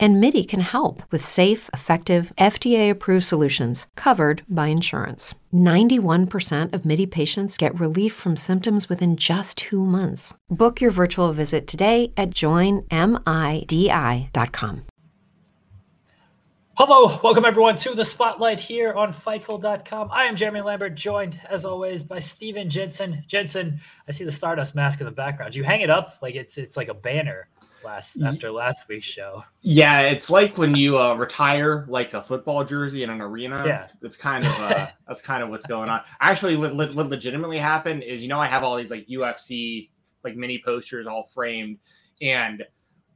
And MIDI can help with safe, effective, FDA approved solutions covered by insurance. 91% of MIDI patients get relief from symptoms within just two months. Book your virtual visit today at joinmidi.com. Hello, welcome everyone to the spotlight here on Fightful.com. I am Jeremy Lambert, joined as always by Stephen Jensen. Jensen, I see the Stardust mask in the background. You hang it up like it's it's like a banner last after last week's show. Yeah, it's like when you uh, retire like a football jersey in an arena. Yeah, that's kind of uh, that's kind of what's going on. Actually, what, what legitimately happened is you know I have all these like UFC like mini posters all framed, and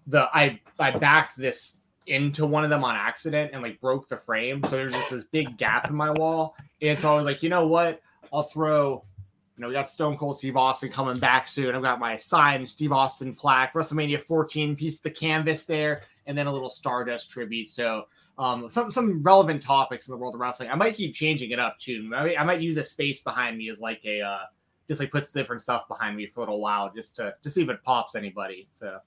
the I I backed this into one of them on accident and like broke the frame. So there's just this big gap in my wall. And so I was like, you know what? I'll throw, you know, we got Stone Cold Steve Austin coming back soon. I've got my signed Steve Austin plaque, WrestleMania 14 piece of the canvas there, and then a little Stardust tribute. So um, some some relevant topics in the world of wrestling. I might keep changing it up too. I, I might use a space behind me as like a uh, just like puts different stuff behind me for a little while just to to see if it pops anybody. So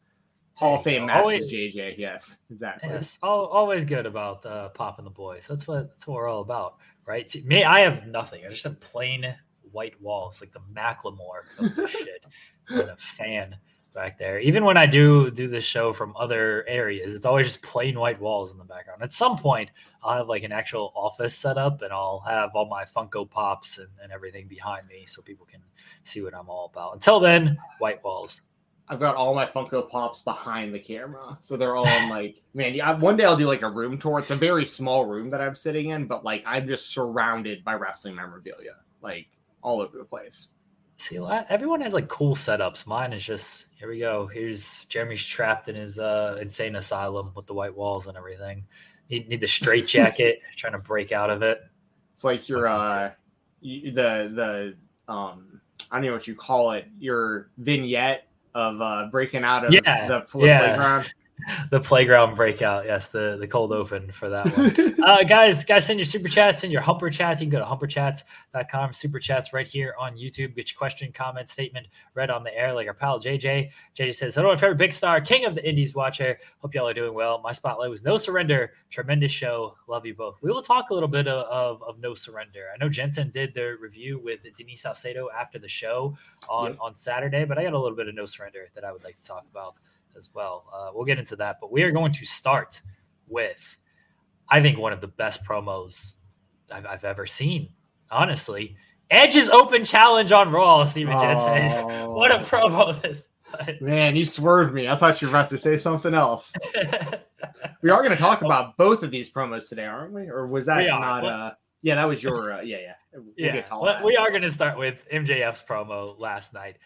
Hall of Fame Masters JJ. Yes, exactly. Yes, always good about uh, popping the boys. That's what that's what we're all about, right? See, me, I have nothing. I just have plain white walls, like the Macklemore shit. I'm a fan back there. Even when I do do this show from other areas, it's always just plain white walls in the background. At some point, I'll have like an actual office set up, and I'll have all my Funko Pops and, and everything behind me, so people can see what I'm all about. Until then, white walls. I've got all my Funko Pops behind the camera, so they're all in like, man. Yeah, one day I'll do like a room tour. It's a very small room that I'm sitting in, but like I'm just surrounded by wrestling memorabilia, like all over the place. See, everyone has like cool setups. Mine is just here we go. Here's Jeremy's trapped in his uh, insane asylum with the white walls and everything. Need need the straight jacket, trying to break out of it. It's like your uh, the the um, I don't know what you call it. Your vignette of uh, breaking out of yeah, the, the yeah. playground. The playground breakout. Yes, the, the cold open for that one. uh, guys, guys, send your super chats, send your humper chats. You can go to humperchats.com, super chats right here on YouTube. Get your question, comment, statement read on the air like our pal JJ. JJ says, Hello, my favorite big star, king of the Indies watcher. Hope y'all are doing well. My spotlight was No Surrender. Tremendous show. Love you both. We will talk a little bit of, of, of No Surrender. I know Jensen did the review with Denise Salcedo after the show on, yep. on Saturday, but I got a little bit of No Surrender that I would like to talk about as well. Uh, we'll get into that, but we are going to start with, I think, one of the best promos I've, I've ever seen. Honestly, Edge's open challenge on Raw, Stephen Jensen. Oh. what a promo this. Man, you swerved me. I thought you were about to say something else. we are going to talk about both of these promos today, aren't we? Or was that not? Uh, yeah, that was your. Uh, yeah, yeah. We'll yeah. We are going to start with MJF's promo last night.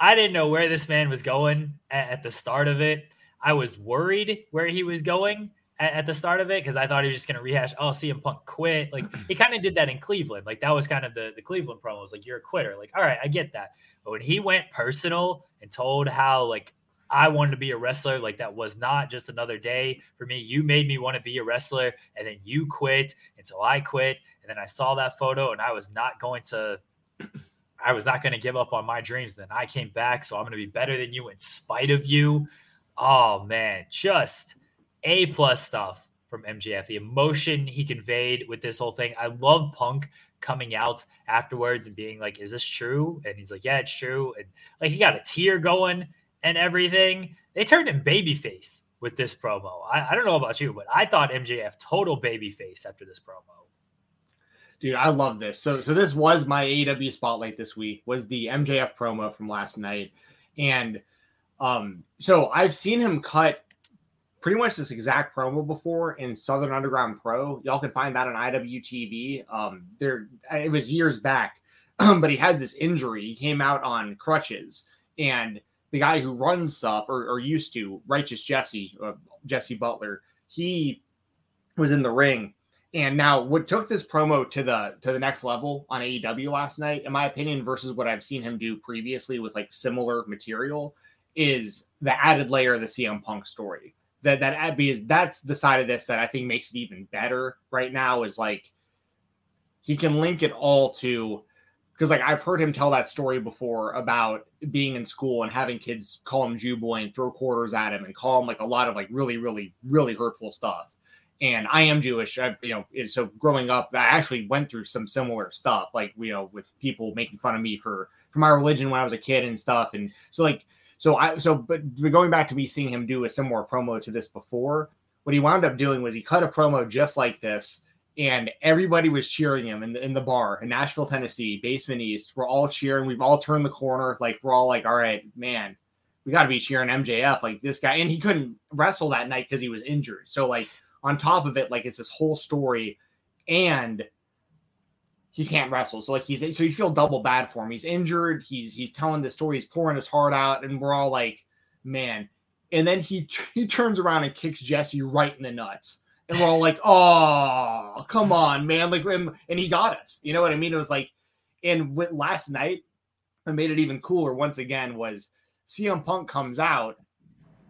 I didn't know where this man was going at, at the start of it. I was worried where he was going at, at the start of it because I thought he was just going to rehash. Oh, CM Punk quit. Like he kind of did that in Cleveland. Like that was kind of the the Cleveland promo. Was like you're a quitter. Like all right, I get that. But when he went personal and told how like I wanted to be a wrestler. Like that was not just another day for me. You made me want to be a wrestler, and then you quit, and so I quit. And then I saw that photo, and I was not going to I was not going to give up on my dreams. Then I came back, so I'm going to be better than you in spite of you. Oh man, just A plus stuff from MJF. The emotion he conveyed with this whole thing. I love Punk coming out afterwards and being like, "Is this true?" And he's like, "Yeah, it's true." And like he got a tear going and everything. They turned him babyface with this promo. I, I don't know about you, but I thought MJF total babyface after this promo. Dude, I love this. So so this was my AEW spotlight this week was the MJF promo from last night. And um so I've seen him cut pretty much this exact promo before in Southern Underground Pro. Y'all can find that on IWTV. Um there it was years back. but he had this injury. He came out on crutches and the guy who runs SUP or, or used to, Righteous Jesse, uh, Jesse Butler, he was in the ring. And now what took this promo to the to the next level on AEW last night, in my opinion, versus what I've seen him do previously with like similar material, is the added layer of the CM Punk story. That that because that's the side of this that I think makes it even better right now is like he can link it all to because like I've heard him tell that story before about being in school and having kids call him Jew boy and throw quarters at him and call him like a lot of like really, really, really hurtful stuff. And I am Jewish, I, you know. So growing up, I actually went through some similar stuff, like you know, with people making fun of me for for my religion when I was a kid and stuff. And so like, so I so but going back to me seeing him do a similar promo to this before, what he wound up doing was he cut a promo just like this and everybody was cheering him in the, in the bar in Nashville, Tennessee, basement east. We're all cheering. We've all turned the corner. Like we're all like, all right, man, we got to be cheering MJF. Like this guy, and he couldn't wrestle that night because he was injured. So like on top of it, like it's this whole story, and he can't wrestle. So like he's so you feel double bad for him. He's injured. He's he's telling the story. He's pouring his heart out, and we're all like, man. And then he he turns around and kicks Jesse right in the nuts and we're all like, "Oh, come on, man!" Like, and, and he got us. You know what I mean? It was like, and with last night, what made it even cooler once again was CM Punk comes out,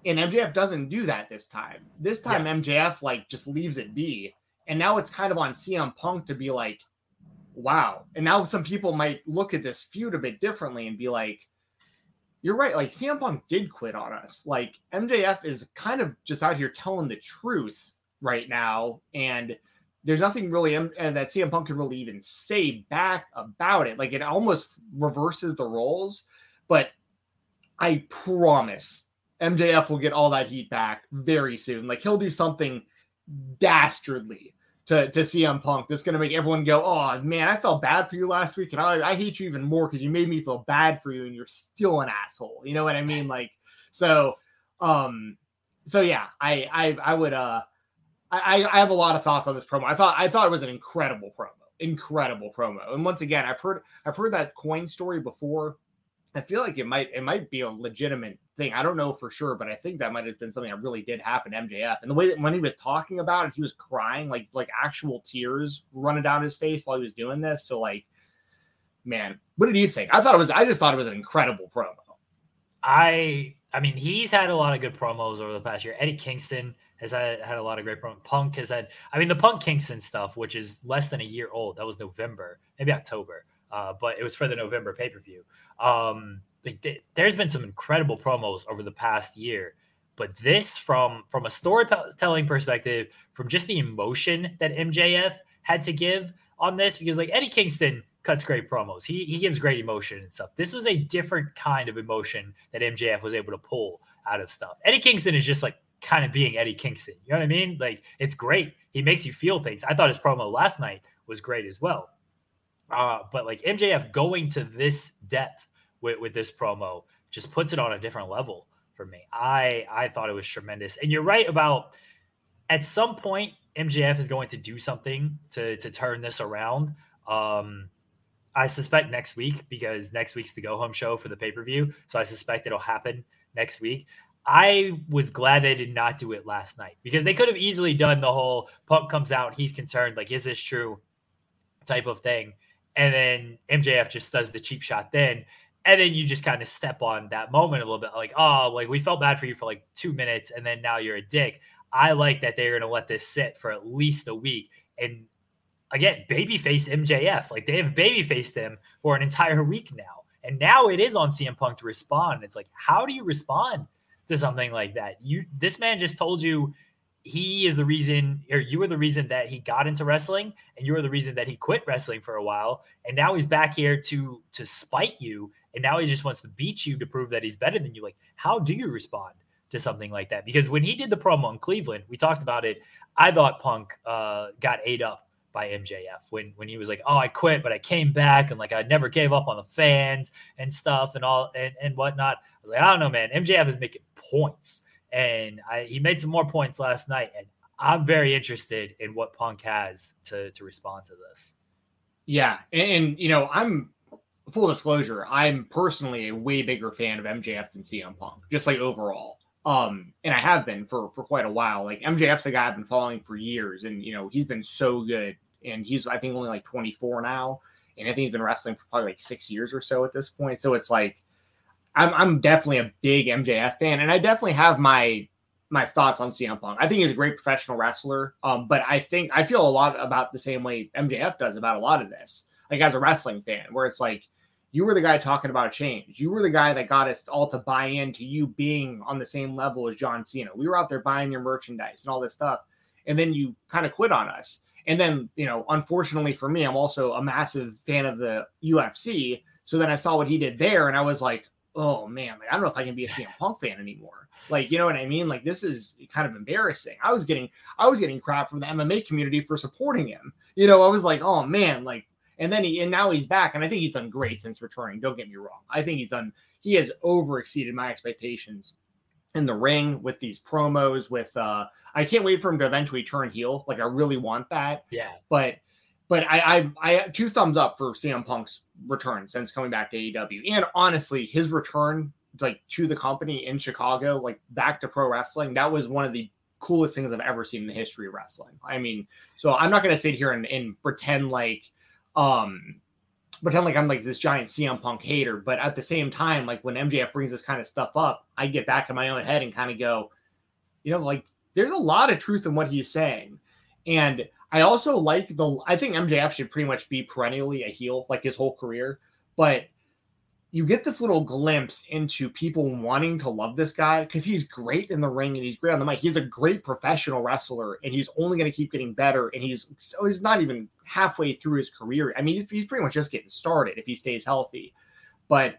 and MJF doesn't do that this time. This time, yeah. MJF like just leaves it be, and now it's kind of on CM Punk to be like, "Wow!" And now some people might look at this feud a bit differently and be like. You're right. Like CM Punk did quit on us. Like MJF is kind of just out here telling the truth right now, and there's nothing really and uh, that CM Punk can really even say back about it. Like it almost reverses the roles, but I promise MJF will get all that heat back very soon. Like he'll do something dastardly to, to CM Punk that's going to make everyone go, oh man, I felt bad for you last week, and I, I hate you even more because you made me feel bad for you, and you're still an asshole. You know what I mean? Like so, um, so yeah, I I I would uh I, I have a lot of thoughts on this promo. I thought I thought it was an incredible promo, incredible promo. And once again, I've heard I've heard that coin story before. I feel like it might it might be a legitimate thing. I don't know for sure, but I think that might have been something that really did happen MJF. And the way that when he was talking about it, he was crying, like like actual tears running down his face while he was doing this. So like, man, what did you think? I thought it was I just thought it was an incredible promo. I I mean, he's had a lot of good promos over the past year. Eddie Kingston has had, had a lot of great promos. Punk has had, I mean, the Punk Kingston stuff, which is less than a year old. That was November, maybe October, uh, but it was for the November pay per view. Um, like th- there's been some incredible promos over the past year, but this from from a storytelling perspective, from just the emotion that MJF had to give on this, because like Eddie Kingston cuts great promos. He he gives great emotion and stuff. This was a different kind of emotion that MJF was able to pull out of stuff. Eddie Kingston is just like kind of being Eddie Kingston. You know what I mean? Like it's great. He makes you feel things. I thought his promo last night was great as well. Uh, but like MJF going to this depth with, with this promo just puts it on a different level for me. I I thought it was tremendous. And you're right about at some point MJF is going to do something to to turn this around. Um, I suspect next week because next week's the go home show for the pay per view. So I suspect it'll happen next week. I was glad they did not do it last night because they could have easily done the whole Punk comes out, he's concerned, like, is this true type of thing. And then MJF just does the cheap shot then. And then you just kind of step on that moment a little bit like, oh, like we felt bad for you for like two minutes and then now you're a dick. I like that they're going to let this sit for at least a week. And again, babyface MJF, like they have babyfaced him for an entire week now. And now it is on CM Punk to respond. It's like, how do you respond to something like that. You this man just told you he is the reason, or you were the reason that he got into wrestling, and you were the reason that he quit wrestling for a while, and now he's back here to to spite you, and now he just wants to beat you to prove that he's better than you. Like, how do you respond to something like that? Because when he did the promo in Cleveland, we talked about it. I thought Punk uh, got ate up by MJF when when he was like, "Oh, I quit, but I came back, and like I never gave up on the fans and stuff and all and and whatnot." I was like, "I don't know, man. MJF is making points." And I, he made some more points last night. And I'm very interested in what Punk has to to respond to this. Yeah, and, and you know, I'm full disclosure. I'm personally a way bigger fan of MJF than CM Punk, just like overall. Um, and I have been for for quite a while. Like MJF's a guy I've been following for years, and you know, he's been so good. And he's I think only like 24 now, and I think he's been wrestling for probably like six years or so at this point. So it's like I'm I'm definitely a big MJF fan, and I definitely have my my thoughts on CM Punk. I think he's a great professional wrestler, um, but I think I feel a lot about the same way MJF does about a lot of this. Like as a wrestling fan, where it's like you were the guy talking about a change. You were the guy that got us all to buy into you being on the same level as John Cena. We were out there buying your merchandise and all this stuff, and then you kind of quit on us. And then, you know, unfortunately for me, I'm also a massive fan of the UFC. So then I saw what he did there, and I was like, oh man, like I don't know if I can be a CM Punk fan anymore. Like, you know what I mean? Like this is kind of embarrassing. I was getting I was getting crap from the MMA community for supporting him. You know, I was like, oh man, like and then he and now he's back, and I think he's done great since returning. Don't get me wrong. I think he's done he has over exceeded my expectations in the ring with these promos with uh I can't wait for him to eventually turn heel. Like I really want that. Yeah. But but I, I, I two thumbs up for CM Punk's return since coming back to AEW, and honestly, his return like to the company in Chicago, like back to pro wrestling, that was one of the coolest things I've ever seen in the history of wrestling. I mean, so I'm not to sit here and, and pretend like, um, pretend like I'm like this giant CM Punk hater, but at the same time, like when MJF brings this kind of stuff up, I get back in my own head and kind of go, you know, like there's a lot of truth in what he's saying, and I also like the. I think MJF should pretty much be perennially a heel, like his whole career. But you get this little glimpse into people wanting to love this guy because he's great in the ring and he's great on the mic. He's a great professional wrestler, and he's only going to keep getting better. And he's so he's not even halfway through his career. I mean, he's pretty much just getting started if he stays healthy. But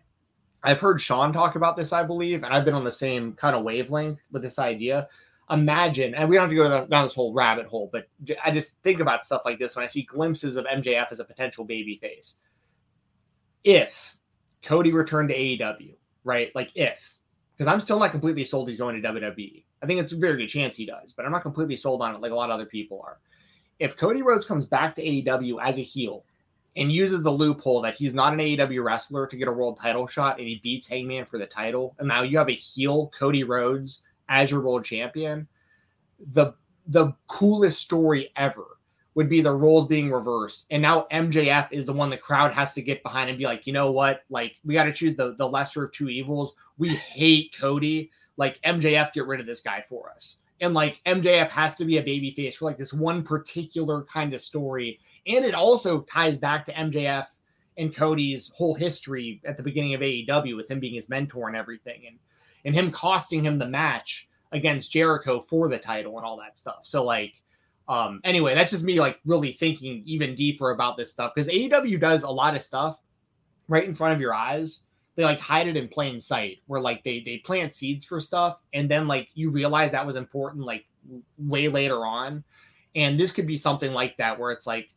I've heard Sean talk about this, I believe, and I've been on the same kind of wavelength with this idea imagine, and we don't have to go down this whole rabbit hole, but I just think about stuff like this when I see glimpses of MJF as a potential baby face. If Cody returned to AEW, right? Like if, because I'm still not completely sold he's going to WWE. I think it's a very good chance he does, but I'm not completely sold on it like a lot of other people are. If Cody Rhodes comes back to AEW as a heel and uses the loophole that he's not an AEW wrestler to get a world title shot and he beats Hangman for the title, and now you have a heel Cody Rhodes as your world champion, the the coolest story ever would be the roles being reversed. And now MJF is the one the crowd has to get behind and be like, you know what? Like, we got to choose the, the lesser of two evils. We hate Cody. Like, MJF, get rid of this guy for us. And like, MJF has to be a baby face for like this one particular kind of story. And it also ties back to MJF and Cody's whole history at the beginning of AEW with him being his mentor and everything. And and him costing him the match against Jericho for the title and all that stuff. So like um anyway, that's just me like really thinking even deeper about this stuff because AEW does a lot of stuff right in front of your eyes. They like hide it in plain sight where like they they plant seeds for stuff and then like you realize that was important like way later on. And this could be something like that where it's like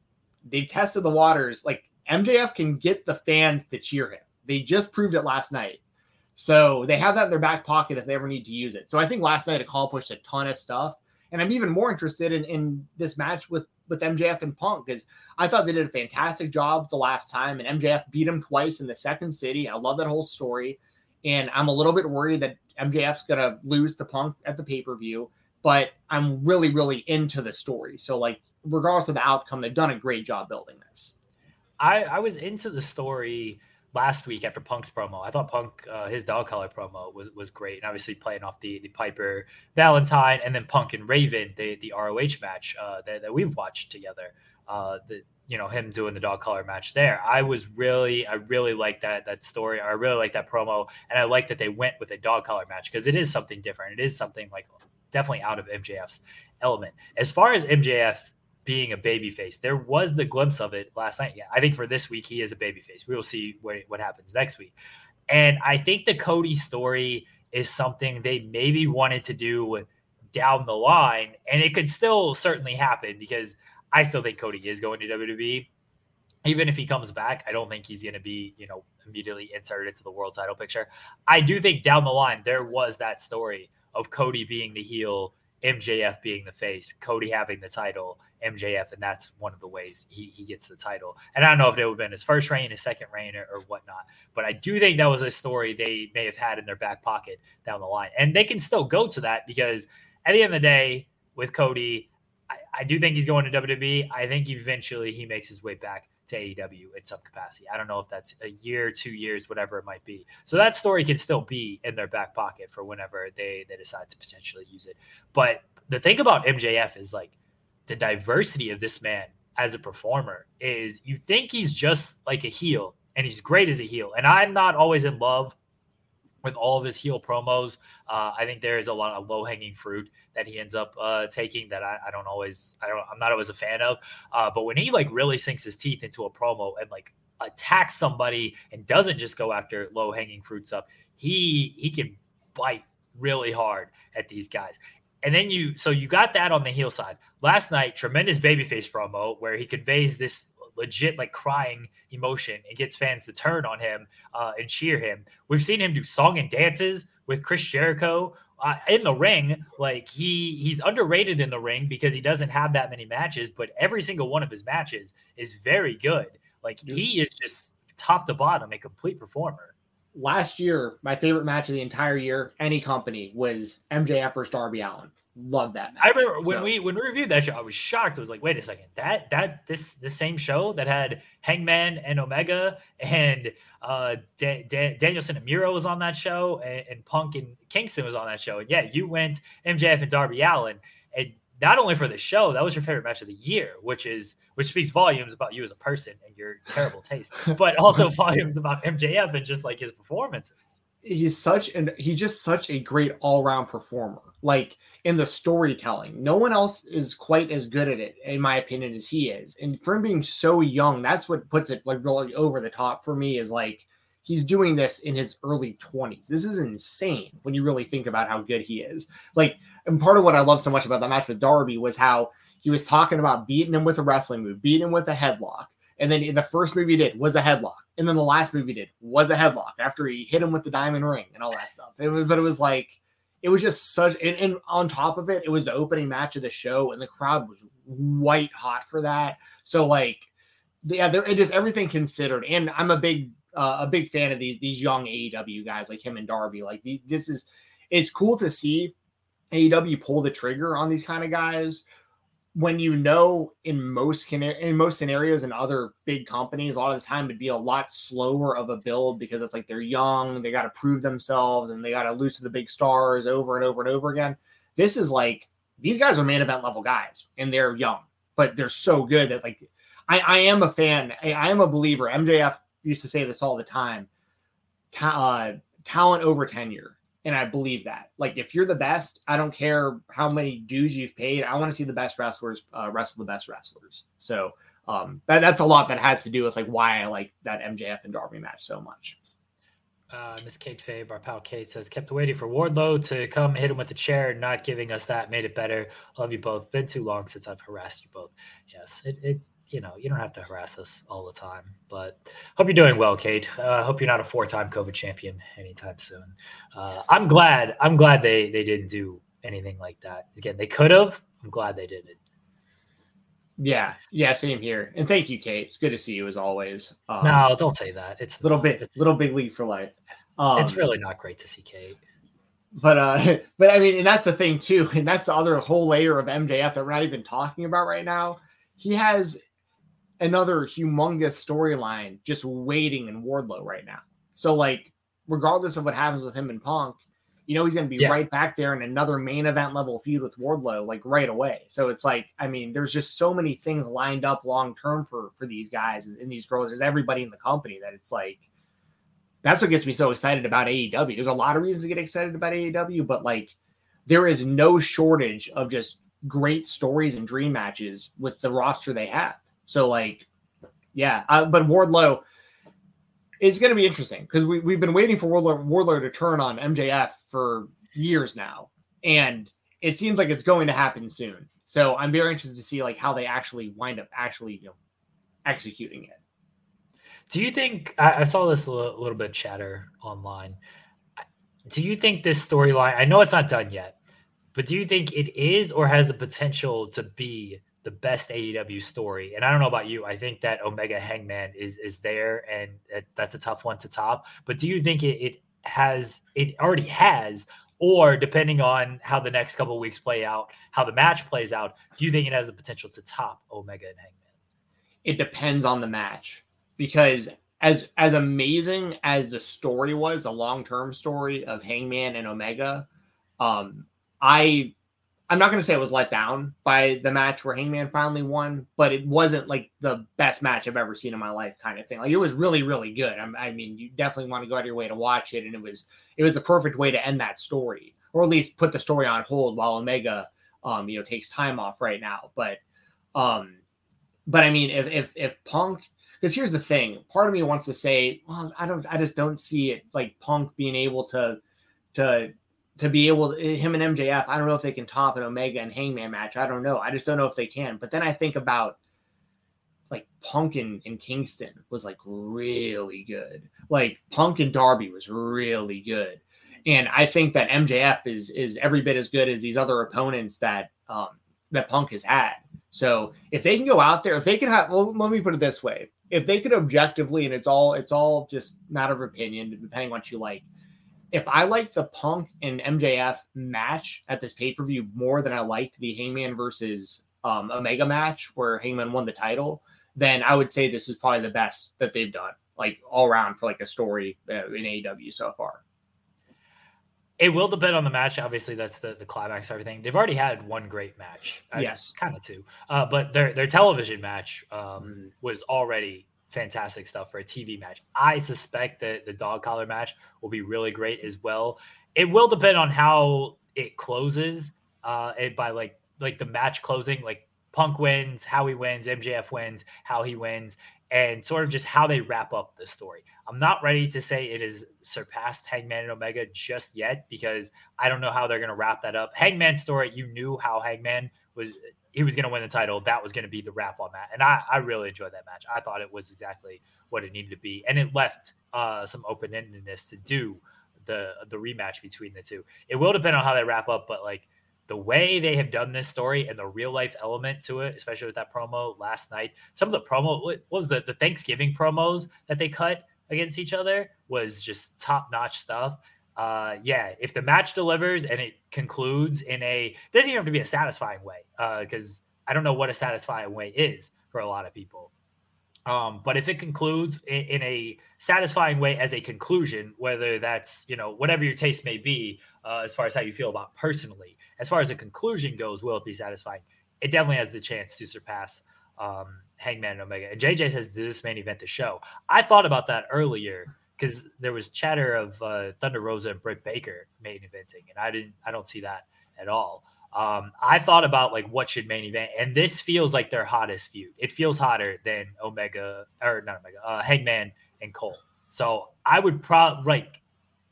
they've tested the waters like MJF can get the fans to cheer him. They just proved it last night. So they have that in their back pocket if they ever need to use it. So I think last night accomplished a ton of stuff. And I'm even more interested in, in this match with, with MJF and Punk because I thought they did a fantastic job the last time. And MJF beat him twice in the second city. I love that whole story. And I'm a little bit worried that MJF's going to lose to Punk at the pay per view. But I'm really, really into the story. So, like, regardless of the outcome, they've done a great job building this. I, I was into the story last week after Punk's promo. I thought Punk uh, his dog collar promo was, was great, and obviously playing off the the Piper Valentine and then Punk and Raven the the ROH match uh, that, that we've watched together. Uh, the you know him doing the dog collar match there. I was really I really like that that story. I really like that promo, and I like that they went with a dog collar match because it is something different. It is something like definitely out of MJF's element. As far as MJF being a babyface, there was the glimpse of it last night. Yeah, I think for this week he is a babyface. We will see what what happens next week. And I think the Cody story is something they maybe wanted to do down the line, and it could still certainly happen because I still think Cody is going to WWE. Even if he comes back, I don't think he's going to be, you know, immediately inserted into the world title picture. I do think down the line there was that story of Cody being the heel, MJF being the face, Cody having the title, MJF, and that's one of the ways he, he gets the title. And I don't know if it would have been his first reign, his second reign, or, or, whatnot, but I do think that was a story they may have had in their back pocket down the line. And they can still go to that because at the end of the day, with Cody, I, I do think he's going to WWE. I think eventually he makes his way back to AEW in some capacity. I don't know if that's a year, two years, whatever it might be. So that story can still be in their back pocket for whenever they they decide to potentially use it. But the thing about MJF is like the diversity of this man as a performer is you think he's just like a heel and he's great as a heel. And I'm not always in love with all of his heel promos. Uh, I think there is a lot of low hanging fruit that he ends up uh, taking that I, I, don't always, I don't, I'm not always a fan of. Uh, but when he like really sinks his teeth into a promo and like attacks somebody and doesn't just go after low hanging fruit stuff, he he can bite really hard at these guys. And then you, so you got that on the heel side. Last night, tremendous babyface promo where he conveys this legit like crying emotion and gets fans to turn on him uh, and cheer him. We've seen him do song and dances with Chris Jericho uh, in the ring. Like he he's underrated in the ring because he doesn't have that many matches, but every single one of his matches is very good. Like he is just top to bottom a complete performer. Last year, my favorite match of the entire year, any company, was MJF versus Darby Allin. Love that. Match. I remember when we when we reviewed that show, I was shocked. I was like, wait a second, that that this the same show that had Hangman and Omega and uh da- da- Danielson and Miro was on that show, and, and, Punk and Kingston was on that show. And yeah, you went MJF and Darby Allin, and not only for the show, that was your favorite match of the year, which is which speaks volumes about you as a person and your terrible taste, but also volumes about MJF and just like his performances. He's such and he's just such a great all-round performer like in the storytelling. No one else is quite as good at it in my opinion as he is. And for him being so young that's what puts it like really over the top for me is like he's doing this in his early 20s this is insane when you really think about how good he is like and part of what i love so much about that match with darby was how he was talking about beating him with a wrestling move beating him with a headlock and then the first move he did was a headlock. And then the last move he did was a headlock after he hit him with the diamond ring and all that stuff. It was, but it was like, it was just such, and, and, on top of it, it was the opening match of the show, and the crowd was white hot for that. So like, yeah, there, it is everything considered. And I'm a big, uh, a big fan of these these young AEW guys like him and Darby. Like the, this is, it's cool to see AEW pull the trigger on these kind of guys when you know in most in most scenarios and other big companies a lot of the time it'd be a lot slower of a build because it's like they're young they got to prove themselves and they got to lose to the big stars over and over and over again this is like these guys are main event level guys and they're young but they're so good that like i, I am a fan I, I am a believer mjf used to say this all the time Ta- uh, talent over tenure and I believe that. Like, if you're the best, I don't care how many dues you've paid. I want to see the best wrestlers uh, wrestle the best wrestlers. So um, that, that's a lot that has to do with like why I like that MJF and Darby match so much. Uh, Miss Kate Fabe, our pal Kate says, kept waiting for Wardlow to come hit him with a chair, not giving us that made it better. Love you both. Been too long since I've harassed you both. Yes, it, it you know, you don't have to harass us all the time. But hope you're doing well, Kate. Uh, hope you're not a four-time COVID champion anytime soon. Uh, I'm glad. I'm glad they they didn't do anything like that. Again, they could have. I'm glad they didn't. Yeah, yeah, same here. And thank you, Kate. It's good to see you as always. Um, no, don't say that. It's a little not, bit, it's, a little big league for life. Um, it's really not great to see Kate. But uh, but I mean, and that's the thing too, and that's the other whole layer of MJF that we're not even talking about right now. He has another humongous storyline just waiting in Wardlow right now. So like, regardless of what happens with him and Punk, you know he's going to be yeah. right back there in another main event level feud with Wardlow like right away. So it's like, I mean, there's just so many things lined up long term for for these guys and, and these girls. There's everybody in the company that it's like. That's what gets me so excited about AEW. There's a lot of reasons to get excited about AEW, but like there is no shortage of just great stories and dream matches with the roster they have. So like, yeah, uh, but Wardlow, it's going to be interesting because we we've been waiting for Wardlow, Wardlow to turn on MJF for years now, and it seems like it's going to happen soon. So I'm very interested to see like how they actually wind up actually you know executing it. Do you think I, I saw this a little, little bit chatter online? Do you think this storyline? I know it's not done yet, but do you think it is or has the potential to be the best AEW story? And I don't know about you. I think that Omega Hangman is is there, and that's a tough one to top. But do you think it, it has it already has or depending on how the next couple weeks play out, how the match plays out, do you think it has the potential to top Omega and Hangman? It depends on the match because as as amazing as the story was, the long term story of Hangman and Omega, um, I I'm not going to say it was let down by the match where Hangman finally won, but it wasn't like the best match I've ever seen in my life, kind of thing. Like it was really, really good. I, I mean, you definitely want to go out of your way to watch it, and it was it was the perfect way to end that story, or at least put the story on hold while Omega, um, you know, takes time off right now. But, um, but I mean, if if if Punk, because here's the thing, part of me wants to say, well, I don't, I just don't see it like Punk being able to to to be able to, him and MJF, I don't know if they can top an Omega and Hangman match. I don't know. I just don't know if they can. But then I think about like Punk and, in Kingston was like really good. Like Punk and Darby was really good. And I think that MJF is is every bit as good as these other opponents that um that Punk has had. So if they can go out there, if they can have well, let me put it this way. If they could objectively, and it's all it's all just matter of opinion, depending on what you like if I like the Punk and MJF match at this pay per view more than I liked the Hangman versus um, Omega match where Hangman won the title, then I would say this is probably the best that they've done, like all around for like a story uh, in AEW so far. It will depend on the match. Obviously, that's the, the climax of everything. They've already had one great match. Yes. Kind of two. Uh, but their, their television match um, mm. was already fantastic stuff for a TV match. I suspect that the dog collar match will be really great as well. It will depend on how it closes. Uh, and by like like the match closing, like Punk wins, how he wins, MJF wins, how he wins, and sort of just how they wrap up the story. I'm not ready to say it has surpassed Hangman and Omega just yet because I don't know how they're going to wrap that up. Hangman story, you knew how Hangman was he was going to win the title. That was going to be the wrap on that. And I, I really enjoyed that match. I thought it was exactly what it needed to be. And it left uh, some open endedness to do the the rematch between the two. It will depend on how they wrap up, but like the way they have done this story and the real life element to it, especially with that promo last night, some of the promo, what was the, the Thanksgiving promos that they cut against each other was just top notch stuff uh, yeah, if the match delivers and it concludes in a doesn't even have to be a satisfying way, because uh, I don't know what a satisfying way is for a lot of people. Um, but if it concludes in, in, a satisfying way as a conclusion, whether that's you know whatever your taste may be, uh, as far as how you feel about personally, as far as a conclusion goes, will it be satisfying? It definitely has the chance to surpass um, Hangman and Omega. And JJ says this main event the show. I thought about that earlier because there was chatter of uh, Thunder Rosa and Britt Baker main eventing, and I didn't, I don't see that at all. Um, I thought about like what should main event, and this feels like their hottest feud. It feels hotter than Omega or not Omega, uh, Hangman and Cole. So I would probably like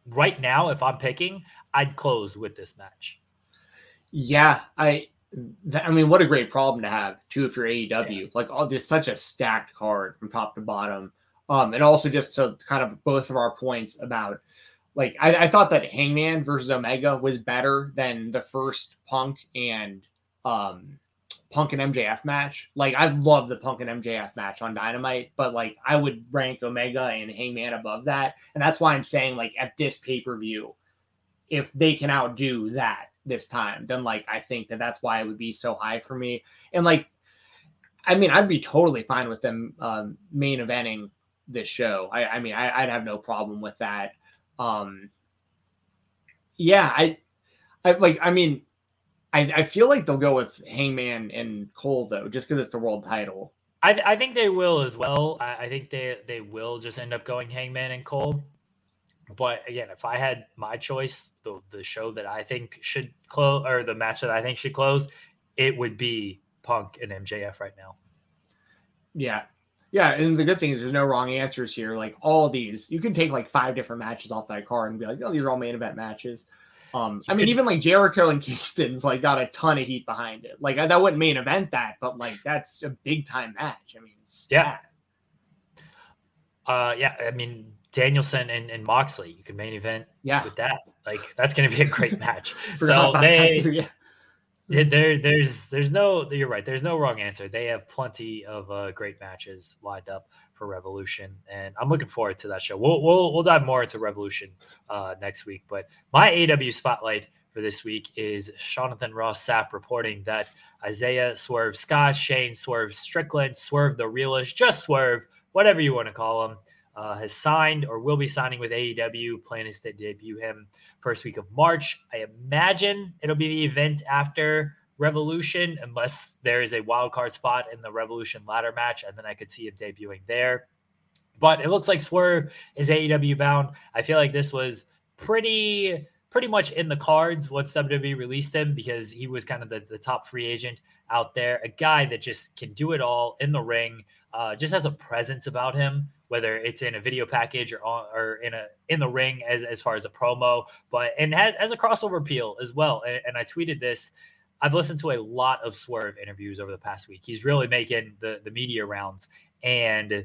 right now, if I'm picking, I'd close with this match. Yeah, I. I mean, what a great problem to have too if you're AEW. Yeah. Like, oh, there's such a stacked card from top to bottom. Um, and also just to kind of both of our points about like I, I, thought that Hangman versus Omega was better than the first Punk and um Punk and MJF match. Like I love the Punk and MJF match on Dynamite, but like I would rank Omega and Hangman above that. And that's why I'm saying like at this pay-per-view, if they can outdo that this time, then like I think that that's why it would be so high for me. And like I mean, I'd be totally fine with them um, main eventing this show. I, I mean, I, would have no problem with that. Um, yeah, I, I like. I mean, I, I feel like they'll go with Hangman and Cole though, just because it's the world title. I, I think they will as well. I, I think they they will just end up going Hangman and Cole. But again, if I had my choice, the the show that I think should close or the match that I think should close, it would be Punk and MJF right now. Yeah. Yeah, and the good thing is there's no wrong answers here. Like all these, you can take like five different matches off that card and be like, oh, these are all main event matches. Um, I mean, even like Jericho and Kingston's like got a ton of heat behind it. Like that wouldn't main event that, but like that's a big time match. I mean, yeah, uh, yeah. I mean, Danielson and, and Moxley, you can main event, yeah, with that. Like that's going to be a great match. so they, yeah there there's there's no you're right there's no wrong answer. They have plenty of uh, great matches lined up for revolution and i'm looking forward to that show. We'll we'll, we'll dive more into revolution uh, next week but my aw spotlight for this week is jonathan ross sapp reporting that isaiah swerve scott shane swerve strickland swerve the realist just swerve whatever you want to call him uh, has signed or will be signing with AEW. Plan is to debut him first week of March. I imagine it'll be the event after Revolution, unless there is a wild card spot in the Revolution ladder match, and then I could see him debuting there. But it looks like Swerve is AEW bound. I feel like this was pretty pretty much in the cards once WWE released him because he was kind of the, the top free agent out there, a guy that just can do it all in the ring, uh, just has a presence about him whether it's in a video package or on, or in a in the ring as as far as a promo, but and has, has a crossover appeal as well. And, and I tweeted this. I've listened to a lot of Swerve interviews over the past week. He's really making the the media rounds, and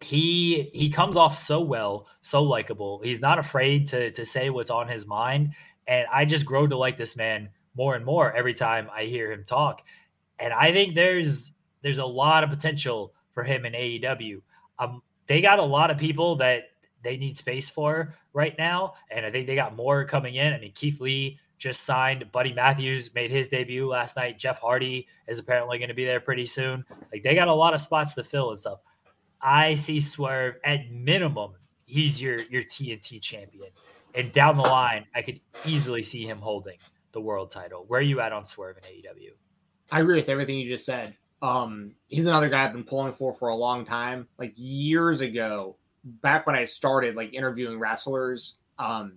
he he comes off so well, so likable. He's not afraid to to say what's on his mind, and I just grow to like this man more and more every time I hear him talk. And I think there's there's a lot of potential for him in AEW. Um, they got a lot of people that they need space for right now, and I think they got more coming in. I mean, Keith Lee just signed. Buddy Matthews made his debut last night. Jeff Hardy is apparently going to be there pretty soon. Like they got a lot of spots to fill and stuff. I see Swerve at minimum. He's your your TNT champion, and down the line, I could easily see him holding the world title. Where are you at on Swerve in AEW? I agree with everything you just said. Um, he's another guy I've been pulling for for a long time. Like years ago, back when I started like interviewing wrestlers, um,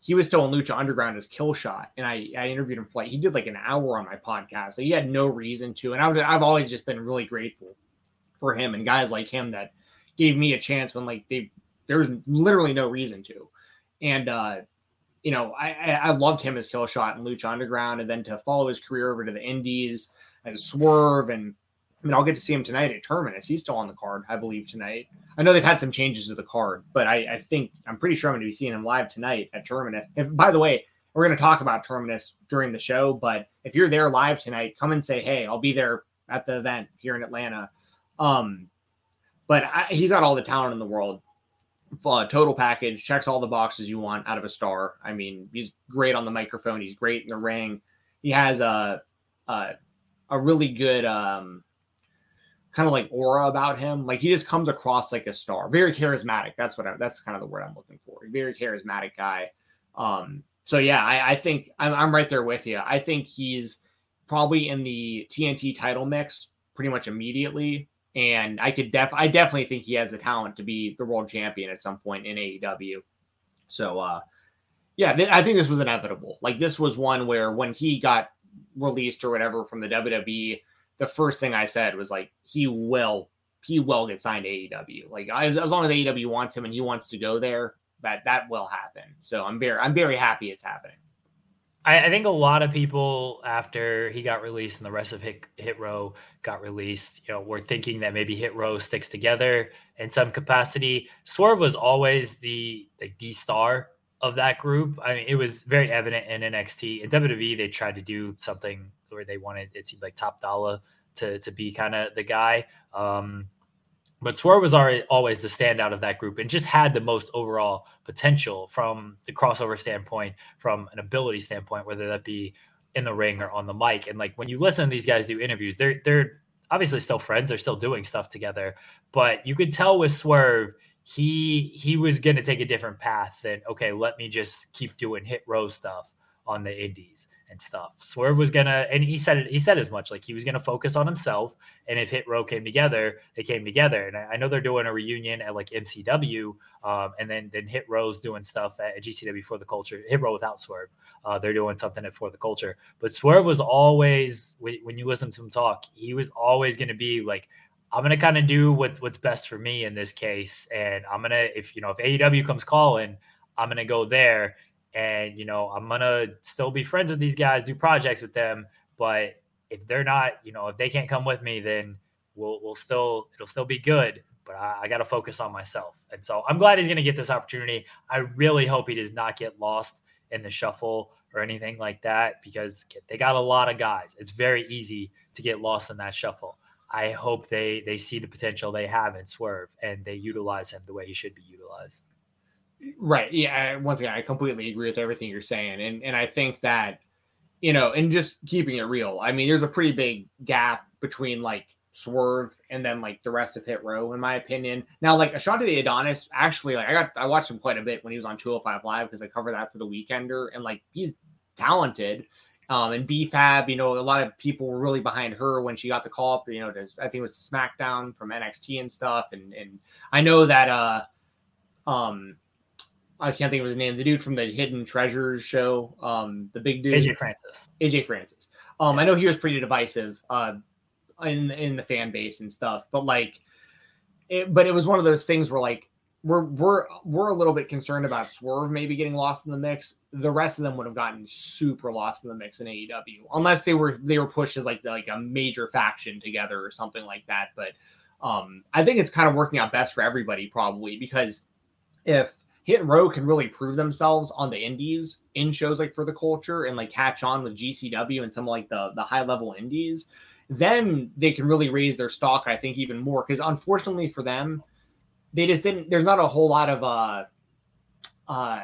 he was still in Lucha Underground as Killshot, and I, I interviewed him for like he did like an hour on my podcast. So he had no reason to, and I was I've always just been really grateful for him and guys like him that gave me a chance when like they there's literally no reason to, and uh, you know I I loved him as Killshot and Lucha Underground, and then to follow his career over to the Indies and Swerve, and I mean, I'll get to see him tonight at Terminus. He's still on the card, I believe, tonight. I know they've had some changes to the card, but I, I think I'm pretty sure I'm going to be seeing him live tonight at Terminus. If, by the way, we're going to talk about Terminus during the show, but if you're there live tonight, come and say, hey, I'll be there at the event here in Atlanta. Um, but I, he's got all the talent in the world. Uh, total package checks all the boxes you want out of a star. I mean, he's great on the microphone. He's great in the ring. He has a, a a really good um kind of like aura about him. Like he just comes across like a star, very charismatic. That's what I, that's kind of the word I'm looking for. Very charismatic guy. Um, so yeah, I, I think I'm, I'm right there with you. I think he's probably in the TNT title mix pretty much immediately. And I could def I definitely think he has the talent to be the world champion at some point in AEW. So uh yeah, th- I think this was inevitable. Like this was one where when he got released or whatever from the WWE, the first thing I said was like he will he will get signed to AEW. Like as long as AEW wants him and he wants to go there, that that will happen. So I'm very I'm very happy it's happening. I, I think a lot of people after he got released and the rest of Hit, Hit Row got released, you know, were thinking that maybe Hit Row sticks together in some capacity. Swerve was always the like the star of that group. I mean, it was very evident in NXT. In WWE, they tried to do something where they wanted it seemed like Top Dollar to to be kind of the guy. Um, but Swerve was already, always the standout of that group and just had the most overall potential from the crossover standpoint, from an ability standpoint, whether that be in the ring or on the mic. And like when you listen to these guys do interviews, they're they're obviously still friends, they're still doing stuff together. But you could tell with Swerve, he he was going to take a different path than okay let me just keep doing hit row stuff on the indies and stuff. Swerve was gonna, and he said. He said as much. Like he was gonna focus on himself. And if Hit Row came together, they came together. And I, I know they're doing a reunion at like MCW, um, and then then Hit Row's doing stuff at GCW for the culture. Hit Row without Swerve, uh, they're doing something at for the culture. But Swerve was always when you listen to him talk, he was always gonna be like. I'm gonna kind of do what's what's best for me in this case, and I'm gonna if you know if AEW comes calling, I'm gonna go there and you know i'm gonna still be friends with these guys do projects with them but if they're not you know if they can't come with me then we'll we'll still it'll still be good but i, I got to focus on myself. And so i'm glad he's gonna get this opportunity. I really hope he does not get lost in the shuffle or anything like that because they got a lot of guys. It's very easy to get lost in that shuffle. I hope they they see the potential they have in swerve and they utilize him the way he should be utilized Right. Yeah. Once again, I completely agree with everything you're saying, and and I think that you know, and just keeping it real. I mean, there's a pretty big gap between like Swerve and then like the rest of Hit Row, in my opinion. Now, like Ashante the Adonis, actually, like I got I watched him quite a bit when he was on 205 Live because I covered that for the Weekender, and like he's talented. Um, and B-Fab, you know, a lot of people were really behind her when she got the call up, you know, to, I think it was SmackDown from NXT and stuff. And and I know that uh um I can't think of his name. The dude from the Hidden Treasures show, um, the big dude, AJ Francis. AJ Francis. Um, yeah. I know he was pretty divisive, uh, in in the fan base and stuff, but like, it, but it was one of those things where like we're we're we're a little bit concerned about Swerve maybe getting lost in the mix. The rest of them would have gotten super lost in the mix in AEW unless they were they were pushed as like like a major faction together or something like that. But um, I think it's kind of working out best for everybody probably because if Hit and Row can really prove themselves on the indies in shows like for the culture and like catch on with GCW and some like the the high level indies, then they can really raise their stock. I think even more because unfortunately for them, they just didn't. There's not a whole lot of uh uh.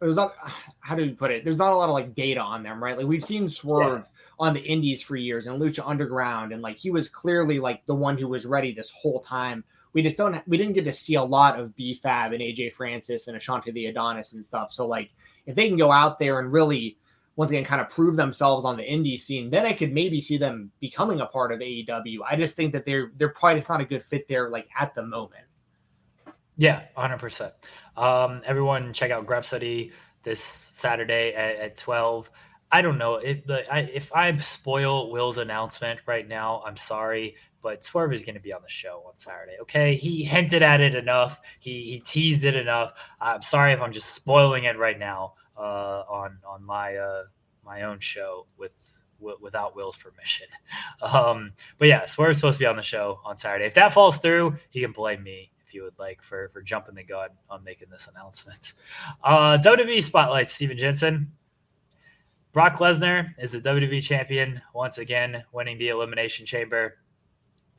There's not how do you put it? There's not a lot of like data on them, right? Like we've seen Swerve yeah. on the indies for years and Lucha Underground, and like he was clearly like the one who was ready this whole time we just don't we didn't get to see a lot of B-Fab and AJ Francis and Ashante the Adonis and stuff. So like if they can go out there and really once again kind of prove themselves on the indie scene, then I could maybe see them becoming a part of AEW. I just think that they're they're probably it's not a good fit there like at the moment. Yeah, 100%. Um, everyone check out Grapsody this Saturday at, at 12. I don't know it, the, I, if I spoil Will's announcement right now. I'm sorry, but Swerve is going to be on the show on Saturday. Okay, he hinted at it enough. He he teased it enough. I'm sorry if I'm just spoiling it right now uh, on on my uh, my own show with without Will's permission. Um, but yeah, Swerve's supposed to be on the show on Saturday. If that falls through, he can blame me if you would like for for jumping the gun on making this announcement. Uh, WWE Spotlight: Stephen Jensen. Brock Lesnar is the WWE champion once again, winning the Elimination Chamber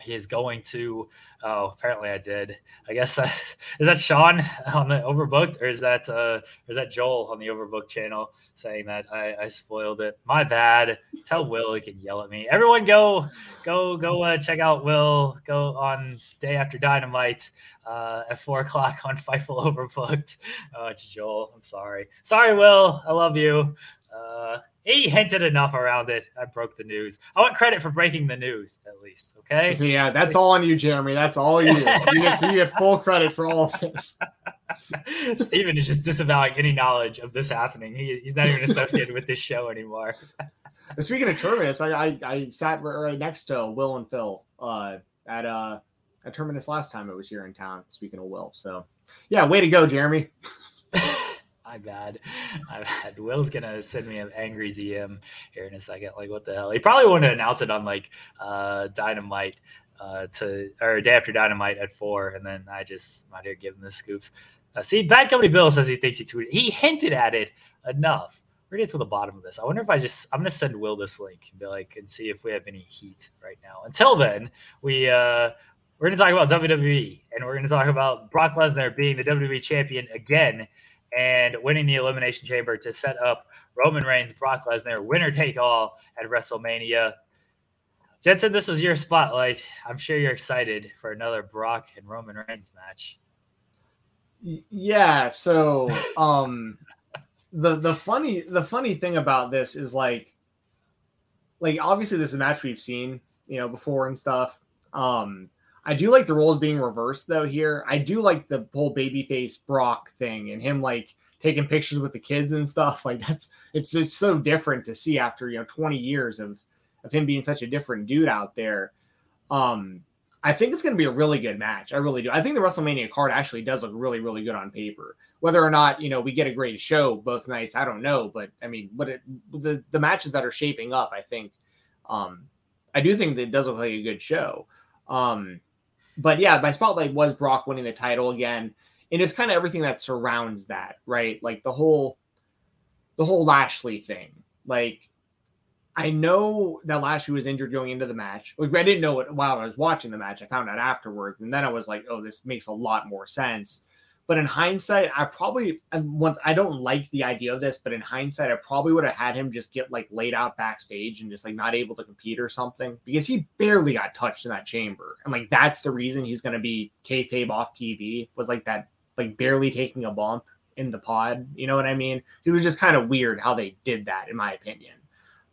he is going to. Oh, apparently I did. I guess that, is that Sean on the Overbooked, or is that uh, or is that Joel on the Overbooked channel saying that I, I spoiled it? My bad. Tell Will he can yell at me. Everyone, go go go uh, check out Will. Go on day after Dynamite uh, at four o'clock on Fightful Overbooked. Oh, it's Joel. I'm sorry. Sorry, Will. I love you. Uh, he hinted enough around it. I broke the news. I want credit for breaking the news, at least. Okay. So yeah, that's all on you, Jeremy. That's all you. you, get, you get full credit for all of this. Stephen is just disavowing any knowledge of this happening. He, he's not even associated with this show anymore. Speaking of Terminus, I, I, I sat right next to Will and Phil uh, at uh, at Terminus last time it was here in town. Speaking of Will, so yeah, way to go, Jeremy my bad. My bad. Will's gonna send me an angry DM here in a second. Like, what the hell? He probably want to announce it on like uh Dynamite uh to or day after Dynamite at four, and then I just might here him the scoops. Uh, see, Bad Company Bill says he thinks he tweeted. He hinted at it enough. We're getting to the bottom of this. I wonder if I just I'm gonna send Will this link and be like and see if we have any heat right now. Until then, we uh we're gonna talk about WWE and we're gonna talk about Brock Lesnar being the WWE champion again and winning the Elimination Chamber to set up Roman Reigns, Brock Lesnar, winner take all at WrestleMania. Jensen, this was your spotlight. I'm sure you're excited for another Brock and Roman Reigns match. Yeah. So, um, the the funny the funny thing about this is like like obviously this is a match we've seen, you know, before and stuff. Um, I do like the roles being reversed though here. I do like the whole babyface Brock thing and him like taking pictures with the kids and stuff. Like that's it's just so different to see after you know 20 years of of him being such a different dude out there. Um, I think it's going to be a really good match. I really do. I think the WrestleMania card actually does look really, really good on paper. Whether or not you know we get a great show both nights, I don't know. But I mean, but it, the the matches that are shaping up, I think, um, I do think that it does look like a good show. Um, but yeah, my spotlight was Brock winning the title again, and it's kind of everything that surrounds that, right? Like the whole, the whole Lashley thing. Like I know that Lashley was injured going into the match. I didn't know it while I was watching the match. I found out afterwards, and then I was like, "Oh, this makes a lot more sense." But in hindsight, I probably and once I don't like the idea of this, but in hindsight, I probably would have had him just get like laid out backstage and just like not able to compete or something because he barely got touched in that chamber, and like that's the reason he's to be kayfabe off TV was like that, like barely taking a bump in the pod. You know what I mean? It was just kind of weird how they did that, in my opinion.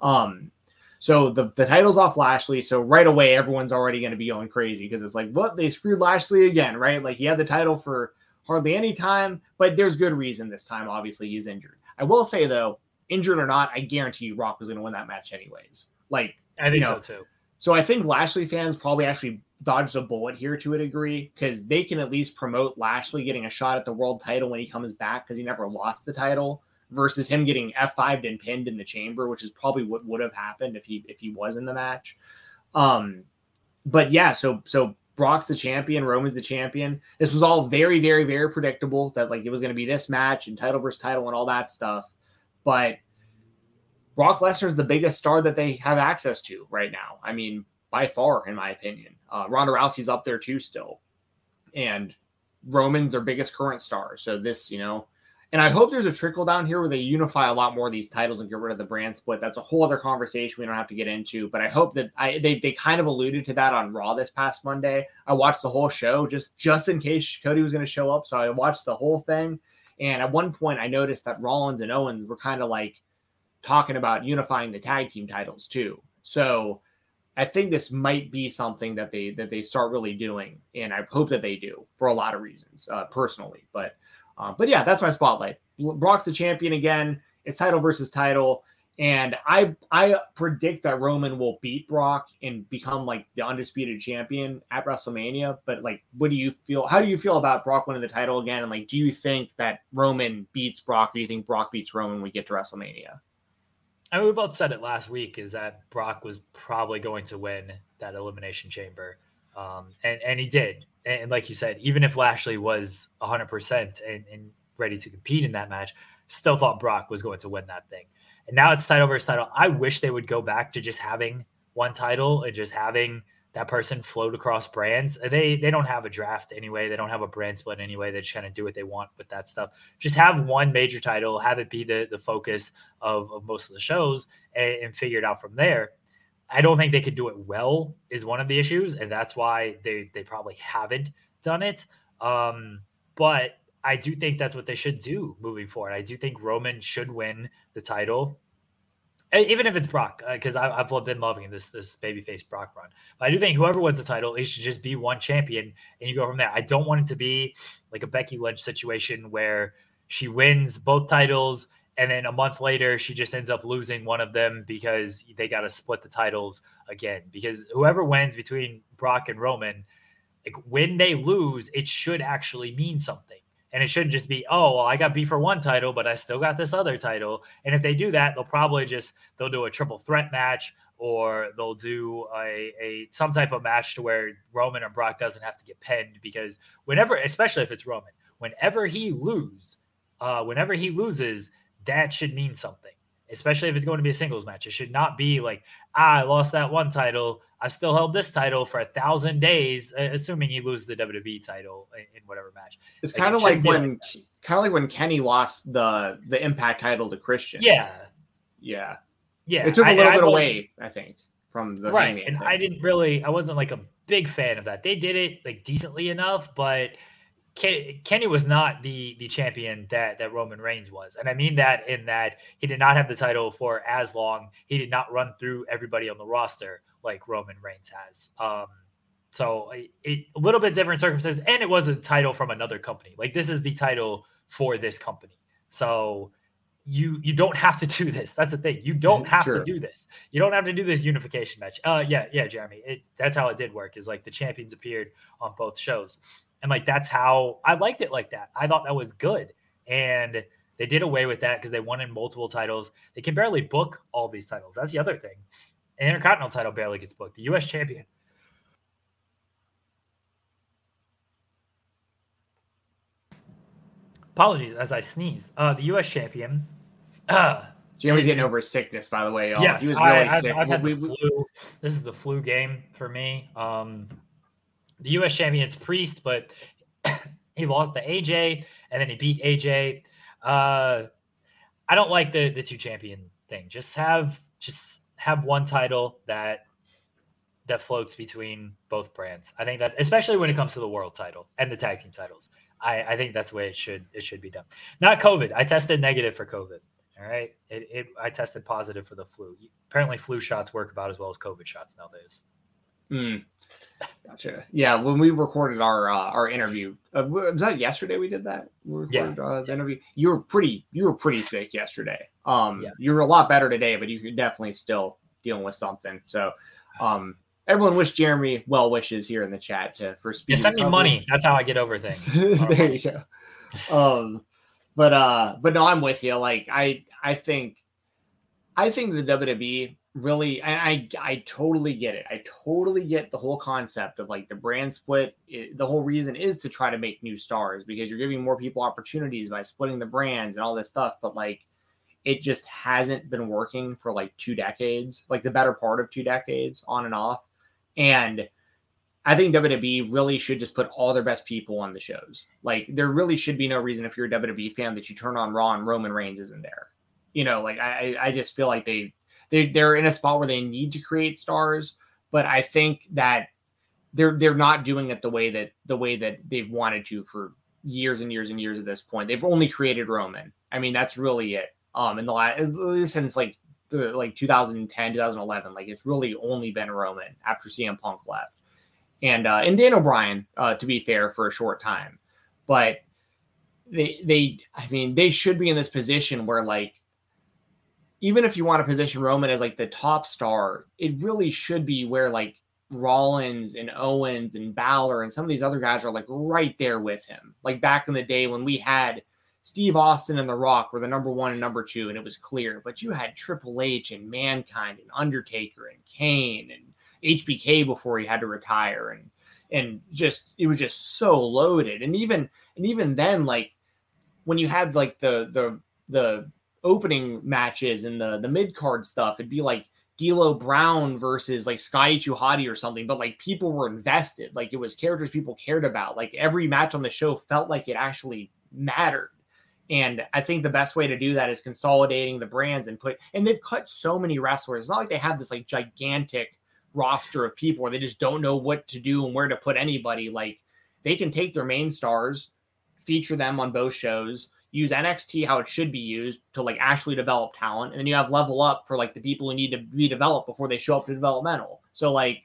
Um, so the, the title's off Lashley. So right away, everyone's already going to be going crazy because it's like, what? They screwed Lashley again, right? Like he had the title for hardly any time, but there's good reason this time. Obviously, he's injured. I will say though, injured or not, I guarantee you Brock was going to win that match anyways. Like I think you know, so too. So I think Lashley fans probably actually dodged a bullet here to a degree because they can at least promote Lashley getting a shot at the world title when he comes back because he never lost the title versus him getting F5'd and pinned in the chamber, which is probably what would have happened if he if he was in the match. Um, but yeah, so so Brock's the champion, Roman's the champion. This was all very, very, very predictable that like it was going to be this match and title versus title and all that stuff. But Brock Lesnar is the biggest star that they have access to right now. I mean, by far, in my opinion. Uh, Ronda Rousey's up there too, still, and Roman's their biggest current star. So this, you know, and I hope there's a trickle down here where they unify a lot more of these titles and get rid of the brand split. That's a whole other conversation we don't have to get into. But I hope that I they, they kind of alluded to that on Raw this past Monday. I watched the whole show just just in case Cody was going to show up. So I watched the whole thing. And at one point I noticed that Rollins and Owens were kind of like talking about unifying the tag team titles too. So I think this might be something that they that they start really doing, and I hope that they do for a lot of reasons, uh, personally. But uh, but yeah, that's my spotlight. Brock's the champion again. It's title versus title. And I I predict that Roman will beat Brock and become like the undisputed champion at WrestleMania. But like, what do you feel? How do you feel about Brock winning the title again? And like, do you think that Roman beats Brock? Or do you think Brock beats Roman when we get to WrestleMania? I mean, we both said it last week is that Brock was probably going to win that elimination chamber, um, and and he did and like you said, even if Lashley was 100% and, and ready to compete in that match, still thought Brock was going to win that thing. And now it's title versus title. I wish they would go back to just having one title and just having that person float across brands. They they don't have a draft anyway. They don't have a brand split anyway. They just kind of do what they want with that stuff. Just have one major title, have it be the the focus of, of most of the shows, and, and figure it out from there. I don't think they could do it well is one of the issues, and that's why they they probably haven't done it. Um, but I do think that's what they should do moving forward. I do think Roman should win the title, even if it's Brock, because uh, I've been loving this this babyface Brock run. But I do think whoever wins the title, it should just be one champion, and you go from there. I don't want it to be like a Becky Lynch situation where she wins both titles and then a month later she just ends up losing one of them because they got to split the titles again. Because whoever wins between Brock and Roman like when they lose it should actually mean something. And it shouldn't just be oh well I got beat for one title but I still got this other title. And if they do that they'll probably just they'll do a triple threat match or they'll do a, a some type of match to where Roman or Brock doesn't have to get pinned because whenever especially if it's Roman whenever he lose uh whenever he loses that should mean something, especially if it's going to be a singles match. It should not be like, ah, I lost that one title. I've still held this title for a thousand days, assuming he loses the WWE title in, whatever match. It's like, kind of like when, like kind of like when Kenny lost the the Impact title to Christian. Yeah, yeah, yeah. It took a little I, bit I away, I think, from the right. And I didn't really, I wasn't like a big fan of that. They did it like decently enough, but Kenny was not the the champion that that Roman Reigns was, and I mean that in that he did not have the title for as long. He did not run through everybody on the roster like Roman Reigns has. Um, so a, a little bit different circumstances, and it was a title from another company. Like this is the title for this company. So you you don't have to do this. That's the thing. You don't have sure. to do this. You don't have to do this unification match. Uh yeah, yeah, Jeremy. It, that's how it did work. Is like the champions appeared on both shows. And like that's how I liked it like that. I thought that was good. And they did away with that because they won in multiple titles. They can barely book all these titles. That's the other thing. An Intercontinental title barely gets booked. The US champion. Apologies as I sneeze. Uh, the U.S. champion. Uh, Jeremy's getting over sickness, by the way. Y'all. Yes, he was really I, sick. I've, I've had we, the flu. This is the flu game for me. Um, the U.S. champion's Priest, but he lost to AJ, and then he beat AJ. Uh, I don't like the the two champion thing. Just have just have one title that that floats between both brands. I think that especially when it comes to the world title and the tag team titles. I, I think that's the way it should it should be done. Not COVID. I tested negative for COVID. All right. It, it I tested positive for the flu. Apparently flu shots work about as well as COVID shots nowadays. Mm. Gotcha. Yeah, when we recorded our uh, our interview, uh, was that yesterday? We did that. We recorded, yeah. Uh, the interview. You were pretty. You were pretty sick yesterday. Um, yeah. you were a lot better today, but you're definitely still dealing with something. So, um, everyone wish Jeremy well wishes here in the chat to for speed. Yeah, send me money. That's how I get over things. there you go. Um, but uh, but no, I'm with you. Like I I think I think the WWE really I, I I totally get it. I totally get the whole concept of like the brand split. It, the whole reason is to try to make new stars because you're giving more people opportunities by splitting the brands and all this stuff. But like it just hasn't been working for like two decades, like the better part of two decades on and off. And I think WWE really should just put all their best people on the shows. Like there really should be no reason if you're a WWE fan that you turn on Raw and Roman Reigns isn't there. You know, like I I just feel like they they they're in a spot where they need to create stars, but I think that they're they're not doing it the way that the way that they've wanted to for years and years and years at this point. They've only created Roman. I mean, that's really it. Um, in the last since like the like 2010, 2011. Like it's really only been Roman after CM Punk left, and uh, and Daniel Bryan, uh, to be fair, for a short time, but they they I mean they should be in this position where like even if you want to position Roman as like the top star, it really should be where like Rollins and Owens and Balor and some of these other guys are like right there with him. Like back in the day when we had Steve Austin and The Rock were the number one and number two, and it was clear. But you had Triple H and Mankind and Undertaker and Kane and HBK before he had to retire, and and just it was just so loaded. And even and even then, like when you had like the the the opening matches and the the mid card stuff, it'd be like D'Lo Brown versus like Scotty 2 Hotty or something, but like people were invested. Like it was characters people cared about. Like every match on the show felt like it actually mattered. And I think the best way to do that is consolidating the brands and put, and they've cut so many wrestlers. It's not like they have this like gigantic roster of people where they just don't know what to do and where to put anybody. Like they can take their main stars, feature them on both shows, use NXT how it should be used to like actually develop talent. And then you have level up for like the people who need to be developed before they show up to developmental. So like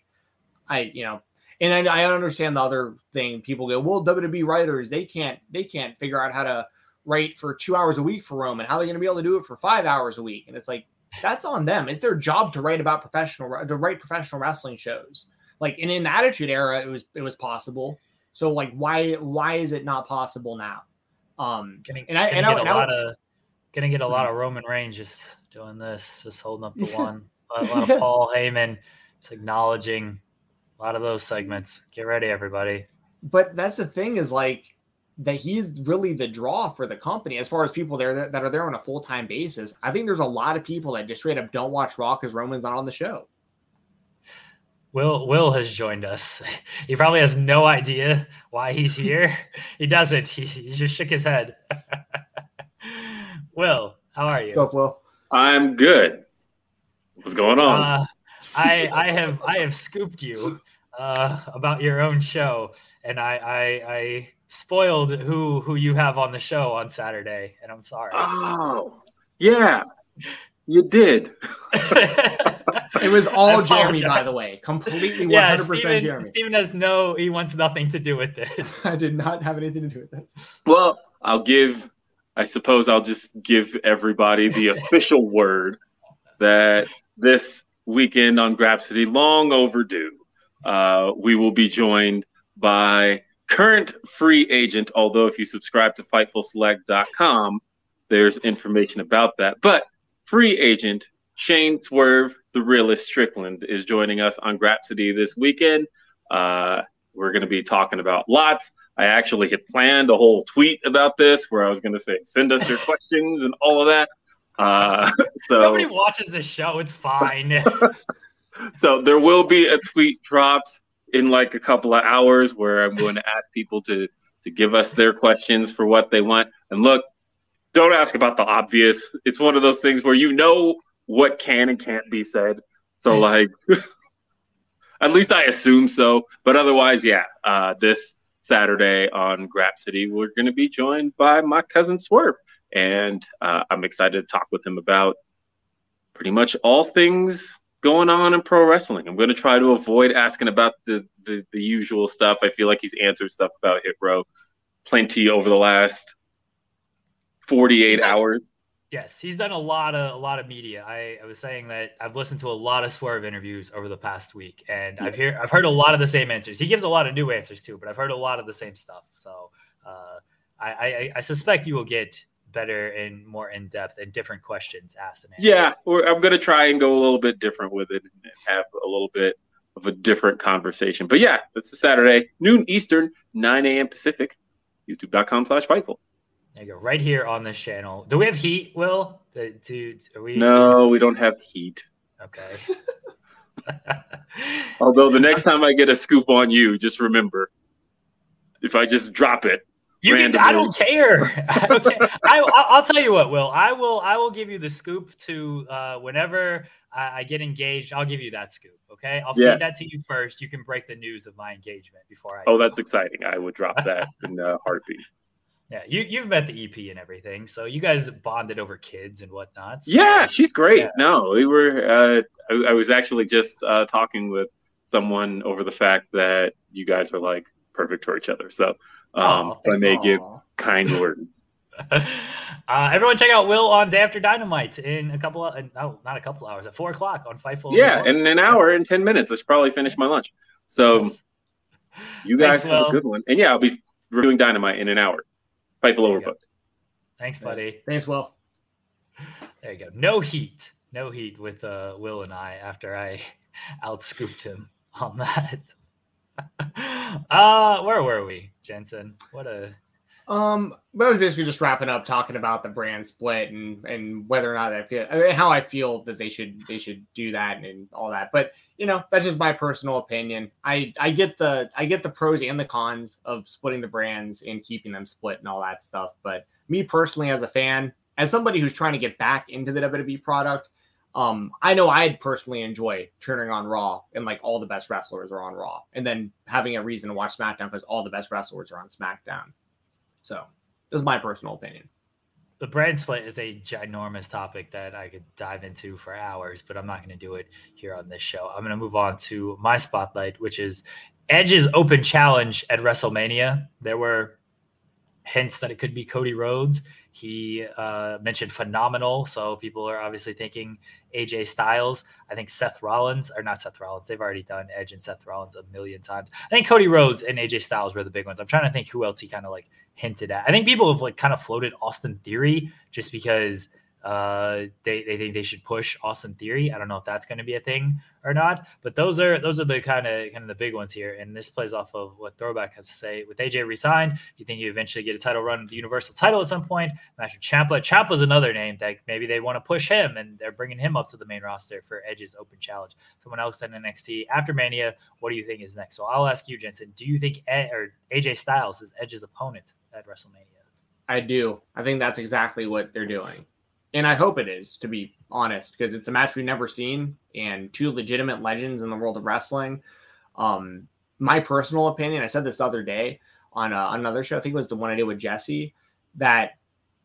I, you know, and I, I understand the other thing. People go, well, WWE writers, they can't, they can't figure out how to write for two hours a week for Roman? How are they going to be able to do it for five hours a week? And it's like that's on them. It's their job to write about professional to write professional wrestling shows. Like and in the Attitude Era, it was it was possible. So like why why is it not possible now? Um, gonna, and I and I, and lot of gonna get a lot of Roman Reigns just doing this, just holding up the one. a lot of Paul Heyman just acknowledging a lot of those segments. Get ready, everybody. But that's the thing is like that he's really the draw for the company as far as people there that, that are there on a full time basis. I think there's a lot of people that just straight up don't watch Raw because Roman's not on the show. Will Will has joined us. He probably has no idea why he's here. he doesn't. He, he just shook his head. Will, how are you? What's up, Will? I'm good. What's going on? Uh, I I have I have scooped you uh, about your own show, and I I, I spoiled who who you have on the show on Saturday, and I'm sorry. Oh, yeah, you did. It was all Jeremy, by the way. Completely 100% yeah, Stephen, Jeremy. Stephen has no, he wants nothing to do with this. I did not have anything to do with this. Well, I'll give. I suppose I'll just give everybody the official word that this weekend on Grapsody, long overdue, uh, we will be joined by current free agent. Although, if you subscribe to FightfulSelect.com, there's information about that. But free agent Shane Swerve, the realist Strickland, is joining us on Grapsody this weekend. Uh, we're going to be talking about lots. I actually had planned a whole tweet about this where I was going to say, send us your questions and all of that. Uh, so, Nobody watches this show. It's fine. so there will be a tweet drops in like a couple of hours where I'm going to ask people to to give us their questions for what they want. And look, don't ask about the obvious. It's one of those things where you know what can and can't be said. So like, at least I assume so. But otherwise, yeah. Uh, this Saturday on Grapsody, we're going to be joined by my cousin Swerve, and uh, I'm excited to talk with him about pretty much all things going on in pro wrestling. I'm going to try to avoid asking about the, the the usual stuff. I feel like he's answered stuff about Hit Row plenty over the last 48 hours. yes, he's done a lot of a lot of media. I, I was saying that I've listened to a lot of Swerve interviews over the past week, and I've hear I've heard a lot of the same answers. He gives a lot of new answers too, but I've heard a lot of the same stuff. So uh, I, I I suspect you will get better and more in depth and different questions asked and answered. Yeah, we're, I'm going to try and go a little bit different with it and have a little bit of a different conversation. But yeah, it's a Saturday, noon Eastern, 9 a.m. Pacific, youtube.com slash Fightful. There you go, right here on this channel. Do we have heat, Will? Do- are we No, we don't have heat. Okay. Although the next time I get a scoop on you, just remember, if I just drop it, You can, I don't care. I don't care. I, I'll- I'll tell you what, Will. I will. I will give you the scoop to uh, whenever I, I get engaged. I'll give you that scoop. Okay. I'll Yeah. feed that to you first. You can break the news of my engagement before I. oh, that's exciting. I would drop that in a heartbeat. Yeah. You you've met the EP and everything, so you guys bonded over kids and whatnot. so- Yeah, she's great. Yeah. No, we were. Uh, I, I was actually just uh, talking with someone over the fact that you guys are like perfect for each other. So, um, if I may give kind words. uh, everyone, check out Will on Day After Dynamite in a couple of no, not a couple hours at four o'clock on Fightful. Yeah, in an hour and ten minutes, I should probably finish my lunch. So Yes. you guys Thanks, have Will. a good one. And yeah, I'll be reviewing Dynamite in an hour. Fightful There you go. Thanks, buddy. Thanks, Will. There you go. No heat. No heat with uh, Will and I after I outscooped him on that. uh where were we, Jensen? What a Um, but I was basically just wrapping up talking about the brand split and and whether or not I feel mean, how I feel that they should they should do that and all that. But you know, that's just my personal opinion. I I get the I get the pros and the cons of splitting the brands and keeping them split and all that stuff. But me personally, as a fan, as somebody who's trying to get back into the WWE product, um, I know I'd personally enjoy turning on Raw and like all the best wrestlers are on Raw, and then having a reason to watch SmackDown because all the best wrestlers are on SmackDown. So this is my personal opinion. the brand split is a ginormous topic that I could dive into for hours, but I'm not going to do it here on this show. I'm going to move on to my spotlight, which is Edge's open challenge at WrestleMania. There were hints that it could be Cody Rhodes. He uh, mentioned phenomenal, so people are obviously thinking AJ Styles. I think Seth Rollins, or not Seth Rollins, they've already done Edge and Seth Rollins a million times. I think Cody Rhodes and AJ Styles were the big ones. I'm trying to think who else he kind of like hinted at. I think people have like kind of floated Austin Theory just because uh, they they think they should push Austin Theory. I don't know if that's going to be a thing or not, but those are those are the kind of kind of the big ones here. And this plays off of what Throwback has to say. With AJ resigned, you think you eventually get a title run the Universal title at some point? With Ciampa. Ciampa's another name that maybe they want to push him, and they're bringing him up to the main roster for Edge's Open Challenge. Someone else in NXT after Mania. What do you think is next? So I'll ask you, Jensen. Do you think Ed, or AJ Styles is Edge's opponent at WrestleMania? I do. I think that's exactly what they're doing. And I hope it is, to be honest, because it's a match we've never seen and two legitimate legends in the world of wrestling. Um, my personal opinion, I said this the other day, on a, another show. I think it was the one I did with Jesse. That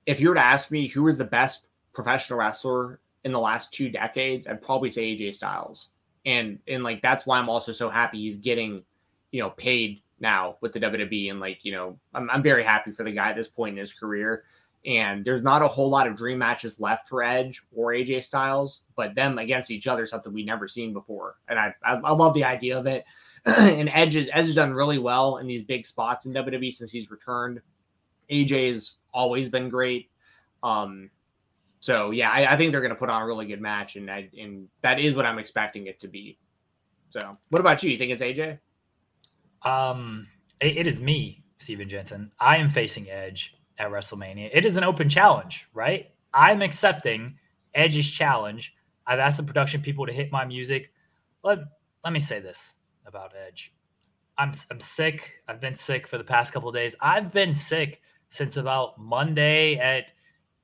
if you were to ask me who was the best professional wrestler in the last two decades, I'd probably say AJ Styles. And and like that's why I'm also so happy he's getting, you know, paid now with the WWE. And like, you know, I'm I'm very happy for the guy at this point in his career. And there's not a whole lot of dream matches left for Edge or AJ Styles, but them against each other, something we've never seen before. And I I, I love the idea of it. and Edge, is, Edge has done really well in these big spots in WWE since he's returned. AJ's always been great. Um, so yeah, I, I think they're going to put on a really good match, and I, and that is what I'm expecting it to be. So, what about you? You think it's AJ? Um, it, it is me, Stephen Jensen. I am facing Edge at WrestleMania. It is an open challenge, right? I'm accepting Edge's challenge. I've asked the production people to hit my music. Let let me say this about Edge. I'm I'm sick. I've been sick for the past couple days. I've been sick since about Monday at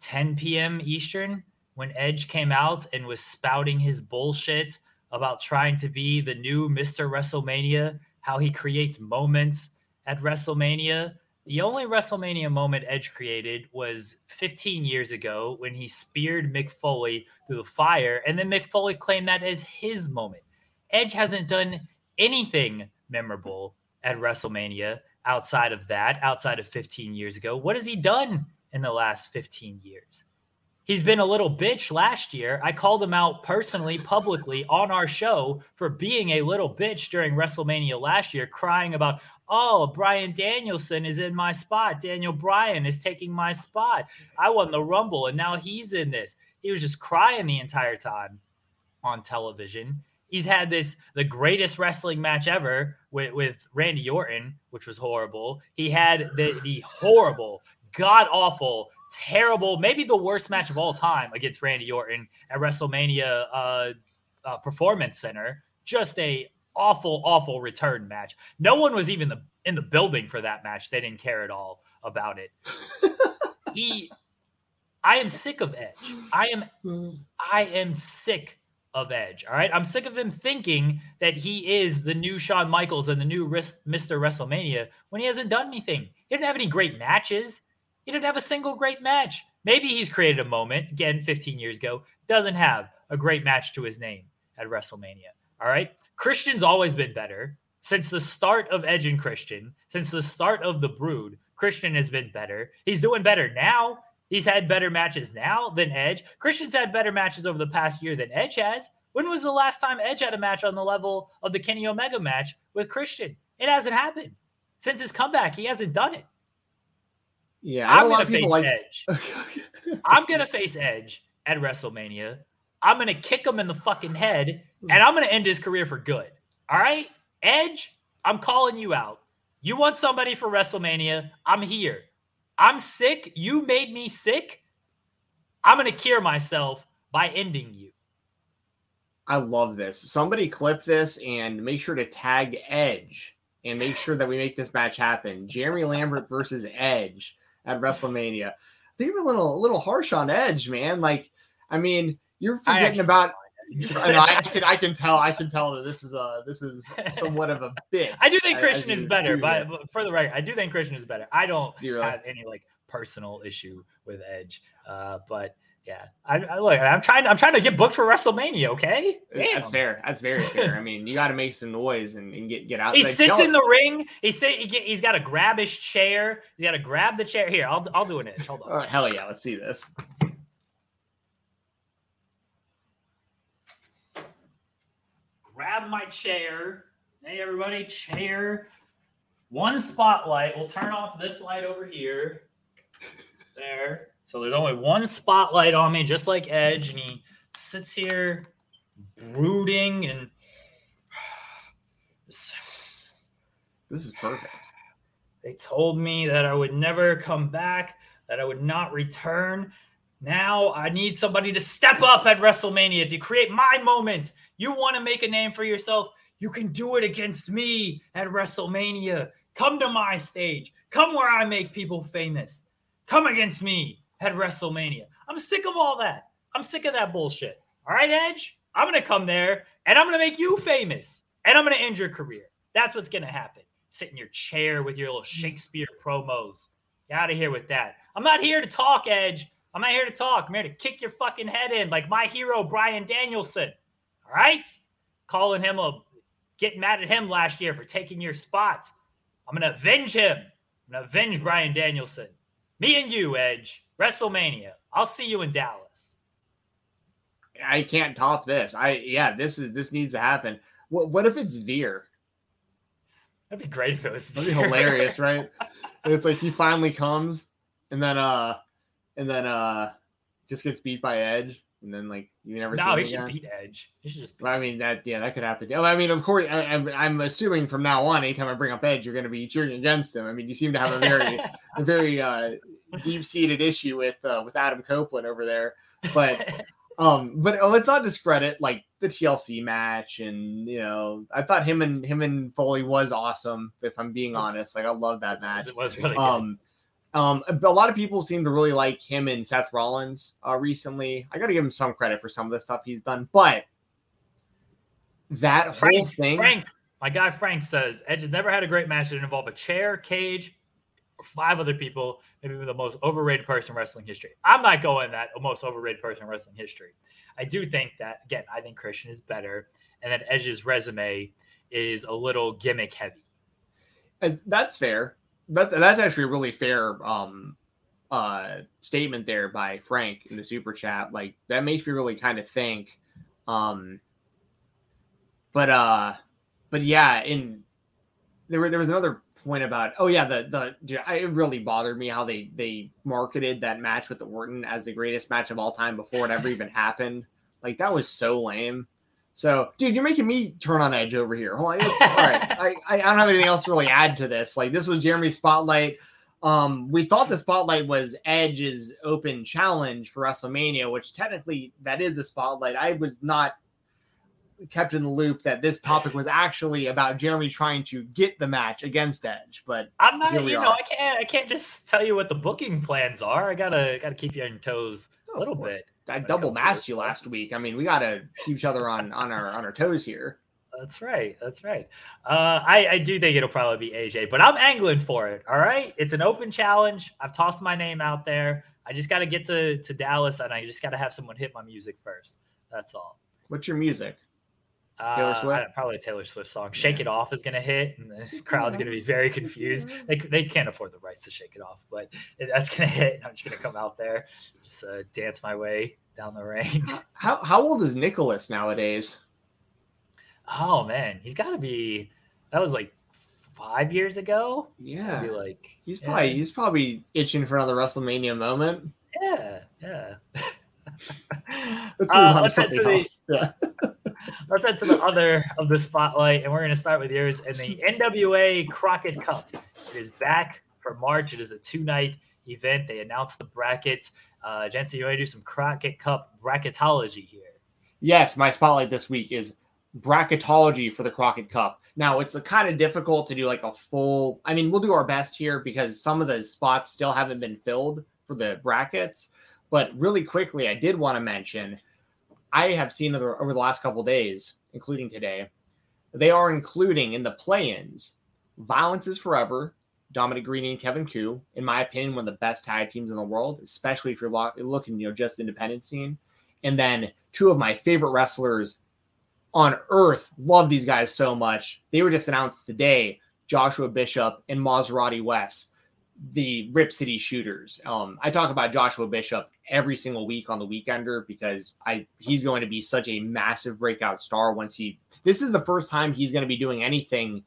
10 p.m. Eastern when Edge came out and was spouting his bullshit about trying to be the new Mr. WrestleMania, how he creates moments at WrestleMania. The only WrestleMania moment Edge created was 15 years ago when he speared Mick Foley through the fire, and then Mick Foley claimed that as his moment. Edge hasn't done anything memorable at WrestleMania outside of that, outside of 15 years ago. What has he done in the last 15 years? He's been a little bitch last year. I called him out personally, publicly on our show for being a little bitch during WrestleMania last year, crying about, oh, Bryan Danielson is in my spot. Daniel Bryan is taking my spot. I won the Rumble and now he's in this. He was just crying the entire time on television. He's had this the greatest wrestling match ever with, with Randy Orton, which was horrible. He had the the horrible, god awful, terrible, maybe the worst match of all time against Randy Orton at WrestleMania uh, uh, Performance Center. Just a awful, awful return match. No one was even the, in the building for that match. They didn't care at all about it. he, I am sick of Edge. I am, I am sick of Edge. All right. I'm sick of him thinking that he is the new Shawn Michaels and the new Mr. WrestleMania when he hasn't done anything. He didn't have any great matches. He didn't have a single great match. Maybe he's created a moment again 15 years ago. Doesn't have a great match to his name at WrestleMania. All right. Christian's always been better since the start of Edge and Christian, since the start of the Brood. Christian has been better. He's doing better now. He's had better matches now than Edge. Christian's had better matches over the past year than Edge has. When was the last time Edge had a match on the level of the Kenny Omega match with Christian? It hasn't happened. Since his comeback, he hasn't done it. Yeah, I'm to face like... Edge. I'm to face Edge at WrestleMania. I'm to kick him in the fucking head hmm. and I'm to end his career for good. All right? Edge, I'm calling you out. You want somebody for WrestleMania? I'm here. I'm sick. You made me sick. I'm to cure myself by ending you. I love this. Somebody clip this and make sure to tag Edge and make sure that we make this match happen. Jeremy Lambert versus Edge at WrestleMania. I think you're a little a little harsh on Edge, man. Like, I mean, you're forgetting about I, know, I, can I can tell I can tell that this is a this is somewhat of a bit. I do think Christian is better, but, but, for the record, I do think Christian is better. I don't really? have any like personal issue with Edge, uh, but yeah, I, I, look. I'm trying. I'm trying to get booked for WrestleMania. Okay, Damn. that's fair. That's very fair. I mean, you got to make some noise and, and, get get out. He sits in the ring. He sit. He has got to grab his chair. He's got to grab the chair. Here, I'll I'll do an inch. Hold on. Oh, hell yeah, let's see this. grab my chair. Hey, everybody, chair. One spotlight. We'll turn off this light over here. There. So there's only one spotlight on me, just like Edge, and he sits here brooding and. This is perfect. They told me that I would never come back, that I would not return. Now I need somebody to step up at WrestleMania to create my moment. You want to make a name for yourself? You can do it against me at WrestleMania. Come to my stage. Come where I make people famous. Come against me at WrestleMania. I'm sick of all that. I'm sick of that bullshit. All right, Edge? I'm going to come there and I'm going to make you famous and I'm going to end your career. That's what's going to happen. sit in your chair with your little mm. Shakespeare promos. Get out of here with that. I'm not here to talk, Edge. I'm not here to talk. I'm here to kick your fucking head in like my hero, Bryan Danielson. All right? Calling him a getting mad at him last year for taking your spot. I'm gonna avenge him. I'm gonna avenge Bryan Danielson. Me and you, Edge. WrestleMania. I'll see you in Dallas. I can't top this. I yeah, this is this needs to happen. What what if it's Veer? That'd be great if it was. That'd be hilarious, right? it's like he finally comes, and then uh, and then uh, just gets beat by Edge, and then like you never. No, see he should again. beat Edge. He should just. Beat I mean that yeah that could happen. I mean of course I, I'm I'm assuming from now on anytime I bring up Edge you're going to be cheering against him. I mean you seem to have a very a very uh, deep seated issue with uh, with Adam Copeland over there, but um but oh, let's not discredit like the TLC match and you know I thought him and him and Foley was awesome if I'm being honest like I love that match. it was really good. Um, um, a lot of people seem to really like him and Seth Rollins uh, recently. I got to give him some credit for some of the stuff he's done, but that whole thing, Frank, my guy Frank says Edge has never had a great match that involved a chair, cage, or five other people. Maybe the most overrated person in wrestling history. I'm not going that most overrated person in wrestling history. I do think that again. I think Christian is better, and that Edge's resume is a little gimmick heavy. and that's fair. But that's actually a really fair um uh statement there by Frank in the super chat. Like that makes me really kind of think. Um but uh but yeah, in there were there was another point about oh yeah the the I, it really bothered me how they they marketed that match with the Orton as the greatest match of all time before it ever even happened. Like that was so lame. So, dude, you're making me turn on edge over here. Hold on. All right. I, I don't have anything else to really add to this. Like, this was Jeremy's spotlight. Um, we thought the spotlight was Edge's open challenge for WrestleMania, which technically that is the spotlight. I was not kept in the loop that this topic was actually about Jeremy trying to get the match against Edge. But I'm not, you know, are. I can't, I can't just tell you what the booking plans are. I gotta, gotta keep you on your toes Oh, a little bit. I double masked you last week. I mean, we got to keep each other on on our on our toes here. That's right. That's right. Uh, I, I do think it'll probably be AJ, but I'm angling for it. All right. It's an open challenge. I've tossed my name out there. I just got to get to, to Dallas and I just got to have someone hit my music first. That's all. What's your music? Taylor Uh, Swift? I- probably a Taylor Swift song. Shake It Off is going to hit, and the crowd's going to be very confused. They, they can't afford the rights to Shake It Off, but that's going to hit. And I'm just going to come out there, just uh, dance my way down the rain. How how old is Nicholas nowadays? Oh man, he's got to be. That was like five years ago. Yeah, Be like he's yeah. probably he's probably itching for another WrestleMania moment. yeah, yeah. Let's move Uh, on to let's head something to the else. Yeah. Let's head to the other of the spotlight, and we're going to start with yours and the NWA Crockett Cup. It is back for March. It is a two night event. They announced the brackets. Uh, Jensen, you want to do some Crockett Cup bracketology here? Yes, my spotlight this week is bracketology for the Crockett Cup. Now it's a kind of difficult to do like a full. I mean, we'll do our best here because some of the spots still haven't been filled for the brackets. But really quickly, I did want to mention I have seen over, over the last couple days, including today, they are including in the play-ins Violence is Forever, Dominic Garrini and Kevin Ku, in my opinion, one of the best tag teams in the world, especially if you're lo- looking, you know, just independent scene. And then two of my favorite wrestlers on earth, love these guys so much. They were just announced today, Joshua Bishop and Maserati West, the Rip City shooters. Um, I talk about Joshua Bishop every single week on the weekender because I he's going to be such a massive breakout star once he this is the first time he's going to be doing anything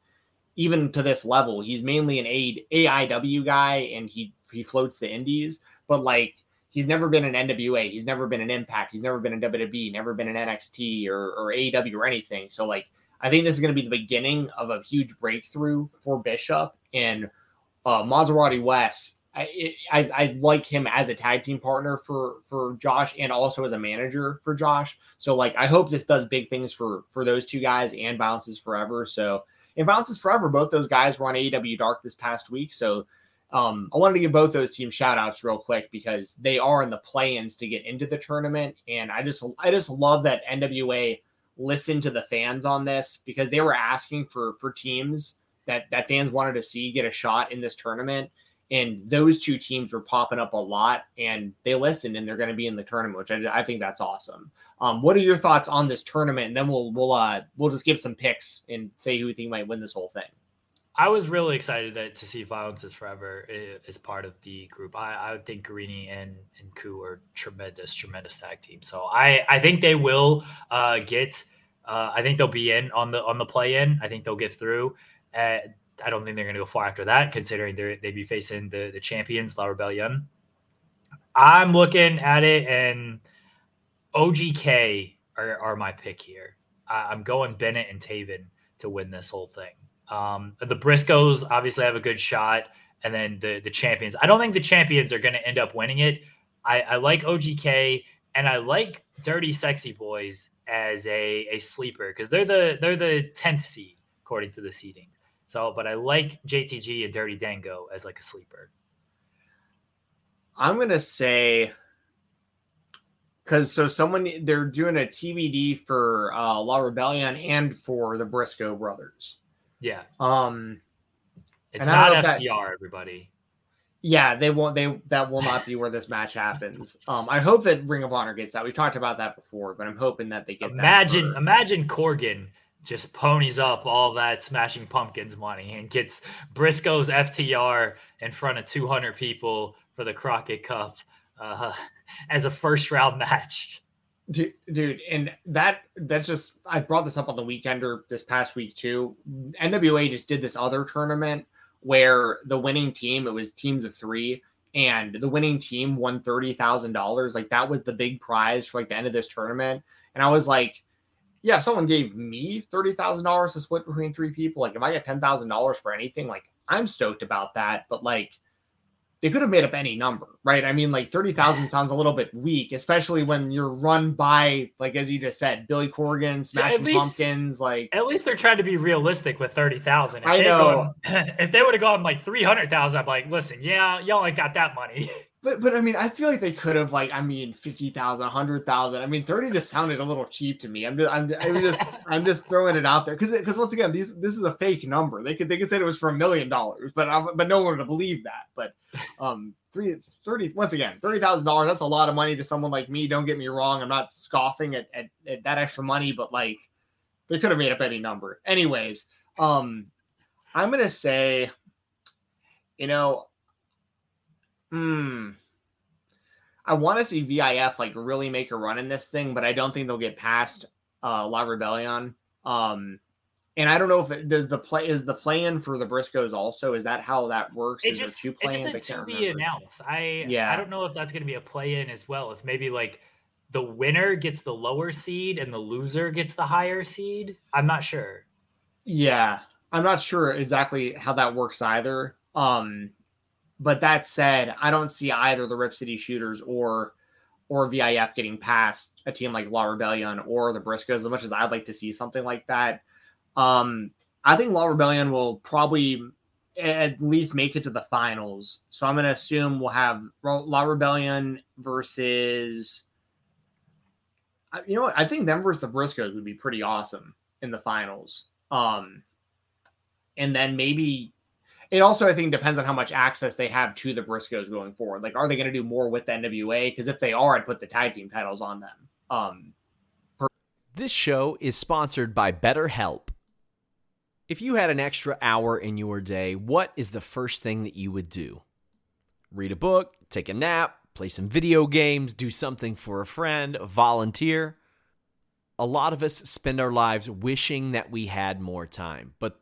even to this level. He's mainly an A, AIW guy and he he floats the indies, but like he's never been an NWA, he's never been an Impact, he's never been in WWE, never been an NXT or or AEW or anything. So like I think this is going to be the beginning of a huge breakthrough for Bishop and uh, Maserati West. I, I I like him as a tag team partner for for Josh and also as a manager for Josh. So like I hope this does big things for for those two guys and Bounces Forever. So and Bounces Forever, both those guys were on AEW Dark this past week. So um, I wanted to give both those teams shout outs real quick because they are in the play-ins to get into the tournament. And I just I just love that NWA listened to the fans on this because they were asking for for teams that that fans wanted to see get a shot in this tournament. And those two teams were popping up a lot, and they listened, and they're going to be in the tournament, which I, I think that's awesome. Um, what are your thoughts on this tournament? And then we'll we'll uh we'll just give some picks and say who we think might win this whole thing. I was really excited that to see Violence is Forever is part of the group. I, I think Garrini and and Ku are tremendous, tremendous tag team. So I I think they will uh, get. Uh, I think they'll be in on the on the play in. I think they'll get through. Uh, I don't think they're going to go far after that, considering they they'd be facing the the champions, La Rebellion. I'm looking at it, and OGK are, are my pick here. I, I'm going Bennett and Taven to win this whole thing. Um, the Briscoes obviously have a good shot, and then the the champions. I don't think the champions are going to end up winning it. I, I like OGK and I like Dirty Sexy Boys as a, a sleeper because they're the they're the tenth seed according to the seedings. So, but I like JTG and Dirty Dango as like a sleeper. I'm gonna say because so someone they're doing a TBD for uh, La Rebellion and for the Briscoe brothers. Yeah. Um, it's not FTR, that, everybody. Yeah, they won't. They that will not be where this match happens. Um, I hope that Ring of Honor gets that. We talked about that before, but I'm hoping that they get. Imagine, imagine Corgan just ponies up all that Smashing Pumpkins money and gets Briscoe's FTR in front of 200 people for the Crockett Cup uh, as a first round match. Dude, dude, and that that's just I brought this up on the weekender this past week too. NWA just did this other tournament where the winning team, it was teams of three, and the winning team won thirty thousand dollars. Like that was the big prize for like the end of this tournament. And I was like, yeah, if someone gave me thirty thousand dollars to split between three people, like if I get ten thousand dollars for anything, like I'm stoked about that. But like they could have made up any number, right? I mean, like 30,000 sounds a little bit weak, especially when you're run by, like, as you just said, Billy Corgan, Smashing least, Pumpkins. Like, at least they're trying to be realistic with 30,000. I know. Gone, if they would have gone like 300,000, I'm like, listen, yeah, y'all ain't got that money. But but I mean, I feel like they could have like I mean, fifty thousand, hundred thousand. I mean, thirty just sounded a little cheap to me. I'm just I'm, I'm just I'm just throwing it out there because because once again, these this is a fake number. They could they could say it was for a million dollars, but I, but no one would believe that. But um, three, 30 once again, thirty thousand dollars. That's a lot of money to someone like me. Don't get me wrong. I'm not scoffing at, at, at that extra money, but like they could have made up any number. Anyways, um, I'm gonna say, you know, Hmm. I want to see VIF like really make a run in this thing, but I don't think they'll get past uh La Rebellion. Um and I don't know if it does the play is the plan for the Briscoes also. Is that how that works? It is just, two plans? It just to be announced. I yeah. I don't know if that's gonna be a play in as well. If maybe like the winner gets the lower seed and the loser gets the higher seed. I'm not sure. Yeah. I'm not sure exactly how that works either. Um but that said, I don't see either the Rip City Shooters or or VIF getting past a team like La Rebellion or the Briscoes as much as I'd like to see something like that. Um, I think La Rebellion will probably at least make it to the finals. So I'm going to assume we'll have La Rebellion versus. You know what? I think them versus the Briscoes would be pretty awesome in the finals. Um, and then maybe it also I think depends on how much access they have to the Briscoes going forward. Like, are they going to do more with the NWA? Because if they are, I'd put the tag team titles on them. Um, per- this show is sponsored by BetterHelp. If you had an extra hour in your day, what is the first thing that you would do? Read a book, take a nap, play some video games, do something for a friend, volunteer. A lot of us spend our lives wishing that we had more time, but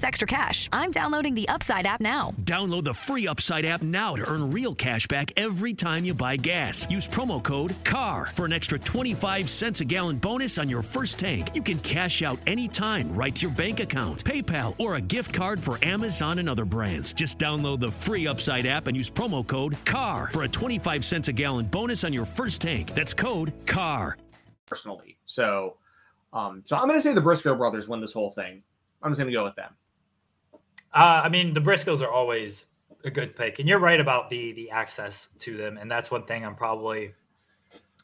extra cash. I'm downloading the Upside app now. Download the free Upside app now to earn real cash back every time you buy gas. Use promo code CAR for an extra 25 cents a gallon bonus on your first tank. You can cash out anytime right to your bank account, PayPal, or a gift card for Amazon and other brands. Just download the free Upside app and use promo code CAR for a 25 cents a gallon bonus on your first tank. That's code CAR. personally. So, um, so I'm going to say the Briscoe brothers win this whole thing. I'm just going to go with them. Uh, I mean, the Briscoes are always a good pick, and you're right about the the access to them, and that's one thing I'm probably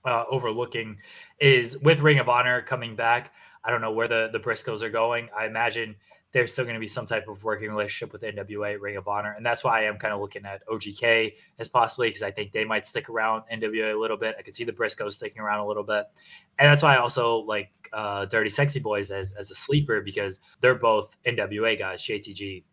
uh, overlooking is with Ring of Honor coming back. I don't know where the the Briscoes are going. I imagine there's still going to be some type of working relationship with NWA Ring of Honor, and that's why I am kind of looking at OGK as possibly because I think they might stick around NWA a little bit. I could see the Briscoes sticking around a little bit, and that's why I also like uh, Dirty Sexy Boys as as a sleeper because they're both NWA guys, JTG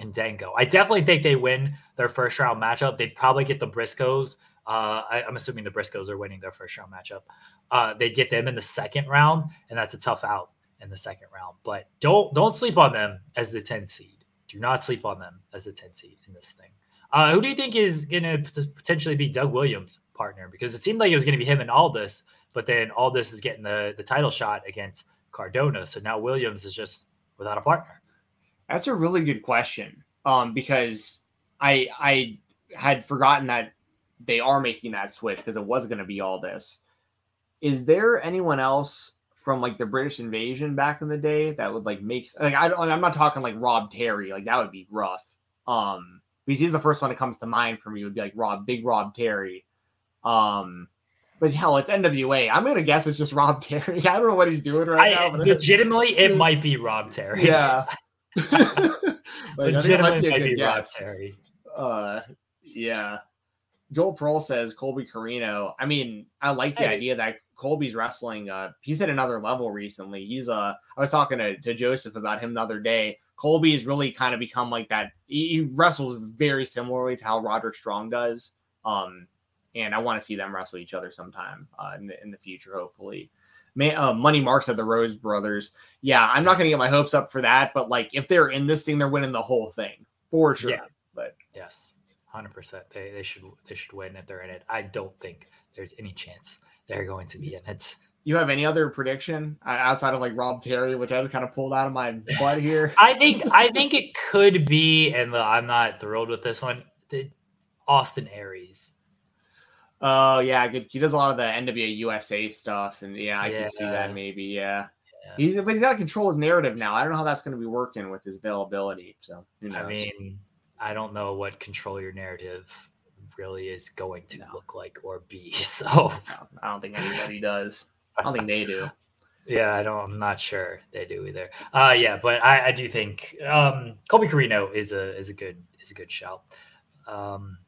and Dango. I definitely think they win their first round matchup. They'd probably get the Briscoes. Uh, I, am assuming the Briscoes are winning their first round matchup. Uh, they get them in the second round, and that's a tough out in the second round. But don't don't sleep on them as the 10 seed. Do not sleep on them as the 10 seed in this thing. Uh, who do you think is going to potentially be Doug Williams' partner? Because it seemed like it was going to be him and Aldis, but then Aldis is getting the, the title shot against Cardona. So now Williams is just without a partner. That's a really good question. Um, because I I had forgotten that they are making that switch because it was going to be Aldis. Is there anyone else from like the British invasion back in the day that would like make like I don't I'm not talking like Rob Terry like that would be rough. Um, because he's the first one that comes to mind for me would be like Rob Big Rob Terry. Um, but hell, it's NWA. I'm gonna guess it's just Rob Terry. I don't know what he's doing right I, now. But legitimately, it might be Rob Terry. Yeah. like, legitimately might be, be Terry. Uh, yeah. Joel Pearl says Colby Corino. I mean, I like the hey. idea that Colby's wrestling. Uh, he's at another level recently. He's uh, I was talking to, to Joseph about him the other day. Colby's really kind of become like that. He, he wrestles very similarly to how Roderick Strong does. Um, and I want to see them wrestle each other sometime uh, in the in the future, hopefully. Man, uh, Money Marks of the Rose Brothers. Yeah, I'm not going to get my hopes up for that, but like if they're in this thing, they're winning the whole thing for sure. Yeah. But yes, hundred percent. They they should they should win if they're in it. I don't think there's any chance they're going to be in it. You have any other prediction uh, outside of like Rob Terry, which I just kind of pulled out of my butt here? I think I think it could be, and I'm not thrilled with this one. The Austin Aries. Oh yeah, good. He does a lot of the NWA USA stuff, and yeah, I yeah. can see that maybe. Yeah. yeah. He's but he's got to control his narrative now. I don't know how that's going to be working with his availability. So I mean, I don't know what control your narrative really is going to no. look like or be. So no, I don't think anybody does. I don't think they do. Yeah, I don't. I'm not sure they do either. Uh, yeah, but I, I do think um, Colby Corino is a is a good is a good shout. Um,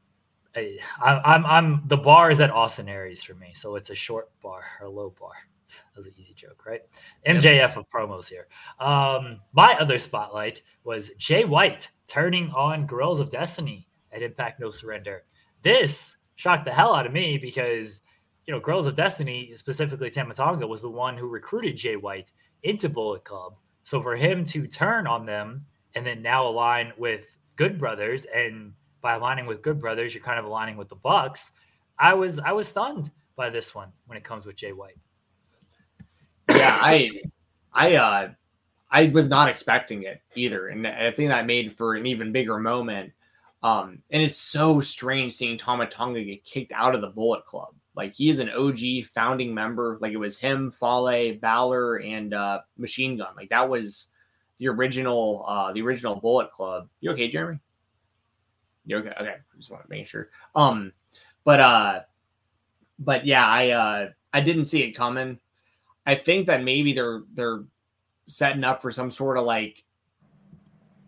I, I'm I'm the bar is at Austin Aries for me, so it's a short bar or low bar. That was an easy joke, right? MJF of promos here. Um, my other spotlight was Jay White turning on Guerrillas of Destiny at Impact No Surrender. This shocked the hell out of me because you know Guerrillas of Destiny, specifically Tama Tonga, was the one who recruited Jay White into Bullet Club. So for him to turn on them and then now align with Good Brothers and by aligning with Good Brothers, you're kind of aligning with the Bucks. I was I was stunned by this one when it comes with Jay White. yeah, I, I, uh, I was not expecting it either, and I think that made for an even bigger moment. Um, and it's so strange seeing Tama Tonga get kicked out of the Bullet Club. Like he is an OG founding member. Like it was him, Fale, Balor, and uh, Machine Gun. Like that was the original, uh, the original Bullet Club. You okay, Jeremy? You okay? Okay, just want to make sure. Um, but uh, but yeah, I uh, I didn't see it coming. I think that maybe they're they're setting up for some sort of like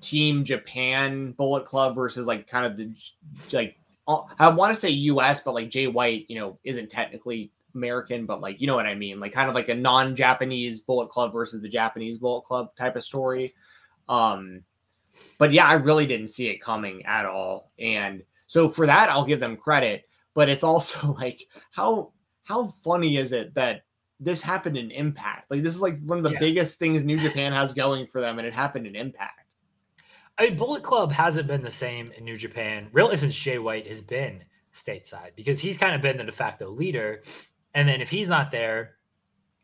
Team Japan Bullet Club versus like kind of the like I want to say US, but like Jay White, you know, isn't technically American, but like you know what I mean, like kind of like a non-Japanese Bullet Club versus the Japanese Bullet Club type of story. Um, but yeah, I really didn't see it coming at all, and so for that, I'll give them credit. But it's also like how how funny is it that this happened in Impact? Like this is like one of the yeah. biggest things New Japan has going for them, and it happened in Impact. I mean, Bullet Club hasn't been the same in New Japan really since Jay White has been stateside because he's kind of been the de facto leader. And then if he's not there,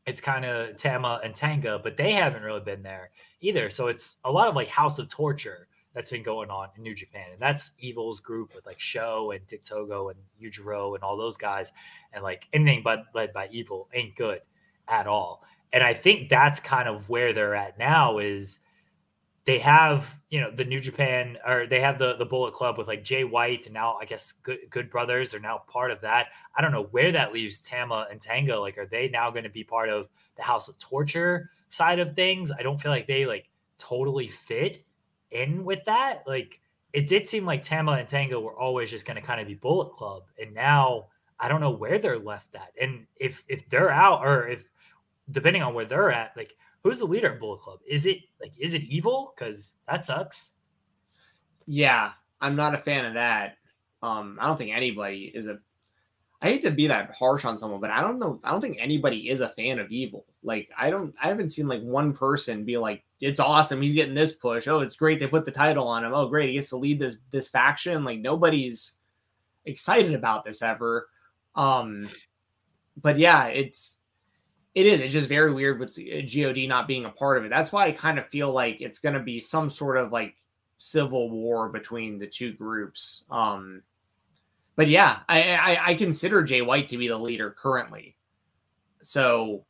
it's kind of Tama and Tanga, but they haven't really been there either. So it's a lot of like House of Torture that's been going on in New Japan. And that's Evil's group with like Sho and Dick Togo and Yujiro and all those guys. And like anything but led by Evil ain't good at all. And I think that's kind of where they're at now is they have you know the New Japan or they have the the Bullet Club with like Jay White and now I guess Good Good Brothers are now part of that. I don't know where that leaves Tama and Tanga. Like, are they now going to be part of the House of Torture side of things? I don't feel like they like totally fit in with that. Like, it did seem like Tama and Tanga were always just going to kind of be Bullet Club, and now I don't know where they're left at. And if if they're out or if depending on where they're at, like who's the leader of Bullet Club? Is it like is it evil? Because that sucks. Yeah, I'm not a fan of that. Um, I don't think anybody is a. I hate to be that harsh on someone, but I don't know. I don't think anybody is a fan of evil. Like I don't. I haven't seen like one person be like, "It's awesome. He's getting this push. Oh, it's great. They put the title on him. Oh, great. He gets to lead this this faction." Like nobody's excited about this ever. Um, but yeah, it's it is. It's just very weird with GOD not being a part of it. That's why I kind of feel like it's going to be some sort of like civil war between the two groups. Um, but yeah, I, I, I consider Jay White to be the leader currently. So,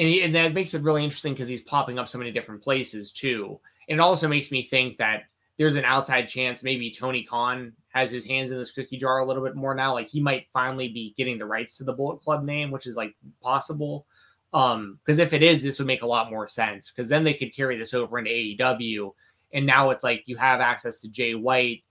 and, he, and that makes it really interesting because he's popping up so many different places too. And it also makes me think that there's an outside chance maybe Tony Khan has his hands in this cookie jar a little bit more now. Like he might finally be getting the rights to the Bullet Club name, which is like possible. Um, because if it is, this would make a lot more sense because then they could carry this over into AEW. And now it's like you have access to Jay White,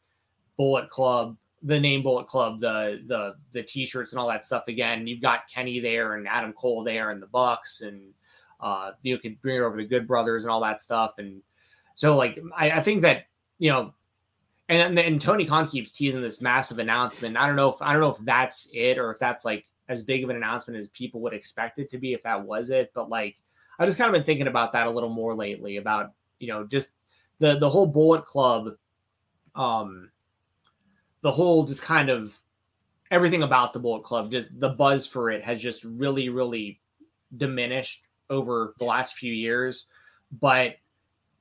Bullet Club, the name Bullet Club, the the the t-shirts and all that stuff again. You've got Kenny there and Adam Cole there and the Bucks and uh you could bring over the Good Brothers and all that stuff. And so like I, I think that you know, and and Tony Khan keeps teasing this massive announcement. I don't know if I don't know if that's it or if that's like as big of an announcement as people would expect it to be if that was it. But like I just kind of been thinking about that a little more lately about you know just the the whole Bullet Club, um, the whole just kind of everything about the Bullet Club, just the buzz for it has just really really diminished over the last few years. But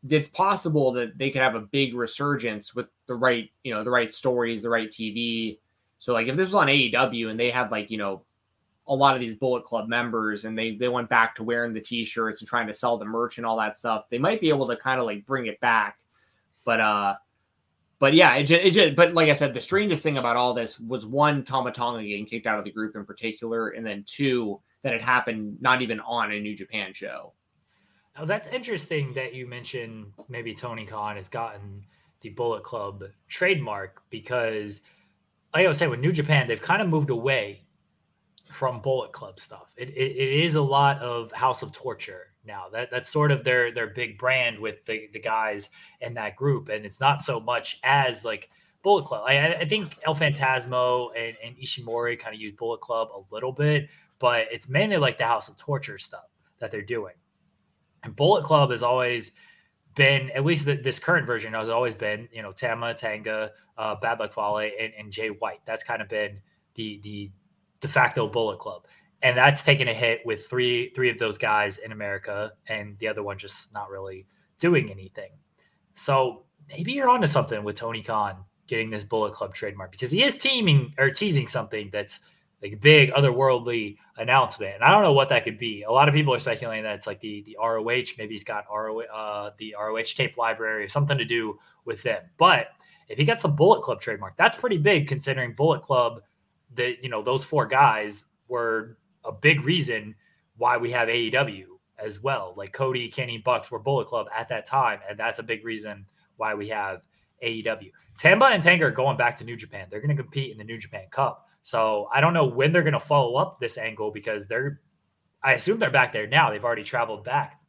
it's possible that they could have a big resurgence with the right, you know, the right stories, the right TV. So like if this was on AEW and they had like, you know, a lot of these Bullet Club members and they they went back to wearing the t-shirts and trying to sell the merch and all that stuff, they might be able to kind of like bring it back. But uh but yeah, it just, it just, but like I said, the strangest thing about all this was one, Tama Tonga getting kicked out of the group in particular, and then two, that it happened not even on a New Japan show. Now that's interesting that you mentioned maybe Tony Khan has gotten the Bullet Club trademark because, like I was saying, with New Japan, they've kind of moved away from Bullet Club stuff. It, it, it is a lot of House of Torture now. That that's sort of their their big brand with the the guys in that group, and it's not so much as like Bullet Club. I, I think El Phantasmo and, and Ishimori kind of use Bullet Club a little bit, but it's mainly like the House of Torture stuff that they're doing. And Bullet Club has always been, at least the, this current version has always been, you know, Tama, Tanga, uh, Bad Luck Fale, and, and Jay White. That's kind of been the the de facto Bullet Club. And that's taken a hit with three three of those guys in America, and the other one just not really doing anything. So maybe you're onto something with Tony Khan getting this Bullet Club trademark because he is teaming or teasing something that's like a big otherworldly announcement. And I don't know what that could be. A lot of people are speculating that it's like the the ROH. Maybe he's got ROH, uh, the ROH tape library or something to do with them. But if he gets the Bullet Club trademark, that's pretty big considering Bullet Club. That you know those four guys were a big reason why we have AEW as well. Like Cody, Kenny, Bucks were Bullet Club at that time, and that's a big reason why we have AEW. Tama and Tanga are going back to New Japan. They're going to compete in the New Japan Cup. So I don't know when they're going to follow up this angle because they're, I assume they're back there now. They've already traveled back,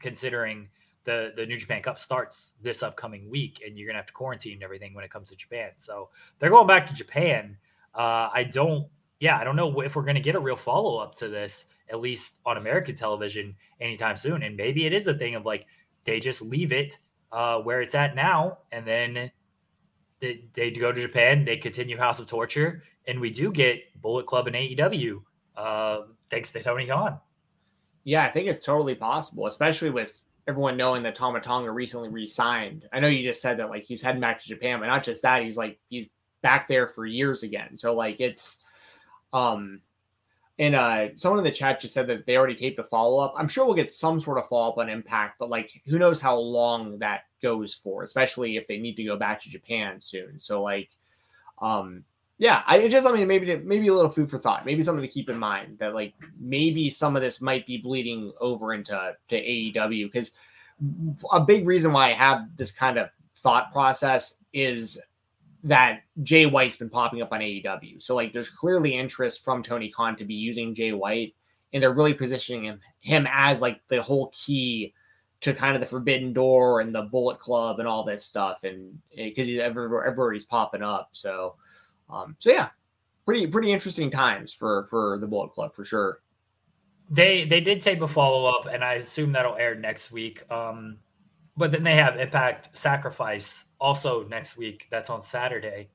considering the the New Japan Cup starts this upcoming week, and you're going to have to quarantine everything when it comes to Japan. So they're going back to Japan. Uh, I don't, yeah, I don't know if we're going to get a real follow up to this, at least on American television anytime soon. And maybe it is a thing of like they just leave it uh, where it's at now, and then they, they go to Japan, they continue House of Torture, and we do get Bullet Club and AEW uh, thanks to Tony Khan. Yeah, I think it's totally possible, especially with everyone knowing that Tama Tonga recently re-signed. I know you just said that like he's heading back to Japan, but not just that, he's like he's back there for years again. So like it's um and uh someone in the chat just said that they already taped a follow-up. I'm sure we'll get some sort of follow-up on impact, but like who knows how long that goes for, especially if they need to go back to Japan soon. So like um yeah, I just I mean maybe maybe a little food for thought, maybe something to keep in mind that like maybe some of this might be bleeding over into to AEW because a big reason why I have this kind of thought process is that Jay White's been popping up on AEW. So like there's clearly interest from Tony Khan to be using Jay White and they're really positioning him him as like the whole key to kind of the Forbidden Door and the Bullet Club and all this stuff and because he's everywhere everybody's popping up. So um, so yeah, pretty pretty interesting times for for the Bullet Club for sure. They they did tape a follow up, and I assume that'll air next week. Um, but then they have Impact Sacrifice also next week. That's on Saturday,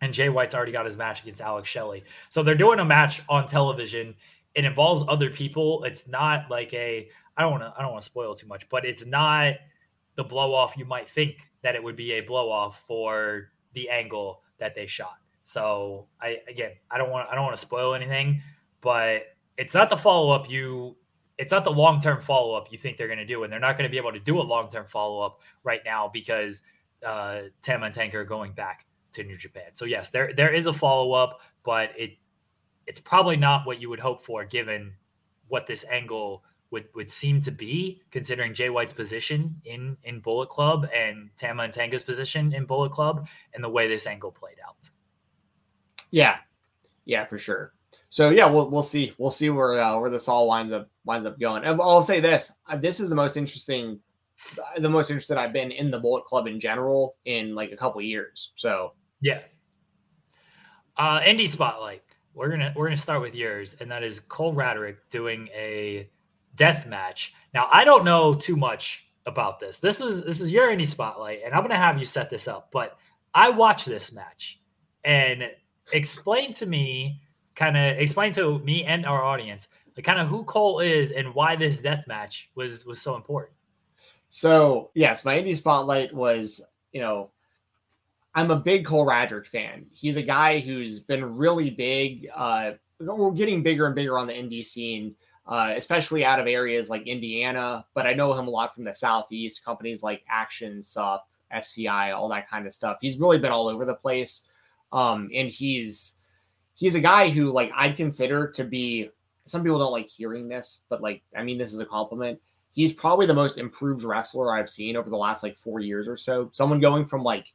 and Jay White's already got his match against Alex Shelley. So they're doing a match on television. It involves other people. It's not like a I don't want to I don't want to spoil too much, but it's not the blow off you might think that it would be a blow off for the angle that they shot. So I again, I don't want I don't want to spoil anything, but it's not the follow up you it's not the long term follow up you think they're going to do, and they're not going to be able to do a long term follow up right now because uh, Tam and Tank are going back to New Japan. So yes, there there is a follow up, but it it's probably not what you would hope for given what this angle would would seem to be, considering Jay White's position in in Bullet Club and Tama and Tanga's position in Bullet Club, and the way this angle played out. Yeah, yeah, for sure. So yeah, we'll we'll see we'll see where uh, where this all winds up winds up going. I'll say this: uh, this is the most interesting, the most interested I've been in the Bullet Club in general in like a couple years. So yeah. Uh, Indie Spotlight. We're gonna we're gonna start with yours, and that is Cole Radrick doing a death match. Now, I don't know too much about this. This is this is your indie spotlight, and I'm gonna have you set this up. But I watched this match and explain to me, kind of explain to me and our audience, like kind of who Cole is and why this death match was was so important. So yes, my indie spotlight was, you know, I'm a big Cole Radrick fan. He's a guy who's been really big. Uh, we're getting bigger and bigger on the indie scene uh, especially out of areas like Indiana. But I know him a lot from the Southeast, companies like Action, SUP, SCI, all that kind of stuff. He's really been all over the place. Um, and he's he's a guy who like I consider to be some people don't like hearing this, but like I mean this is a compliment. He's probably the most improved wrestler I've seen over the last like four years or so. Someone going from like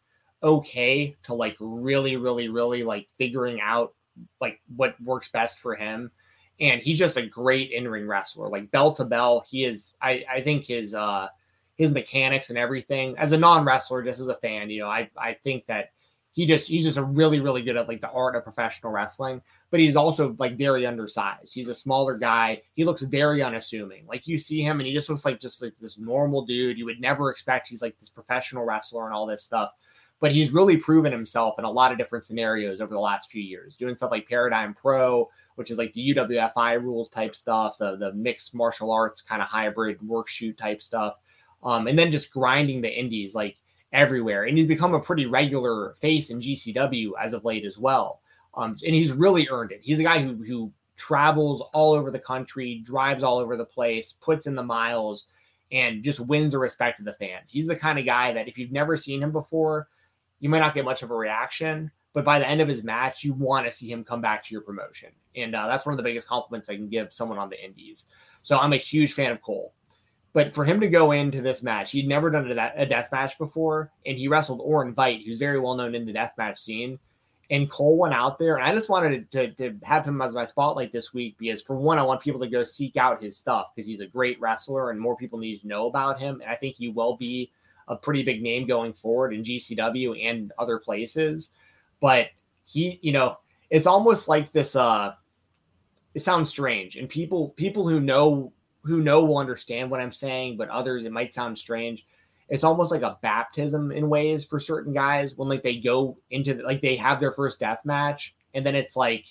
okay to like really, really, really like figuring out like what works best for him and he's just a great in-ring wrestler like bell to bell he is i i think his uh his mechanics and everything as a non-wrestler just as a fan you know i i think that he just he's just a really really good at like the art of professional wrestling but he's also like very undersized. He's a smaller guy. He looks very unassuming. Like you see him and he just looks like just like this normal dude. You would never expect he's like this professional wrestler and all this stuff but he's really proven himself in a lot of different scenarios over the last few years, doing stuff like Paradigm Pro, which is like the UWFI rules type stuff, the the mixed martial arts kind of hybrid work shoot type stuff, um, and then just grinding the indies. Like everywhere. And he's become a pretty regular face in GCW as of late as well. Um, and he's really earned it. He's a guy who who travels all over the country, drives all over the place, puts in the miles, and just wins the respect of the fans. He's the kind of guy that if you've never seen him before, you might not get much of a reaction, but by the end of his match, you want to see him come back to your promotion. And uh, that's one of the biggest compliments I can give someone on the indies. So I'm a huge fan of Cole. But for him to go into this match, he'd never done a, death match before, and he wrestled Orin Veidt, who's very well known in the death match scene. And Cole went out there, and I just wanted to, to, to have him as my spotlight this week because, for one, I want people to go seek out his stuff because he's a great wrestler, and more people need to know about him. And I think he will be a pretty big name going forward in GCW and other places. But he, you know, it's almost like this. Uh, it sounds strange, and people people who know who know will understand what I'm saying, but others it might sound strange. It's almost like a baptism in ways for certain guys when like they go into the, like they have their first death match, and then it's like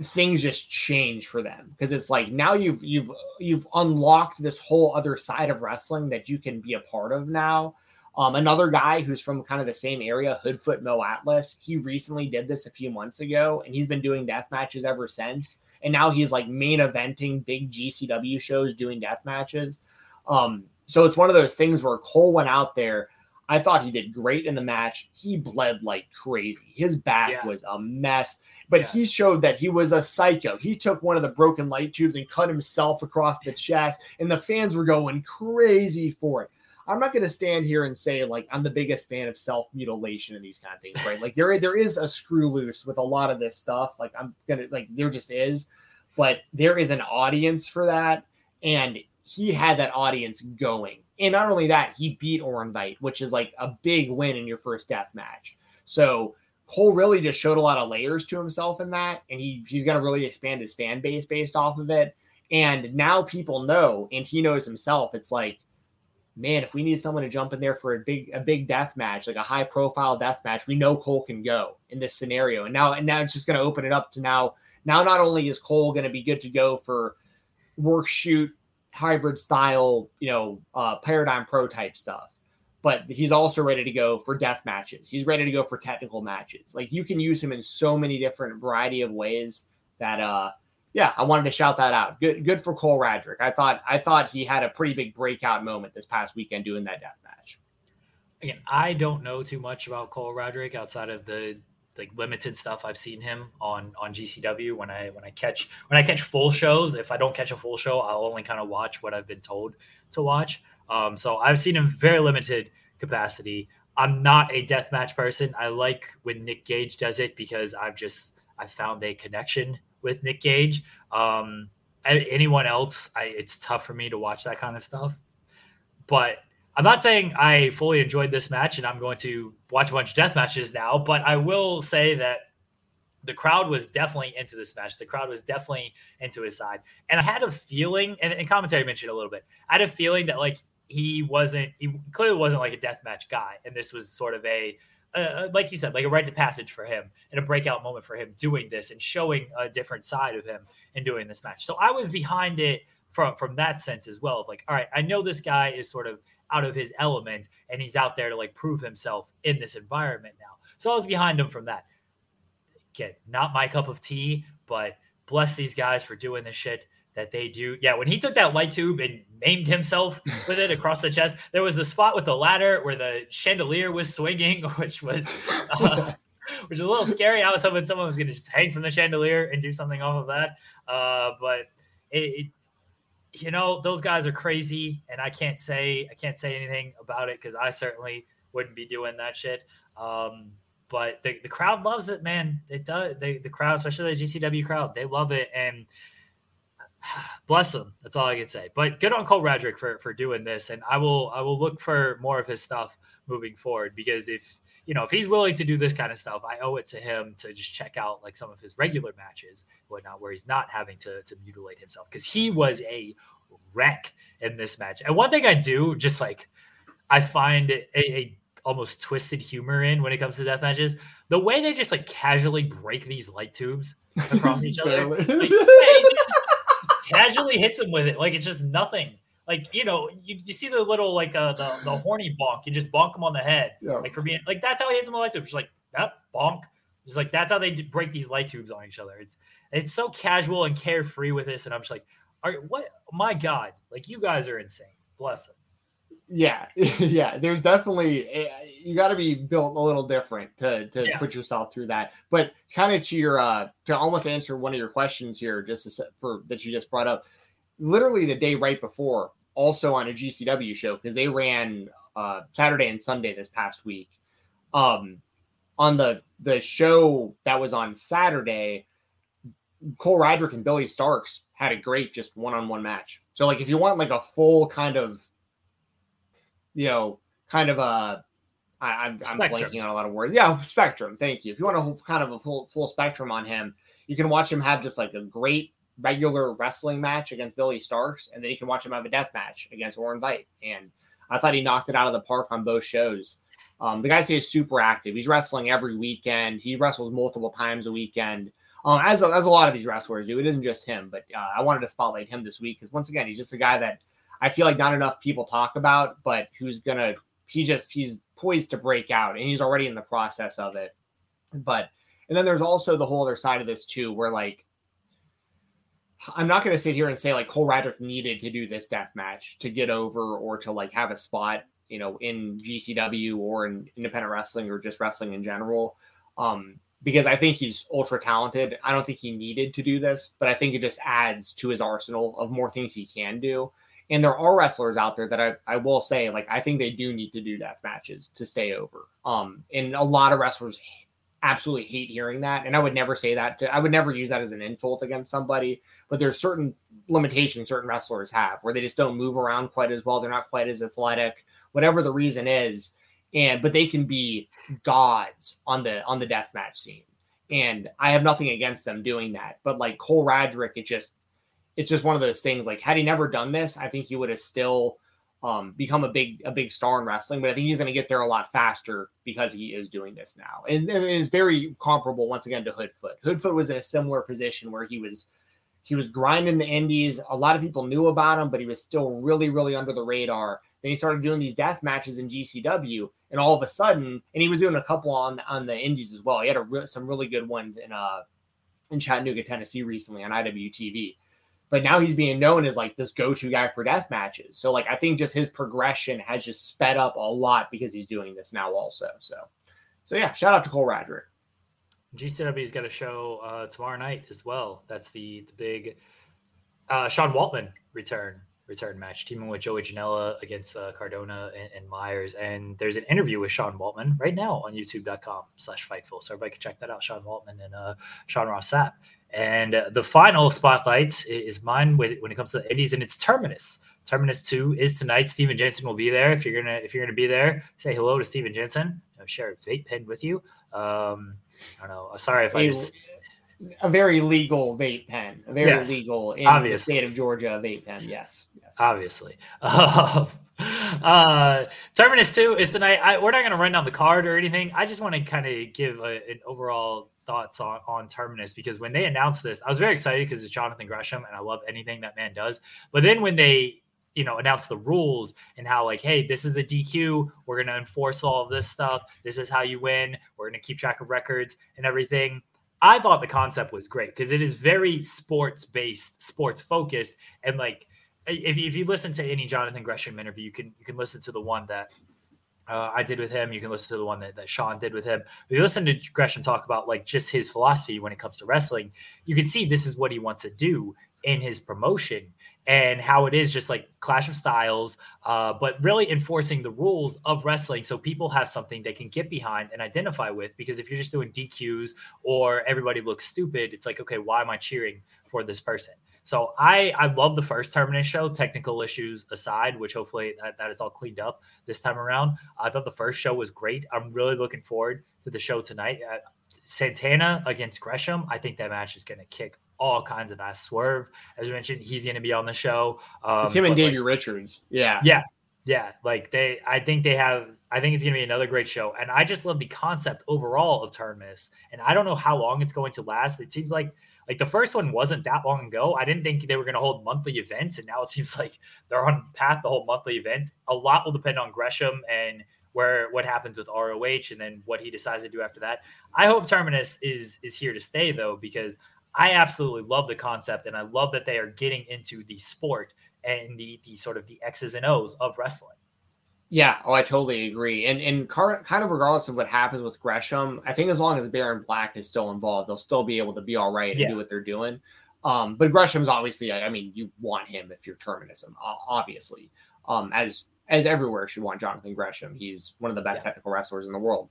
things just change for them because it's like now you've you've you've unlocked this whole other side of wrestling that you can be a part of now. Um, another guy who's from kind of the same area, Hoodfoot Mo Atlas, he recently did this a few months ago, and he's been doing death matches ever since. And now he's like main eventing big GCW shows, doing death matches. Um, so it's one of those things where Cole went out there. I thought he did great in the match. He bled like crazy. His back Yeah. was a mess, but Yeah. he showed that he was a psycho. He took one of the broken light tubes and cut himself across the chest, and the fans were going crazy for it. I'm not going to stand here and say like I'm the biggest fan of self mutilation and these kind of things, right? Like there there is a screw loose with a lot of this stuff. Like I'm gonna like there just is, but there is an audience for that, and he had that audience going. And not only that, he beat Orin Veidt, which is like a big win in your first death match. So Cole really just showed a lot of layers to himself in that, and he he's going to really expand his fan base based off of it. And now people know, and he knows himself. It's like, man, if we need someone to jump in there for a big a big death match, like a high profile death match, we know Cole can go in this scenario. And now and now it's just going to open it up to now. Now not only is Cole going to be good to go for work shoot hybrid style, you know, uh, paradigm pro type stuff. But he's also ready to go for death matches. He's ready to go for technical matches. Like you can use him in so many different variety of ways that uh yeah, I wanted to shout that out. Good good for Cole Radrick. I thought I thought he had a pretty big breakout moment this past weekend doing that death match. again, I don't know too much about Cole Radrick outside of the like limited stuff I've seen him on on GCW. When I when I catch when I catch full shows, if I don't catch a full show, I'll only kind of watch what I've been told to watch. Um, so I've seen him very limited capacity. I'm not a deathmatch person. I like when Nick Gage does it because I've just I found a connection with Nick Gage. Um, anyone else, I, it's tough for me to watch that kind of stuff. But I'm not saying I fully enjoyed this match and I'm going to watch a bunch of death matches now, but I will say that the crowd was definitely into this match. The crowd was definitely into his side. And I had a feeling, and, and commentary mentioned a little bit, I had a feeling that like he wasn't, he clearly wasn't like a death match guy. And this was sort of a, uh, like you said, like a rite of passage for him and a breakout moment for him doing this and showing a different side of him and doing this match. So I was behind it from from that sense as well. Of like, all right, I know this guy is sort of out of his element and he's out there to like prove himself in this environment now. So I was behind him from that. Again, not my cup of tea, but bless these guys for doing this shit that they do. Yeah, when he took that light tube and maimed himself with it across the chest, there was the spot with the ladder where the chandelier was swinging, which was uh, which is a little scary. I was hoping someone was going to just hang from the chandelier and do something off of that. Uh, but it, it, you know, those guys are crazy, and I can't say I can't say anything about it because I certainly wouldn't be doing that shit. Um, but the, the crowd loves it, man. It does. They, the crowd, especially the GCW crowd, they love it, and bless him. That's all I can say. But good on Cole Radrick for for doing this, and I will I will look for more of his stuff moving forward because if you know if he's willing to do this kind of stuff, I owe it to him to just check out like some of his regular matches, whatnot, where he's not having to to mutilate himself because he was a wreck in this match. And one thing I do just like I find a, a almost twisted humor in when it comes to death matches. The way they just like casually break these light tubes across each other, like, yeah, just, just casually hits him with it like it's just nothing. Like you know, you, you see the little like uh, the the horny bonk. You just bonk him on the head, Yeah. like for being like that's how he hits him with light tubes. Just like that bonk. Just like that's how they break these light tubes on each other. It's it's so casual and carefree with this, and I'm just like, are what? My God, like you guys are insane. Bless them. Yeah yeah there's definitely eh, you got to be built a little different to to Yeah. put yourself through that but kind of to your uh to almost answer one of your questions here just to, set- for that you just brought up literally the day right before also on a gcw show because they ran uh saturday and sunday this past week um on the the show that was on saturday cole Radrick and billy starkz had a great just one-on-one match so like if you want like a full kind of you know, kind of a I, I'm, I'm blanking on a lot of words. Yeah, spectrum. Thank you. If you want a whole, kind of a full full spectrum on him, you can watch him have just like a great regular wrestling match against Billy Starkz, and then you can watch him have a death match against Orin Veidt. And I thought he knocked it out of the park on both shows. Um, the guy stays super active. He's wrestling every weekend. He wrestles multiple times a weekend. Um, as a, as a lot of these wrestlers do. It isn't just him, but uh, I wanted to spotlight him this week because once again, he's just a guy that I feel like not enough people talk about, but who's gonna he just he's poised to break out and he's already in the process of it. But and then there's also the whole other side of this too, where like I'm not gonna sit here and say like Cole Radrick needed to do this death match to get over or to like have a spot, you know, in GCW or in independent wrestling or just wrestling in general. Um, because I think he's ultra talented. I don't think he needed to do this, but I think it just adds to his arsenal of more things he can do. And there are wrestlers out there that I, I will say, like, I think they do need to do death matches to stay over. Um, and a lot of wrestlers absolutely hate hearing that. And I would never say that to, I would never use that as an insult against somebody, but there's certain limitations certain wrestlers have where they just don't move around quite as well. They're not quite as athletic, whatever the reason is. And, but they can be gods on the, on the death match scene. And I have nothing against them doing that. But like Cole Radrick, it just, it's just one of those things. Like, had he never done this, I think he would have still um, become a big a big star in wrestling. But I think he's going to get there a lot faster because he is doing this now, and, and it's very comparable once again to Hoodfoot. Hoodfoot was in a similar position where he was he was grinding the indies. A lot of people knew about him, but he was still really really under the radar. Then he started doing these death matches in GCW, and all of a sudden, and he was doing a couple on on the indies as well. He had re- some really good ones in uh in Chattanooga, Tennessee recently on IWTV but now he's being known as like this go-to guy for death matches. So like I think just his progression has just sped up a lot because he's doing this now also. So so yeah, shout out to Cole Radrick. GCW's got a show uh, tomorrow night as well. That's the the big uh, Sean Waltman return return match, teaming with Joey Janela against uh, Cardona and, and Myers. And there's an interview with Sean Waltman right now on YouTube.com slash Fightful. So everybody can check that out. Sean Waltman and uh, Sean Ross Sapp. And uh, the final spotlight is mine when it comes to the Indies, and it's Terminus. Terminus Two is tonight. Stephen Jensen will be there. If you're gonna if you're gonna be there, say hello to Stephen Jensen. Know, share a vape pen with you. Um, I don't know. Sorry if I just a very legal vape pen, a very Yes, legal in obviously. the state of Georgia vape pen. Yes, yes. obviously. Um, uh, Terminus 2 is tonight. I, we're not going to run down the card or anything. I just want to kind of give a, an overall thoughts on, on Terminus because when they announced this, I was very excited because it's Jonathan Gresham and I love anything that man does. But then when they you know announced the rules and how like hey this is a dq we're going to enforce all of this stuff this is how you win we're going to keep track of records and everything i thought the concept was great because it is very sports based sports focused and like if, if you listen to any jonathan gresham interview you can you can listen to the one that uh, I did with him. You can listen to the one that, that Sean did with him. If you listen to Gresham talk about like just his philosophy when it comes to wrestling, you can see this is what he wants to do in his promotion and how it is just like clash of styles, uh, but really enforcing the rules of wrestling so people have something they can get behind and identify with. Because if you're just doing DQs or everybody looks stupid, it's like, okay, why am I cheering for this person? So I I love the first Terminus show, technical issues aside, which hopefully that, that is all cleaned up this time around. I thought the first show was great. I'm really looking forward to the show tonight. Uh, Santana against Gresham. I think that match is going to kick all kinds of ass. Swerve, as we mentioned, he's going to be on the show. Um, it's him and but, like, Davey Richards. Yeah, yeah, Yeah, like they, I think they have. I think it's going to be another great show, and I just love the concept overall of Terminus. And I don't know how long it's going to last. It seems like like the first one wasn't that long ago. I didn't think they were going to hold monthly events, and now it seems like they're on path to hold monthly events. A lot will depend on Gresham and where what happens with ROH, and then what he decides to do after that. I hope Terminus is is here to stay though, because I absolutely love the concept, and I love that they are getting into the sport and the the sort of the X's and O's of wrestling. Yeah, oh, I totally agree. And and car, kind of regardless of what happens with Gresham, I think as long as Baron Black is still involved, they'll still be able to be all right and Yeah. do what they're doing. Um, but Gresham's obviously, I I mean, you want him if you're Terminus, um, obviously. Um, as as everywhere should want Jonathan Gresham. He's one of the best Yeah. technical wrestlers in the world.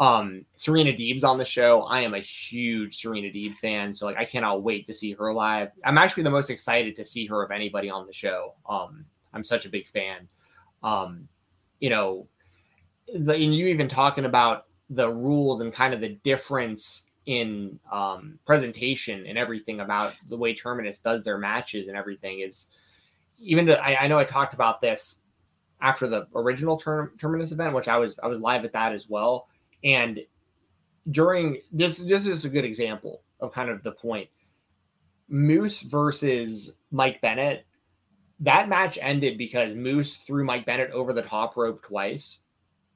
Um, Serena Deeb's on the show. I am a huge Serena Deeb fan, so like I cannot wait to see her live. I'm actually the most excited to see her of anybody on the show. Um, I'm such a big fan. Um, you know, the, and you even talking about the rules and kind of the difference in um, presentation and everything about the way Terminus does their matches and everything is even to, I, I know I talked about this after the original term, Terminus event, which I was I was live at that as well. And during this, this is a good example of kind of the point. Moose versus Mike Bennett. That match ended because Moose threw Mike Bennett over the top rope twice.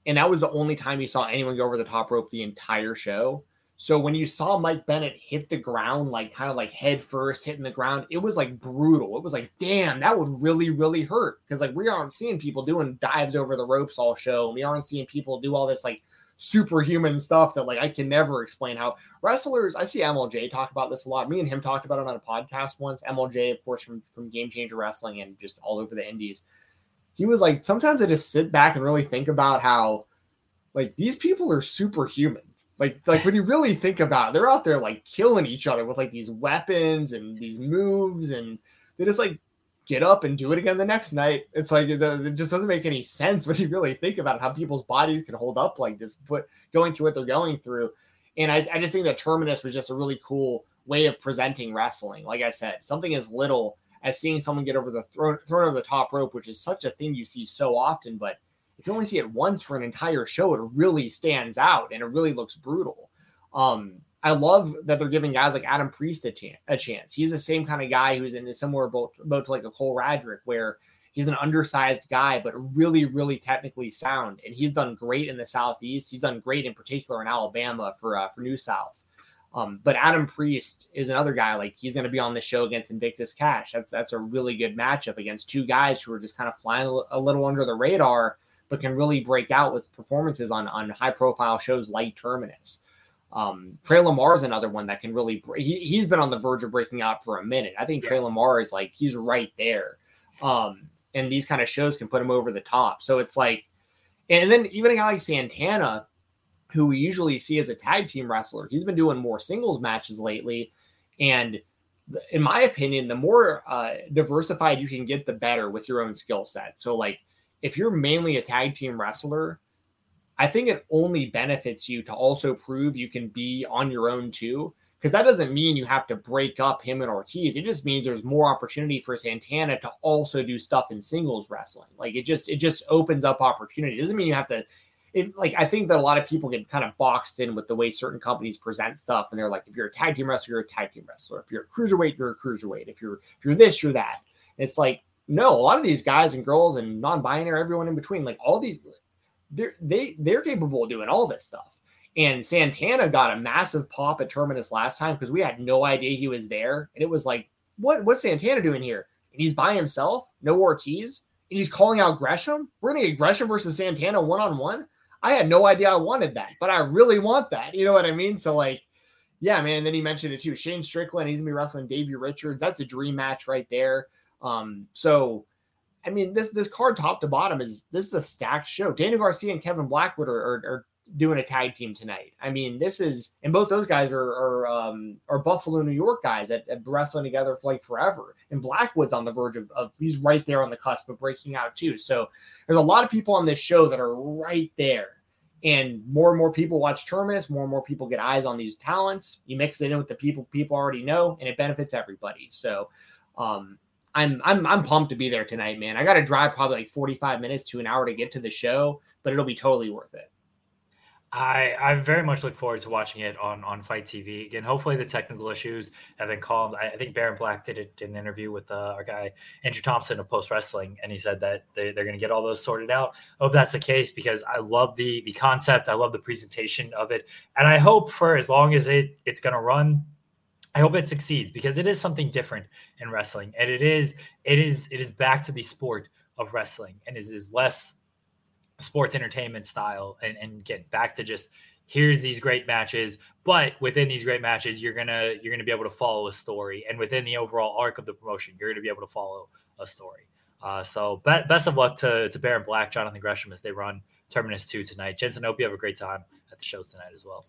And that was the only time you saw anyone go over the top rope the entire show. So when you saw Mike Bennett hit the ground, like kind of like head first, hitting the ground, it was like brutal. It was like, damn, that would really, really hurt. Because like we aren't seeing people doing dives over the ropes all show. We aren't seeing people do all this like superhuman stuff that like I can never explain how wrestlers. I see MLJ talk about this a lot. Me and him talked about it on a podcast once. MLJ, of course, from from Game Changer Wrestling and just all over the indies. He was like, sometimes I just sit back and really think about how like these people are superhuman. Like like when you really think about it, they're out there like killing each other with like these weapons and these moves and they just like get up and do it again the next night. It's like it, just doesn't make any sense when you really think about how people's bodies can hold up like this, but going through what they're going through. And I, I just think that Terminus was just a really cool way of presenting wrestling. Like I said, something as little as seeing someone get over the thrown thrown over the top rope, which is such a thing you see so often, but if you only see it once for an entire show, it really stands out and it really looks brutal. Um, I love that they're giving guys like Adam Priest a, chan- a chance. He's the same kind of guy who's in a similar boat, boat to like a Cole Radrick, where he's an undersized guy, but really, really technically sound. And he's done great in the Southeast. He's done great in particular in Alabama for uh, for New South. Um, but Adam Priest is another guy like he's going to be on the show against Invictus Khash. That's that's a really good matchup against two guys who are just kind of flying a a little under the radar, but can really break out with performances on on high profile shows like Terminus. Um, Tre Lamar is another one that can really, he, he's been on the verge of breaking out for a minute. I think Tre Lamar is like he's right there. Um, and these kind of shows can put him over the top. So it's like, and then even a guy like Santana, who we usually see as a tag team wrestler, he's been doing more singles matches lately. And in my opinion, the more uh, diversified you can get, the better with your own skill set. So, like, if you're mainly a tag team wrestler, I think it only benefits you to also prove you can be on your own too. Because that doesn't mean you have to break up him and Ortiz. It just means there's more opportunity for Santana to also do stuff in singles wrestling. Like it just it just opens up opportunity. It doesn't mean you have to it, like I think that a lot of people get kind of boxed in with the way certain companies present stuff, and they're like, if you're a tag team wrestler, you're a tag team wrestler. If you're a cruiserweight, you're a cruiserweight. If you're if you're this, you're that. It's like no, a lot of these guys and girls and non-binary, everyone in between, like all these, they're they they're capable of doing all this stuff. And Santana got a massive pop at Terminus last time because we had no idea he was there, and it was like, what what's Santana doing here? And he's by himself, no Ortiz, and he's calling out Gresham. We're gonna get Gresham versus Santana one on one. I had no idea I wanted that, but I really want that. You know what I mean? So like, yeah, man. And then he mentioned it too. Shane Strickland, he's gonna be wrestling Davey Richards. That's a dream match right there. Um, so I mean, this this card top to bottom is this is a stacked show. Daniel Garcia and Kevin Blackwood are, are, are doing a tag team tonight. I mean, this is and both those guys are are um are Buffalo, New York guys that have wrestling together for like forever. And Blackwood's on the verge of, of he's right there on the cusp of breaking out too. So there's a lot of people on this show that are right there. And more and more people watch Terminus, more and more people get eyes on these talents. You mix it in with the people people already know, and it benefits everybody. So um I'm I'm I'm pumped to be there tonight, man. I got to drive probably like 45 minutes to an hour to get to the show, but it'll be totally worth it. I I very much look forward to watching it on on FITE TV. Again, hopefully the technical issues have been calmed. I, I think Baron Black did, did an interview with uh, our guy Andrew Thompson of Post Wrestling, and he said that they, they're going to get all those sorted out. Hope that's the case because I love the the concept. I love the presentation of it, and I hope for as long as it it's going to run. I hope it succeeds because it is something different in wrestling, and it is it is it is back to the sport of wrestling, and is is less sports entertainment style and, and get back to just here's these great matches but within these great matches you're gonna you're gonna be able to follow a story and within the overall arc of the promotion you're gonna be able to follow a story uh, so be- best of luck to to Baron Black, Jonathan Gresham as they run Terminus 2 tonight. Jensen, hope you have a great time at the show tonight as well.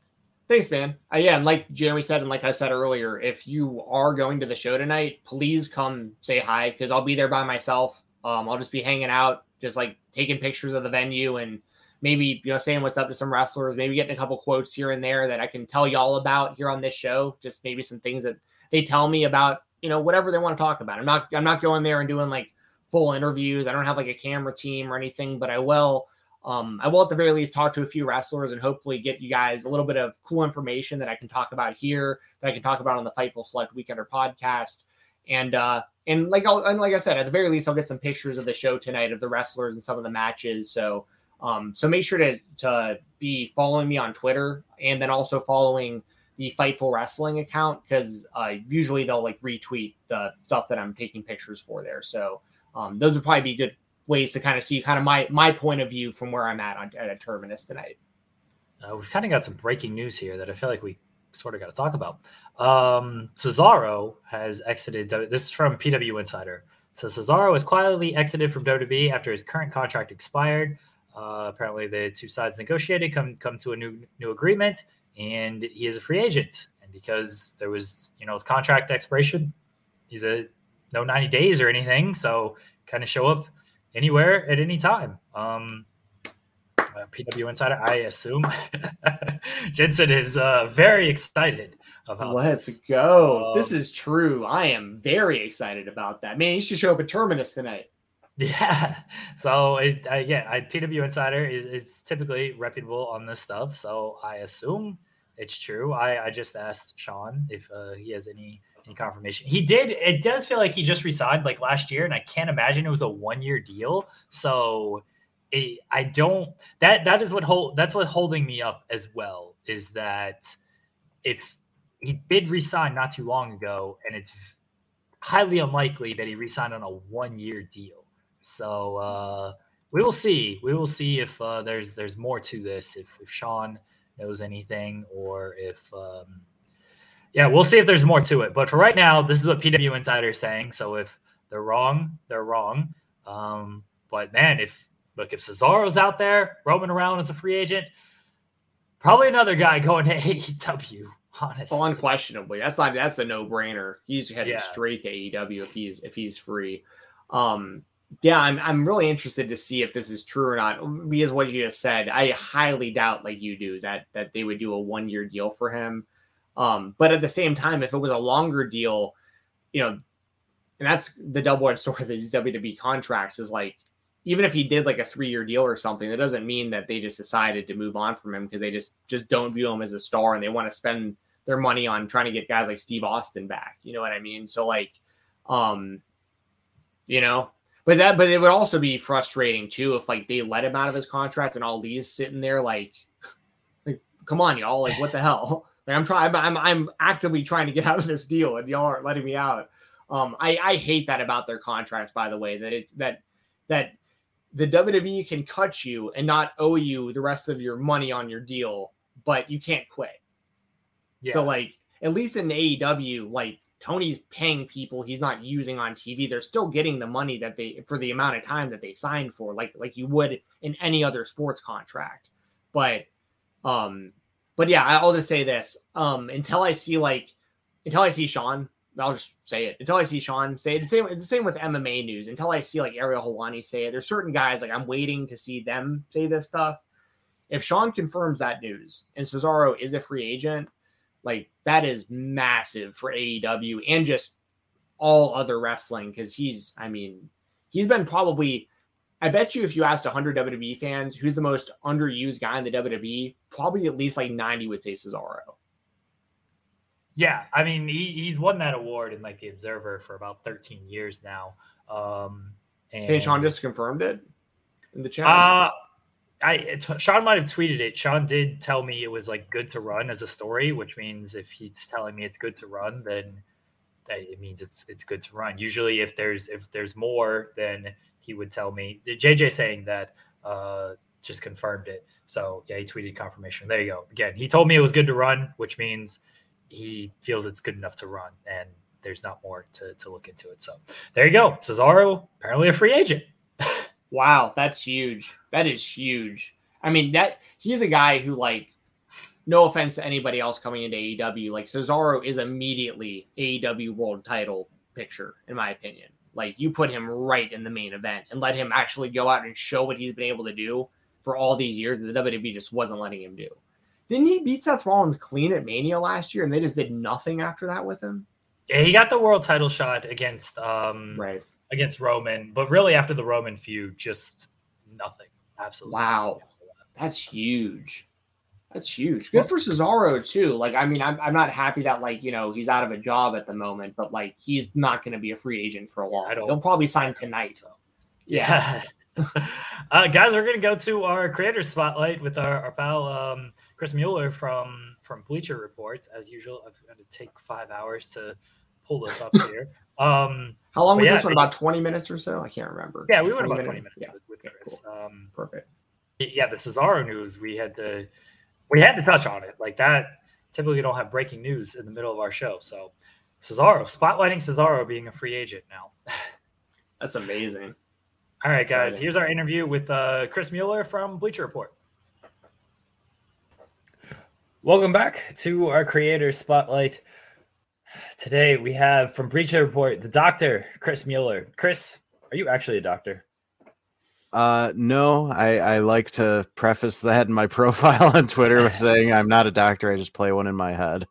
Thanks, man. Uh, yeah, and like Jeremy said, and like I said earlier, if you are going to the show tonight, please come say hi because I'll be there by myself. Um, I'll just be hanging out, just like taking pictures of the venue and maybe you know saying what's up to some wrestlers, maybe getting a couple quotes here and there that I can tell y'all about here on this show. Just maybe some things that they tell me about, you know, whatever they want to talk about. I'm not I'm not going there and doing like full interviews. I don't have like a camera team or anything, but I will um, I will at the very least talk to a few wrestlers and hopefully get you guys a little bit of cool information that I can talk about here, that I can talk about on the Fightful Select Weekender podcast. And uh and like I'll, and like I said, at the very least, I'll get some pictures of the show tonight of the wrestlers and some of the matches. So um so make sure to to be following me on Twitter and then also following the Fightful Wrestling account because uh, usually they'll like retweet the stuff that I'm taking pictures for there. So um, those would probably be good ways to kind of see kind of my my point of view from where I'm at on, at a terminus tonight. Uh, we've kind of got some breaking news here that I feel like we sort of got to talk about. Um, Cesaro has exited. This is from PW Insider. So Cesaro has quietly exited from WWE after his current contract expired. Uh, apparently, the two sides negotiated, come come to a new new agreement, and he is a free agent. And because there was, you know, his contract expiration, he's a no ninety days or anything, so kind of show up anywhere at any time. Um, uh, PW Insider, I assume. Jensen is uh, very excited about Let's this. go. Um, this is true. I am very excited about that. Man, you should show up at Terminus tonight. Yeah. So it, I, yeah, I, PW Insider is, is typically reputable on this stuff. So I assume it's true. I, I just asked Sean if uh, he has any any confirmation. He did. It does feel like he just resigned like last year, and I can't imagine it was a one year deal. So it, I don't. That that is what hold. That's what holding me up as well. Is that if he did resign not too long ago, and it's highly unlikely that he resigned on a one year deal. So uh, we will see. We will see if uh, there's there's more to this. If if Sean knows anything, or if um, yeah, we'll see if there's more to it. But for right now, this is what PW Insider is saying. So if they're wrong, they're wrong. Um, but man, if look if Cesaro's out there roaming around as a free agent, probably another guy going to AEW. Honestly, Unquestionably, that's not that's a no brainer. He's heading Yeah. straight to AEW if he's if he's free. Um, yeah, I'm I'm really interested to see if this is true or not. Because what you just said, I highly doubt, like you do, that that they would do a one year deal for him. Um, but at the same time, if it was a longer deal, you know, and that's the double edged sword of these WWE contracts is like, even if he did like a three year deal or something, that doesn't mean that they just decided to move on from him because they just just don't view him as a star and they want to spend their money on trying to get guys like Steve Austin back. You know what I mean? So like, um, you know, but that but it would also be frustrating too if like they let him out of his contract and all these sitting there like, like come on y'all, like what the hell? Like I'm trying, I'm I'm actively trying to get out of this deal and y'all aren't letting me out. Um, I I hate that about their contracts, by the way, that it's that that the WWE can cut you and not owe you the rest of your money on your deal, but you can't quit. yeah. So like at least in AEW, like Tony's paying people he's not using on TV. They're still getting the money that they for the amount of time that they signed for, like like you would in any other sports contract. But um, but yeah, I'll just say this. Um, until I see like until I see Sean, I'll just say it. Until I see Sean say it. The same, it's the same with MMA news. Until I see like Ariel Helwani say it. There's certain guys like I'm waiting to see them say this stuff. If Sean confirms that news and Cesaro is a free agent, like that is massive for AEW and just all other wrestling because he's, I mean, he's been probably. I bet you if you asked 100 WWE fans who's the most underused guy in the WWE, probably at least like 90 would say Cesaro. Yeah, I mean he, he's won that award in like the Observer for about 13 years now. Um, and St. Sean just confirmed it in the chat. Uh, I t- Sean might have tweeted it. Sean did tell me it was like good to run as a story, which means if he's telling me it's good to run, then that it means it's it's good to run. Usually, if there's if there's more, then he would tell me. JJ saying that uh, just confirmed it. So yeah, he tweeted confirmation. There you go. Again, he told me it was good to run, which means he feels it's good enough to run, and there's not more to to look into it. So there you go. Cesaro apparently a free agent. Wow, that's huge. That is huge. I mean, that he's a guy who, like, no offense to anybody else coming into AEW, like Cesaro is immediately AEW world title picture, in my opinion. Like, you put him right in the main event and let him actually go out and show what he's been able to do for all these years that the WWE just wasn't letting him do. Didn't he beat Seth Rollins clean at Mania last year and they just did nothing after that with him? Yeah, he got the world title shot against um Right. against Roman, but really after the Roman feud, just nothing. Absolutely. Wow. That's huge. That's huge. Good for Cesaro too. Like, I mean, I'm, I'm not happy that like you know he's out of a job at the moment, but like he's not going to be a free agent for a long. I don't- He'll probably sign tonight. So, yeah. uh, guys, we're gonna go to our creator spotlight with our, our pal um, Chris Mueller from from Bleacher Report. As usual, I've got to take five hours to pull this up here. Um, How long was yeah, this one? About 20 minutes or so? I can't remember. yeah, we went about twenty minutes Yeah, with, with Chris. Um, perfect. yeah, the Cesaro news we had to we had to touch on it like that. Typically, don't have breaking news in the middle of our show, so Cesaro spotlighting Cesaro being a free agent now. That's amazing. All right, guys, Exciting. here's our interview with uh, Chris Mueller from Bleacher Report. Welcome back to our creator spotlight. Today we have from Bleacher Report the doctor, Chris Mueller. Chris, are you actually a doctor? Uh, no, I, I like to preface that in my profile on Twitter by saying I'm not a doctor. I just play one in my head.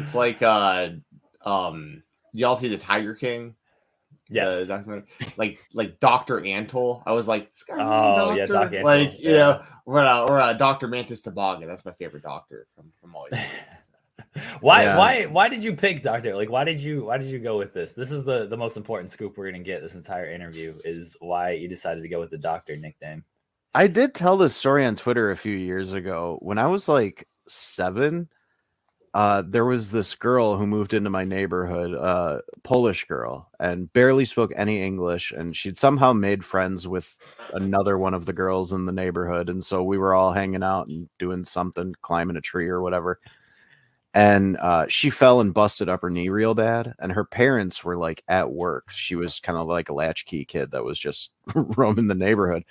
It's like uh um y'all see the Tiger King? Yes. Documentary? Like like Dr. Antle. I was like, this guy really a Oh, yeah, doctor? Doc Antle, Like, you yeah. know, or uh, or uh, Dr. Mantis Toboggan. That's my favorite doctor from from all these movies. Why Yeah. why why did you pick Doctor? Like why did you why did you go with this? This is the the most important scoop we're gonna get this entire interview is why you decided to go with the Doctor nickname. I did tell this story on Twitter a few years ago. When I was like seven, uh, there was this girl who moved into my neighborhood, uh, Polish girl, and barely spoke any English. And she'd somehow made friends with another one of the girls in the neighborhood. And so we were all hanging out and doing something, climbing a tree or whatever. And uh, she fell and busted up her knee real bad. And her parents were like at work. She was kind of like a latchkey kid that was just roaming the neighborhood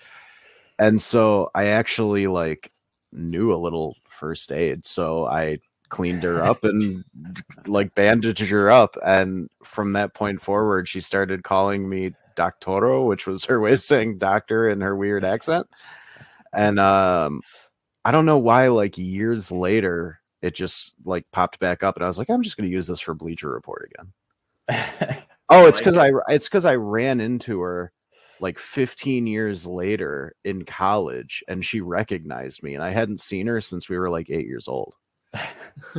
and so i actually like knew a little first aid so i cleaned her up and like bandaged her up and from that point forward she started calling me doctoro which was her way of saying doctor in her weird accent and um i don't know why like years later it just like popped back up and i was like i'm just going to use this for bleacher report again oh it's because i it's because i ran into her like 15 years later in college and she recognized me and I hadn't seen her since we were like 8 years old.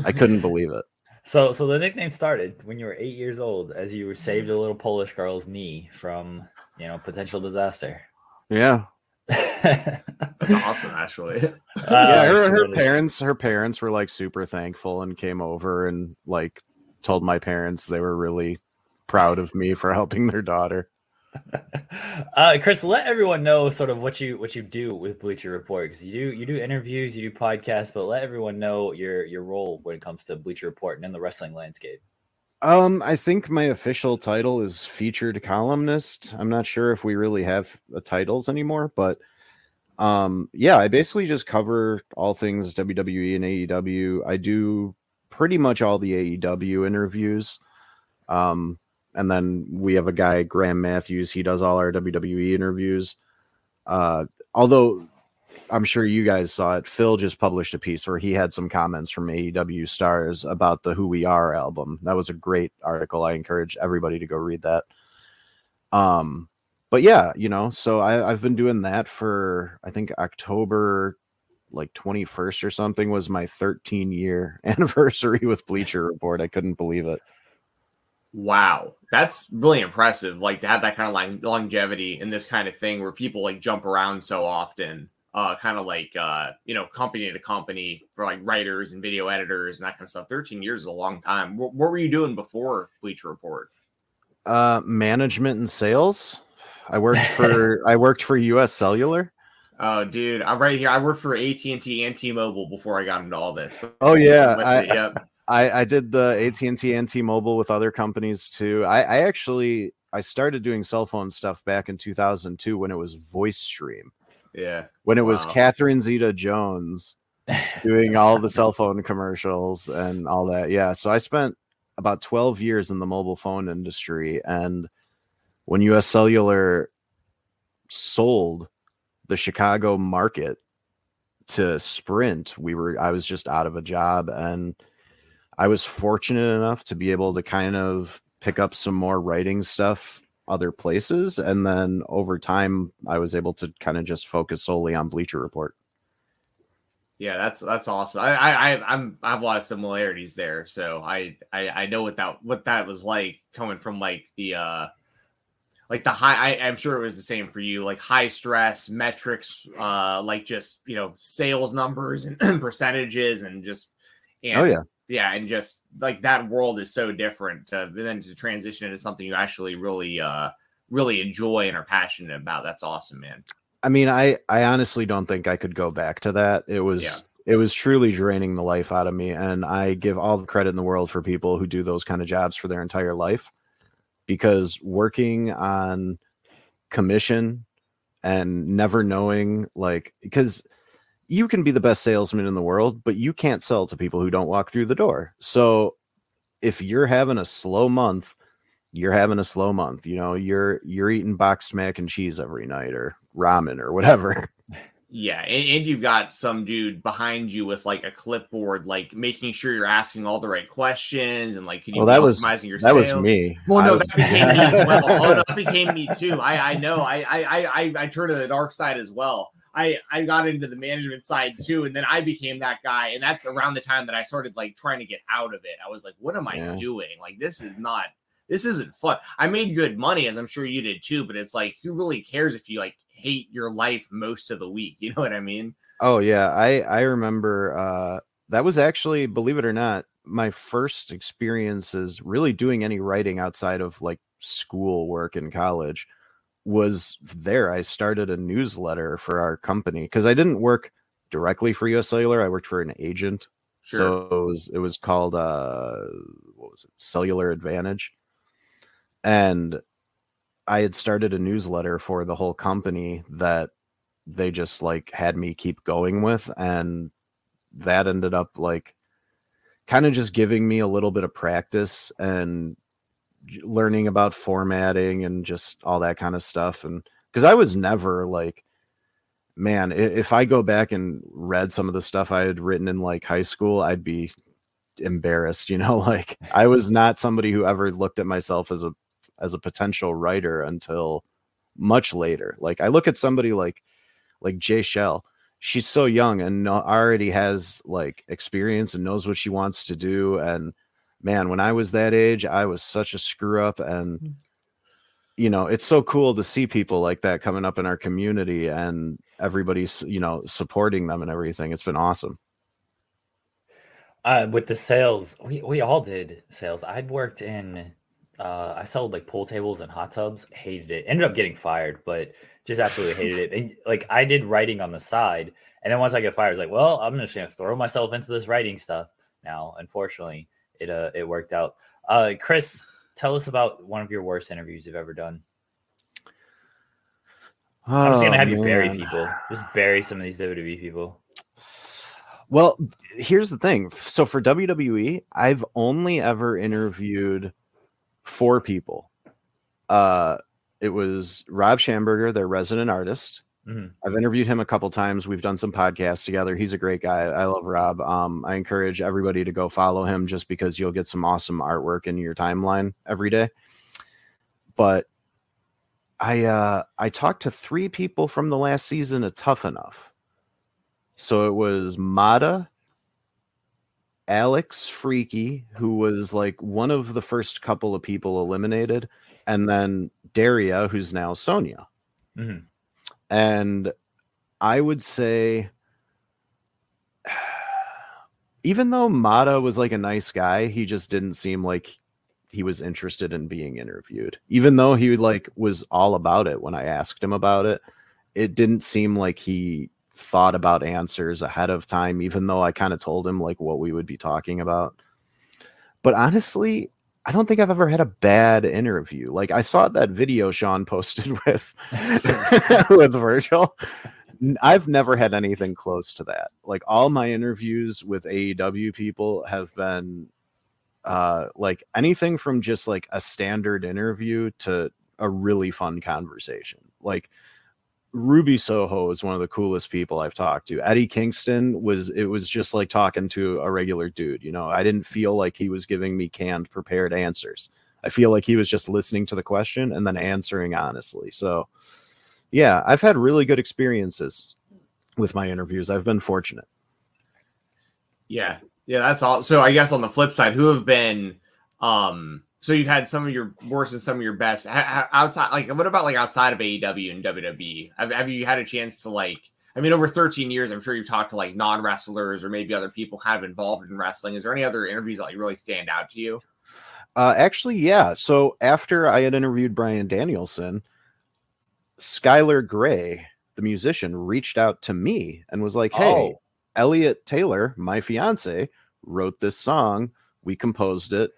I couldn't believe it. So so the nickname started when you were eight years old as you saved a little Polish girl's knee from you know potential disaster. Yeah. That's awesome, actually. Uh, yeah, her, her parents her parents were like super thankful and came over and like told my parents they were really proud of me for helping their daughter. uh, Chris, let everyone know sort of what you what you do with Bleacher Report because you do you do interviews, you do podcasts, but let everyone know your your role when it comes to Bleacher Report and in the wrestling landscape. Um, I think my official title is featured columnist. I'm not sure if we really have uh, titles anymore, but um, yeah, I basically just cover all things WWE and AEW. I do pretty much all the AEW interviews. Um, and then we have a guy, Graham Matthews. He does all our WWE interviews. Uh, although I'm sure you guys saw it. Phil just published a piece where he had some comments from AEW stars about the Who We Are album. That was a great article. I encourage everybody to go read that. Um, but yeah, you know, so I, I've been doing that for I think October like 21st or something was my 13 year anniversary with Bleacher Report. I couldn't believe it. Wow, that's really impressive. Like to have that kind of like longevity in this kind of thing where people like jump around so often, uh, kind of like uh, you know, company to company for like writers and video editors and that kind of stuff. Thirteen years is a long time. What, what were you doing before Bleacher Report? Uh, management and sales. I worked for I worked for U.S. Cellular. Oh, dude, I'm right here. I worked for AT and T and T-Mobile before I got into all this. Oh yeah, I, yep. I, I did the AT and T and T-Mobile with other companies too. I, I actually I started doing cell phone stuff back in 2002 when it was VoiceStream. Yeah, when it was Wow. Catherine Zeta Jones doing all the cell phone commercials and all that. Yeah, so I spent about 12 years in the mobile phone industry, and when U.S. Cellular sold the Chicago market to Sprint, we were I was just out of a job and I was fortunate enough to be able to kind of pick up some more writing stuff other places and then over time I was able to kind of just focus solely on Bleacher Report. Yeah, that's that's awesome. I I I'm I have a lot of similarities there, so I I I know what that what that was like coming from like the uh like the high I, I'm sure it was the same for you, like high stress metrics, uh like just you know sales numbers and percentages and just and Oh, yeah. Yeah, and just like that world is so different. Uh, and then to transition into something you actually really uh really enjoy and are passionate about. That's awesome, man. I mean, I I honestly don't think I could go back to that. It was Yeah. it was truly draining the life out of me and I give all the credit in the world for people who do those kind of jobs for their entire life because working on commission and never knowing like because you can be the best salesman in the world but you can't sell to people who don't walk through the door. So if you're having a slow month you're having a slow month you know you're you're eating boxed mac and cheese every night or ramen or whatever Yeah, and, and you've got some dude behind you with like a clipboard, like making sure you're asking all the right questions and like can you well that was your that was me Well, no, was- that became me as well. Oh, no, that became me too. I I know. I I I I, I turned to the dark side as well. I I got into the management side too, and then I became that guy. And that's around the time that I started like trying to get out of it. I was like, what am I Yeah. doing? Like this is not. This isn't fun. I made good money, as I'm sure you did too. But it's like, who really cares if you like hate your life most of the week? You know what I mean? oh yeah i i remember uh that was actually believe it or not my first experiences really doing any writing outside of like school work in college was there i started a newsletter for our company because i didn't work directly for us cellular i worked for an agent Sure. So it was it was called uh what was it? Cellular Advantage. And I had started a newsletter for the whole company that they just like had me keep going with and that ended up like kind of just giving me a little bit of practice and learning about formatting and just all that kind of stuff and because I was never like man, if I go back and read some of the stuff I had written in like high school, I'd be embarrassed, you know, like I was not somebody who ever looked at myself as a as a potential writer until much later. Like I look at somebody like like Jay Shell. She's so young and already has like experience and knows what she wants to do and man, when I was that age, I was such a screw up and you know it's so cool to see people like that coming up in our community and everybody's you know supporting them and everything it's been awesome Uh, with the sales, we, we all did sales. I'd worked in, uh, I sold like pool tables and hot tubs. Hated it. Ended up getting fired, but just absolutely hated it. And like I did writing on the side, and then once I get fired, I was like, well, I'm just gonna throw myself into this writing stuff. Now, unfortunately, it uh it worked out. Uh, Chris, tell us about one of your worst interviews you've ever done. I'm just gonna Oh, have you bury people. Just bury some of these WWE people. well here's the thing so for wwe i've only ever interviewed four people uh it was rob schamberger their resident artist Mhm. I've interviewed him a couple times. We've done some podcasts together. He's a great guy. I love Rob. Um, I encourage everybody to go follow him just because you'll get some awesome artwork in your timeline every day. But I uh I talked to three people from the last season of Tough Enough. So it was Mada, Alex Freaky, who was like one of the first couple of people eliminated, and then Daria, who's now Sonya. Mhm. And I would say, even though Mada was like a nice guy, he just didn't seem like he was interested in being interviewed. Even though he like was all about it when I asked him about it, it didn't seem like he thought about answers ahead of time, even though I kind of told him like what we would be talking about. But honestly, I don't think I've ever had a bad interview. Like I saw that video Sean posted with with Virgil. I've never had anything close to that. Like all my interviews with AEW people have been uh like anything from just like a standard interview to a really fun conversation. Like Ruby Soho is one of the coolest people I've talked to. Eddie Kingston was it was just like talking to a regular dude, you know. I didn't feel like he was giving me canned prepared answers. I feel like he was just listening to the question and then answering honestly. So yeah, I've had really good experiences with my interviews. I've been fortunate. Yeah, yeah, that's all. So I guess on the flip side, who have been, um, so you've had some of your worst and some of your best outside. Like, what about like outside of AEW and WWE? Have, have you had a chance to like? I mean, over 13 years, I'm sure you've talked to like non wrestlers or maybe other people kind of involved in wrestling. Is there any other interviews that like really stand out to you? Uh, actually, yeah. So after I had interviewed Bryan Danielson, Skylar Grey, the musician, reached out to me and was like, "Hey, Oh. Elliot Taylor, my fiance, wrote this song. We composed it.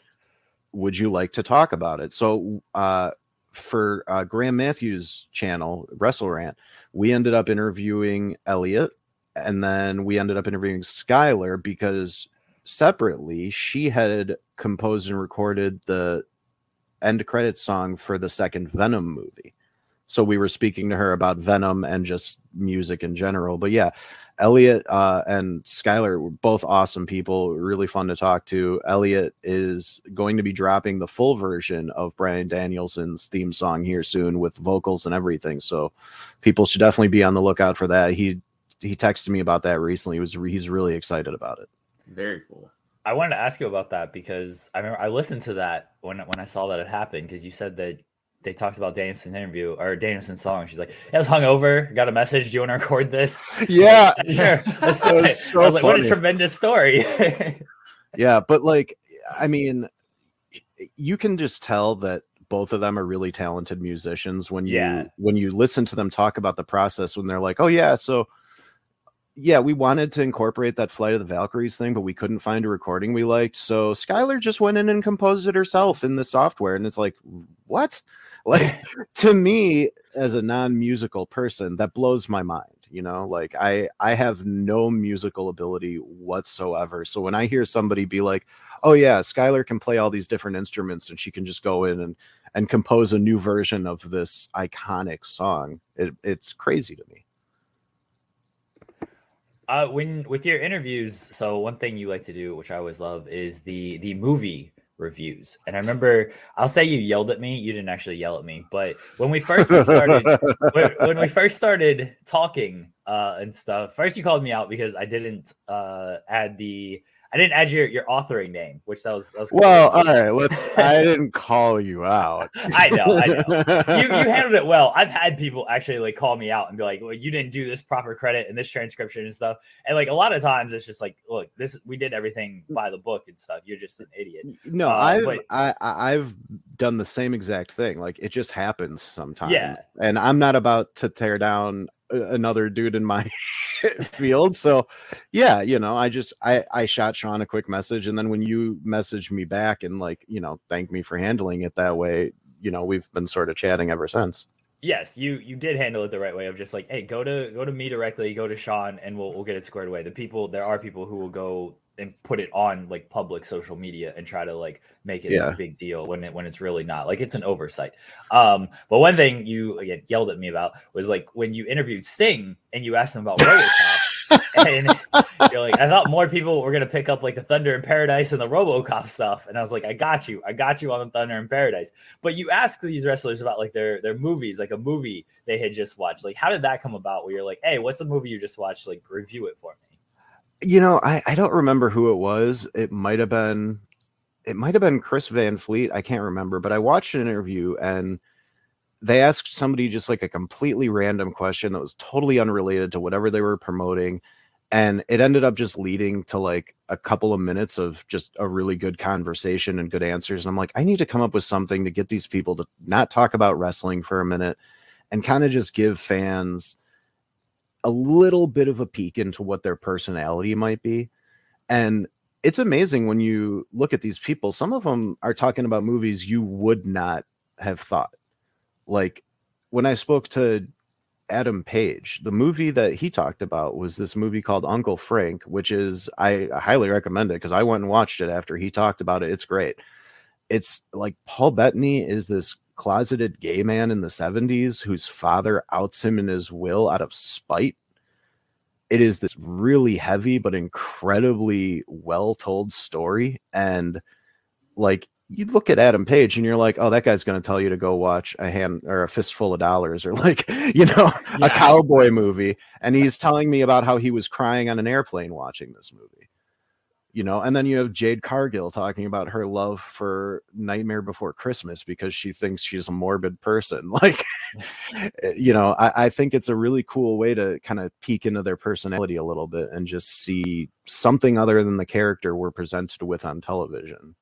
Would you like to talk about it?" So, uh, for uh, Graham Matthews' channel, Wrestle Rant, we ended up interviewing Elliot, and then we ended up interviewing Skylar because separately she had composed and recorded the end credit song for the second Venom movie. So we were speaking to her about Venom and just music in general. But yeah, Elliot uh, and Skylar were both awesome people, really fun to talk to. Elliot is going to be dropping the full version of Bryan Danielson's theme song here soon with vocals and everything. So people should definitely be on the lookout for that. He he texted me about that recently. He was he's really excited about it. Very cool. I wanted to ask you about that because I remember I listened to that when when I saw that it happened because you said that they talked about Danielson's interview or Danielson's song. She's like, "Yeah, I was hungover, got a message. Do you want to record this?" Yeah. sure. Let's That was so like, "What a tremendous story!" yeah but like i mean you can just tell that both of them are really talented musicians when you Yeah. when you listen to them talk about the process when they're like oh yeah so yeah we wanted to incorporate that flight of the valkyries thing but we couldn't find a recording we liked so skylar just went in and composed it herself in the software and it's like what? Like to me as a non-musical person that blows my mind you know? Like i i have no musical ability whatsoever so when i hear somebody be like oh yeah skylar can play all these different instruments and she can just go in and and compose a new version of this iconic song it, it's crazy to me Uh, when with your interviews, so one thing you like to do, which I always love, is the the movie reviews. And I remember, I'll say you yelled at me. You didn't actually yell at me, but when we first started, when, when we first started talking uh, and stuff, first you called me out because I didn't uh, add the I didn't add your your authoring name, which that was that was well all right let's i didn't call you out I know, I know. you you handled it well. I've had people actually like call me out and be like, "Well, you didn't do this proper credit and this transcription and stuff." And like a lot of times, it's just like, "Look, this we did everything by the book and stuff. You're just an idiot." no Uh, i've but- I, I i've done the same exact thing like it just happens sometimes Yeah. and i'm not about to tear down another dude in my field so yeah you know i just i i shot sean a quick message and then when you messaged me back and like you know thank me for handling it that way you know we've been sort of chatting ever since Yes, you you did handle it the right way of just like, "Hey, go to go to me directly, go to Sean, and we'll we'll get it squared away." The people there are people who will go and put it on like public social media and try to like make it Yeah. this big deal when it when it's really not. Like it's an oversight. Um but one thing you again yelled at me about was like when you interviewed sting and you asked him about robocop and you're like i thought more people were going to pick up like the thunder in paradise and the robocop stuff. And i was like i got you. I got you on the thunder in paradise. But you asked these wrestlers about like their their movies like a movie they had just watched. Like how did that come about where you're like hey what's a movie you just watched? Like review it for me you know, I, I don't remember who it was. It might have been it might have been Chris Van Vliet. I can't remember, but I watched an interview and they asked somebody just like a completely random question that was totally unrelated to whatever they were promoting. And it ended up just leading to like a couple of minutes of just a really good conversation and good answers. And I'm like, I need to come up with something to get these people to not talk about wrestling for a minute and kind of just give fans a little bit of a peek into what their personality might be. And it's amazing when you look at these people. Some of them are talking about movies you would not have thought. Like when I spoke to Adam Page, the movie that he talked about was this movie called Uncle Frank, which is I highly recommend it because I went and watched it after he talked about it. It's great. It's like Paul Bettany is this closeted gay man in the 70s whose father outs him in his will out of spite. It is this really heavy but incredibly well told story. And like you look at Adam Page and you're like, oh, that guy's going to tell you to go watch a hand or a fistful of dollars or like, you know, a cowboy movie. And he's telling me about how he was crying on an airplane watching this movie you know and then you have jade cargill talking about her love for nightmare before christmas because she thinks she's a morbid person like eh, you know I, I think it's a really cool way to kind of peek into their personality a little bit and just see something other than the character we're presented with on television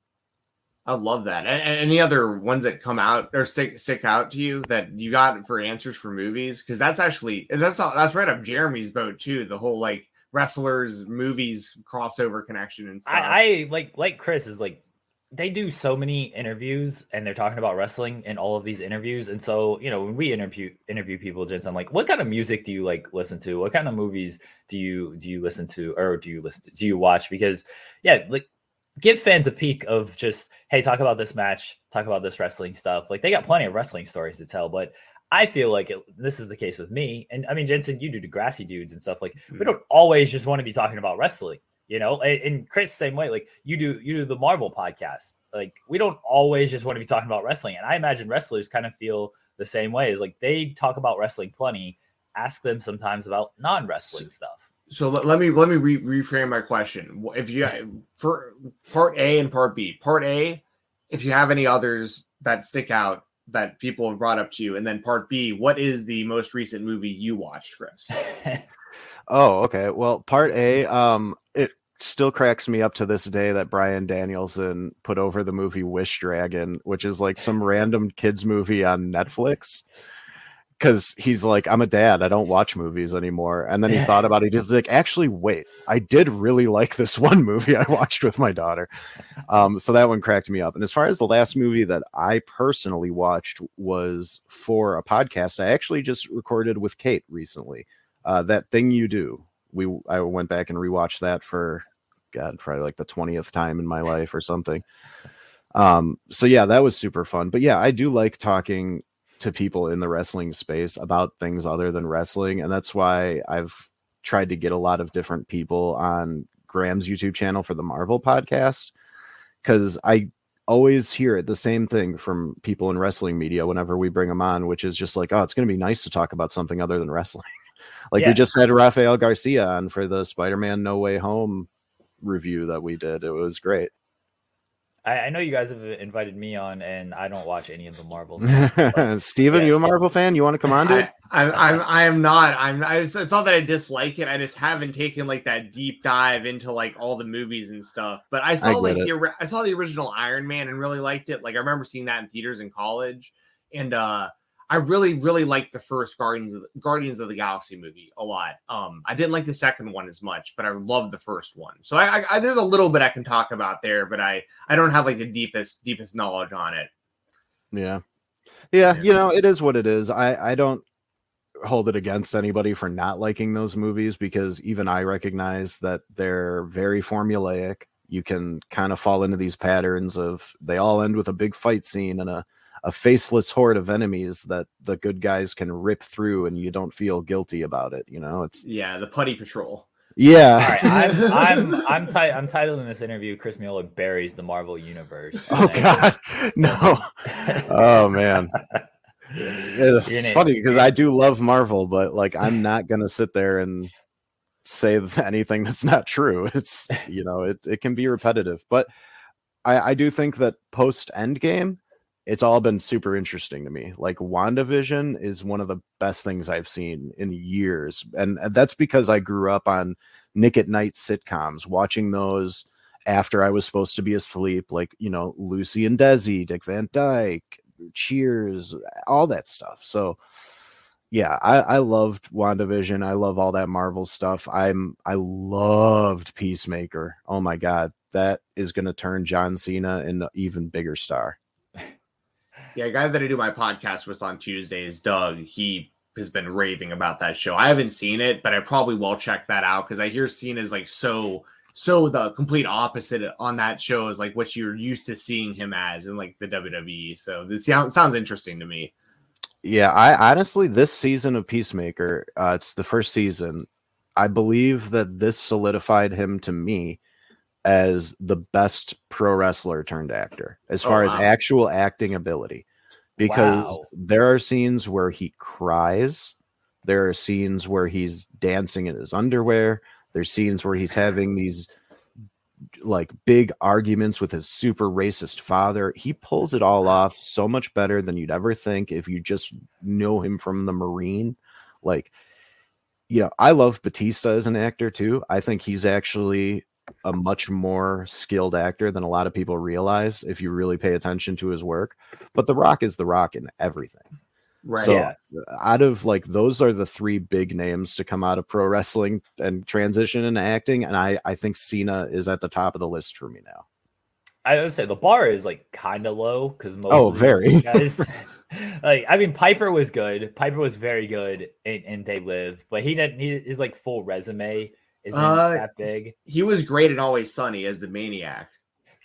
I love that. Any other ones that come out or stick stick out to you that you got for answers for movies? Because that's actually that's all, that's right up Jeremy's boat too. The whole like wrestlers movies crossover connection and stuff. I, I like like Chris is like they do so many interviews and they're talking about wrestling in all of these interviews. And so, you know, when we interview interview people, Jensen, I'm like, what kind of music do you like listen to? What kind of movies do you do you listen to or do you listen to do you watch? Because yeah, like give fans a peek of just, hey, talk about this match, talk about this wrestling stuff. Like they got plenty of wrestling stories to tell, but I feel like it, this is the case with me. And I mean, Jensen, you do Degrassi dudes and stuff. Like we hmm. don't always just want to be talking about wrestling, you know. And, and Chris, same way. Like you do, you do the Marvel podcast. Like we don't always just want to be talking about wrestling. And I imagine wrestlers kind of feel the same way. Is like they talk about wrestling plenty. Ask them sometimes about non-wrestling stuff. so let, let me let me re- reframe my question. If you for part A and part B, part A, if you have any others that stick out that people have brought up to you, and then part B, what is the most recent movie you watched, Chris? Oh, okay. Well, part A, um, it still cracks me up to this day that Bryan Danielson put over the movie Wish Dragon, which is like some random kids movie on Netflix. Cause he's like, I'm a dad, I don't watch movies anymore. And then he thought about it, he's like, actually, wait, I did really like this one movie I watched with my daughter. Um, so that one cracked me up. And as far as the last movie that I personally watched was for a podcast, I actually just recorded with Kate recently uh, that thing you do. We I went back and rewatched that for God, probably like the twentieth time in my life or something. Um, so yeah, that was super fun. But yeah, I do like talking to people in the wrestling space about things other than wrestling, and that's why I've tried to get a lot of different people on Graham's YouTube channel for the Marvel podcast because I always hear it the same thing from people in wrestling media whenever we bring them on, which is just like, oh, it's going to be nice to talk about something other than wrestling. like Yeah. we just had Rafael Garcia on for the Spider-Man No Way Home review that we did. It was great. I, I know you guys have invited me on, and I don't watch any of the Marvel. stuff, Stephen, you a Yes. Marvel fan? You want to come on, dude? I, I'm, I'm, I am not. I'm. I, it's, it's not that I dislike it. I just haven't taken like that deep dive into like all the movies and stuff. But I saw get like it. the I saw the original Iron Man and really liked it. Like I remember seeing that in theaters in college, and uh I really, really liked the first Guardians of the, Guardians of the Galaxy movie a lot. Um, I didn't like the second one as much, but I loved the first one. So I, I, I there's a little bit I can talk about there, but I I don't have like the deepest deepest knowledge on it. Yeah. Yeah, you know, it is what it is. I I don't hold it against anybody for not liking those movies because even I recognize that they're very formulaic. You can kind of fall into these patterns of they all end with a big fight scene and a a faceless horde of enemies that the good guys can rip through and you don't feel guilty about it. You know, it's Yeah, the Putty Patrol. yeah. All right, I'm I'm I'm, ti- I'm titling this interview Chris Mueller buries the Marvel universe. oh And- God, no. oh man. It's You're funny because I do love Marvel, but like I'm not gonna sit there and say anything that's not true. It's you know it it can be repetitive, but I I do think that post Endgame, it's all been super interesting to me. Like WandaVision is one of the best things I've seen in years, and uh, that's because I grew up on Nick at Nite sitcoms, watching those after I was supposed to be asleep, like you know Lucy and Desi, Dick Van Dyke, Cheers, all that stuff. So yeah, I, I loved WandaVision. I love all that Marvel stuff. I'm I loved Peacemaker. Oh my god, that is gonna turn John Cena into even bigger star. Yeah, guy that I do my podcast with on Tuesdays, Doug, he has been raving about that show. I haven't seen it, but I probably will check that out because I hear Cena's like so so the complete opposite on that show is like what you're used to seeing him as in like the WWE. So it sounds sounds interesting to me. Yeah, I honestly this season of Peacemaker, uh, it's the first season. I believe that this solidified him to me as the best pro wrestler turned actor as Oh, far as actual acting ability. Because Wow. there are scenes where he cries, there are scenes where he's dancing in his underwear, there's scenes where he's having these like big arguments with his super racist father. He pulls it all off so much better than you'd ever think if you just know him from the Marine. Like, you know, I love Batista as an actor too. I think he's actually a much more skilled actor than a lot of people realize if you really pay attention to his work. But The Rock is The Rock in everything. Right. So Yeah. out of like those are the three big names to come out of pro wrestling and transition into acting, and I I think Cena is at the top of the list for me now. I would say the bar is like kind of low because most Oh, of these very. guys, like I mean, Piper was good. Piper was very good in, in They Live, but he didn't. He, his like full resume isn't Uh, that big. He was great in Always Sunny as the maniac.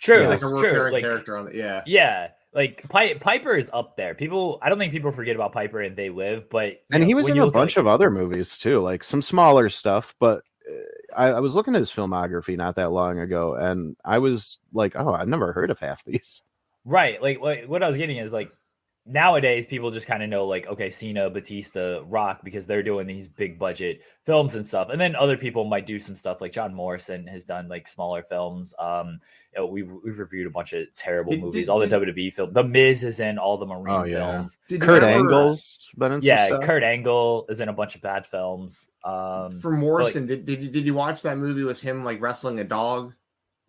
True, He's like a true. recurring Like, character on the yeah. yeah, like Pi- Piper is up there. People, I don't think people forget about Piper and They Live, but And know, he was in a bunch like- of other movies too, like some smaller stuff. But uh, I, I was looking at his filmography not that long ago, and I was like, oh, I've never heard of half these. Right. Like, like what I was getting is like nowadays people just kind of know like okay Cena, Batista, Rock because they're doing these big budget films and stuff. And then other people might do some stuff like John Morrison has done like smaller films. Um you know, we've we've reviewed a bunch of terrible Did- movies. did- all the did- WWE films. The Miz is in all the Marine Oh, yeah. films. Did Kurt ever, Angle's been in some Yeah, stuff. Kurt Angle is in a bunch of bad films. Um For Morrison, did, did you did you watch that movie with him like wrestling a dog?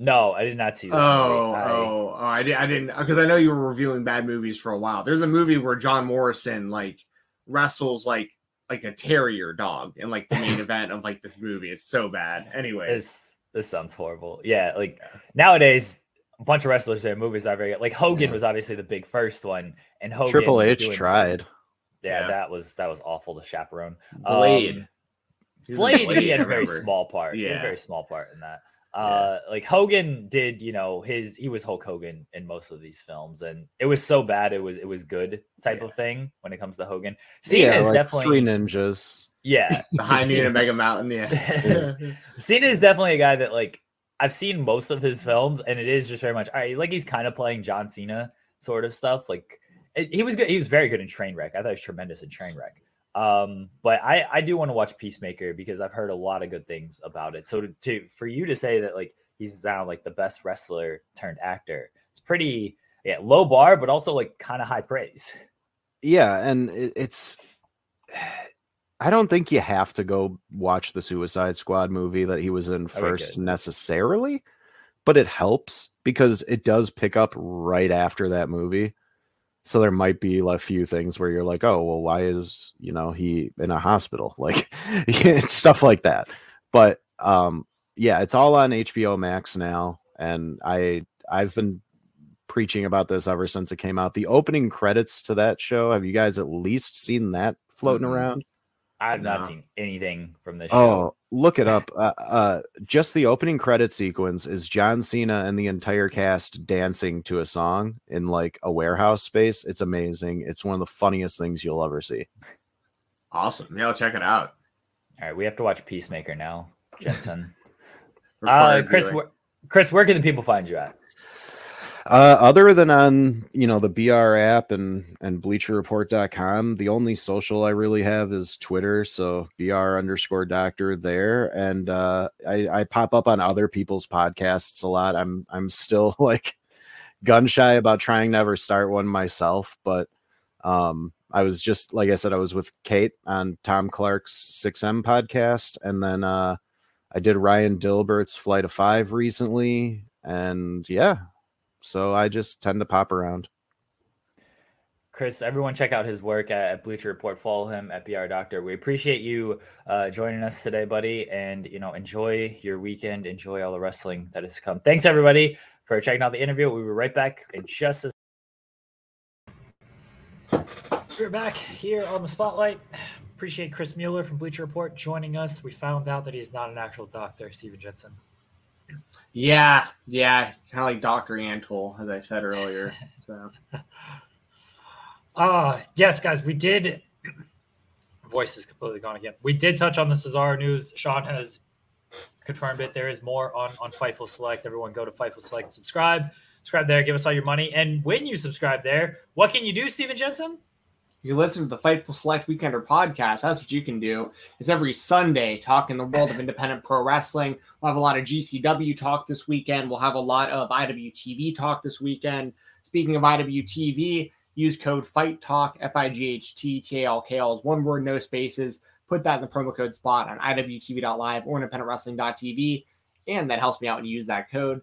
No, I did not see this. Oh, movie. I- oh, oh! I, did, I didn't because I know you were reviewing bad movies for a while. There's a movie where John Morrison like wrestles like like a terrier dog in like the main event of like this movie. It's so bad. Anyway, This this sounds horrible. Yeah, like nowadays, a bunch of wrestlers in movies are very good. Like Hogan Yeah. was obviously the big first one, and Hogan Triple H doing- tried. Yeah, Yeah. that was that was awful to chaperone. Blade. Um, He was in Blade, he had a very remember. small part. He had a Yeah. very small part in that. Uh, like Hogan did, you know, his he was Hulk Hogan in most of these films, and it was so bad it was it was good type of thing when it comes to Hogan. Cena yeah, is like definitely three ninjas. yeah. The High Noon Cena- and Mega Mountain. Yeah. Cena is definitely a guy that like I've seen most of his films, and it is just very much all right. Like he's kind of playing John Cena sort of stuff. Like it- he was good. He was very good in Trainwreck. I thought he was tremendous in Trainwreck. Um, but I I do want to watch Peacemaker because I've heard a lot of good things about it. So to, to for you to say that like he's now like the best wrestler turned actor, it's pretty yeah low bar, but also like kind of high praise. Yeah, and it, it's. I don't think you have to go watch the Suicide Squad movie that he was in first good. necessarily, but it helps because it does pick up right after that movie. So there might be a few things where you're like, oh, well, why is you know he in a hospital? Like it's stuff like that. But um, yeah, it's all on HBO Max now, and I I've been preaching about this ever since it came out. The opening credits to that show, have you guys at least seen that floating Mhm. around? I've not No. seen anything from this show. Oh, look it up. Uh, uh, just the opening credit sequence is John Cena and the entire cast dancing to a song in like a warehouse space. It's amazing. It's one of the funniest things you'll ever see. Awesome. Yeah, I'll check it out. All right, we have to watch Peacemaker now, Jensen. uh, Chris, viewing. where, Chris, where can the people find you at? Uh, other than on you know the BR app and and BleacherReport.com, the only social I really have is Twitter. So BR underscore Doctor there, and uh, I, I pop up on other people's podcasts a lot. I'm I'm still like gun shy about trying to ever start one myself, but um, I was just like I said, I was with Kate on Tom Clark's 6M podcast, and then uh, I did Ryan Dilbert's Flight of Five recently, and yeah, so I just tend to pop around. Chris, everyone check out his work at, Bleacher Report. Follow him at BR Doctor. We appreciate you uh, joining us today, buddy, and you know enjoy your weekend. Enjoy all the wrestling that is to come. Thanks everybody for checking out the interview. We'll be right back in just a We're back here on the spotlight. Appreciate Chris Mueller from Bleacher Report joining us. We found out that he's not an actual doctor, Stephen Jensen. Yeah, yeah, kind of like Doctor Antle, as I said earlier. So Uh yes, guys, we did. Voice is completely gone again. We did touch on the Cesaro news. Sean has confirmed it. There is more on on Fightful Select. Everyone go to Fightful Select, subscribe, subscribe there, give us all your money. And when you subscribe there, what can you do, Stephen Jensen? You listen to the Fightful Select Weekender podcast. That's what you can do. It's every Sunday talking the world of independent pro wrestling. We'll have a lot of GCW talk this weekend. We'll have a lot of IWTV talk this weekend. Speaking of IWTV, use code Fight Talk F I G H T T A L K L is one word, no spaces. Put that in the promo code spot on IWTV.live or independentwrestling.tv, and that helps me out when you use that code.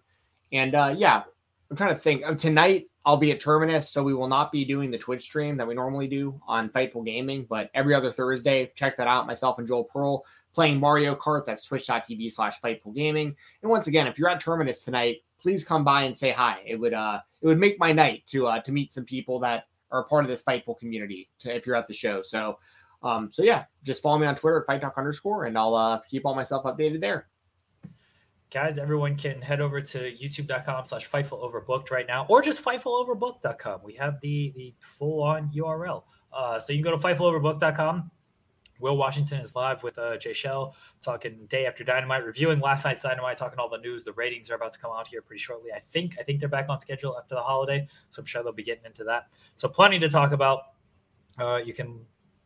And uh, yeah, I'm trying to think. Tonight, I'll be at Terminus, so we will not be doing the Twitch stream that we normally do on Fightful Gaming, but every other Thursday, check that out. Myself and Joel Pearl playing Mario Kart. That's twitch.tv slash Fightful Gaming. And once again, if you're at Terminus tonight, please come by and say hi. It would uh it would make my night to uh to meet some people that are part of this Fightful community to, if you're at the show. So um so yeah, just follow me on Twitter at Fight Talk underscore and I'll uh keep all myself updated there. Guys everyone can head over to youtube.com slash fightful overbooked right now or just fightfuloverbooked.com we have the the full on url uh, so you can go to fightfuloverbooked.com will washington is live with uh, jay shell talking day after dynamite reviewing last night's dynamite talking all the news. The ratings are about to come out here pretty shortly i think. I think they're back on schedule after the holiday so i'm sure they'll be getting into that. So plenty to talk about. Uh, you can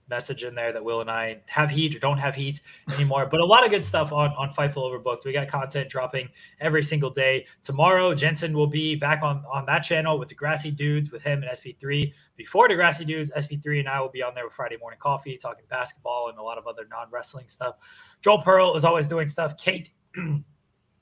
message in there that Will and I have heat or don't have heat anymore. But a lot of good stuff on on Fightful Overbooked. We got content dropping every single day. Tomorrow, Jensen will be back on on that channel with the Grassy Dudes with him and SP3. Before the Grassy Dudes, SP3 and I will be on there with Friday Morning Coffee, talking basketball and a lot of other non wrestling stuff. Joel Pearl is always doing stuff. Kate.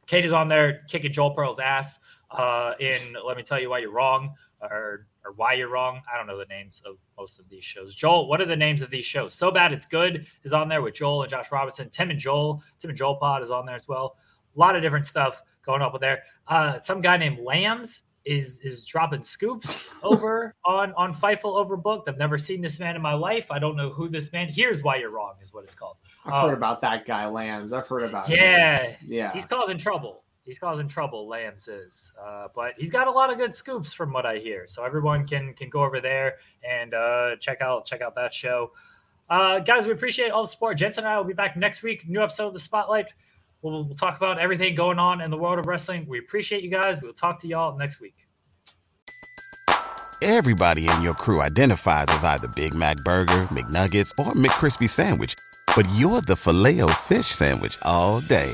Kate is on there kicking Joel Pearl's ass. Uh, in let me tell you why you're wrong, or or why you're wrong. I don't know the names of most of these shows. Joel, what are the names of these shows? So bad it's good is on there with Joel and Josh Robinson. Tim and Joel, Tim and Joel Pod is on there as well. A lot of different stuff going up with there. Uh, some guy named Lambs is is dropping scoops over on on Fightful Overbooked. I've never seen this man in my life. I don't know who this man. Here's why you're wrong is what it's called. I've Um, heard about that guy, Lambs. I've heard about him. yeah, Yeah. he's causing trouble. He's causing trouble. Lambs is, uh, but he's got a lot of good scoops from what I hear. So everyone can can go over there and uh, check out check out that show. Uh, guys, we appreciate all the support. Jensen and I will be back next week. New episode of the Spotlight. We'll, we'll talk about everything going on in the world of wrestling. We appreciate you guys. We'll talk to y'all next week. Everybody in your crew identifies as either Big Mac Burger, McNuggets, or McCrispy Sandwich. But you're the Filet-O-Fish Sandwich all day.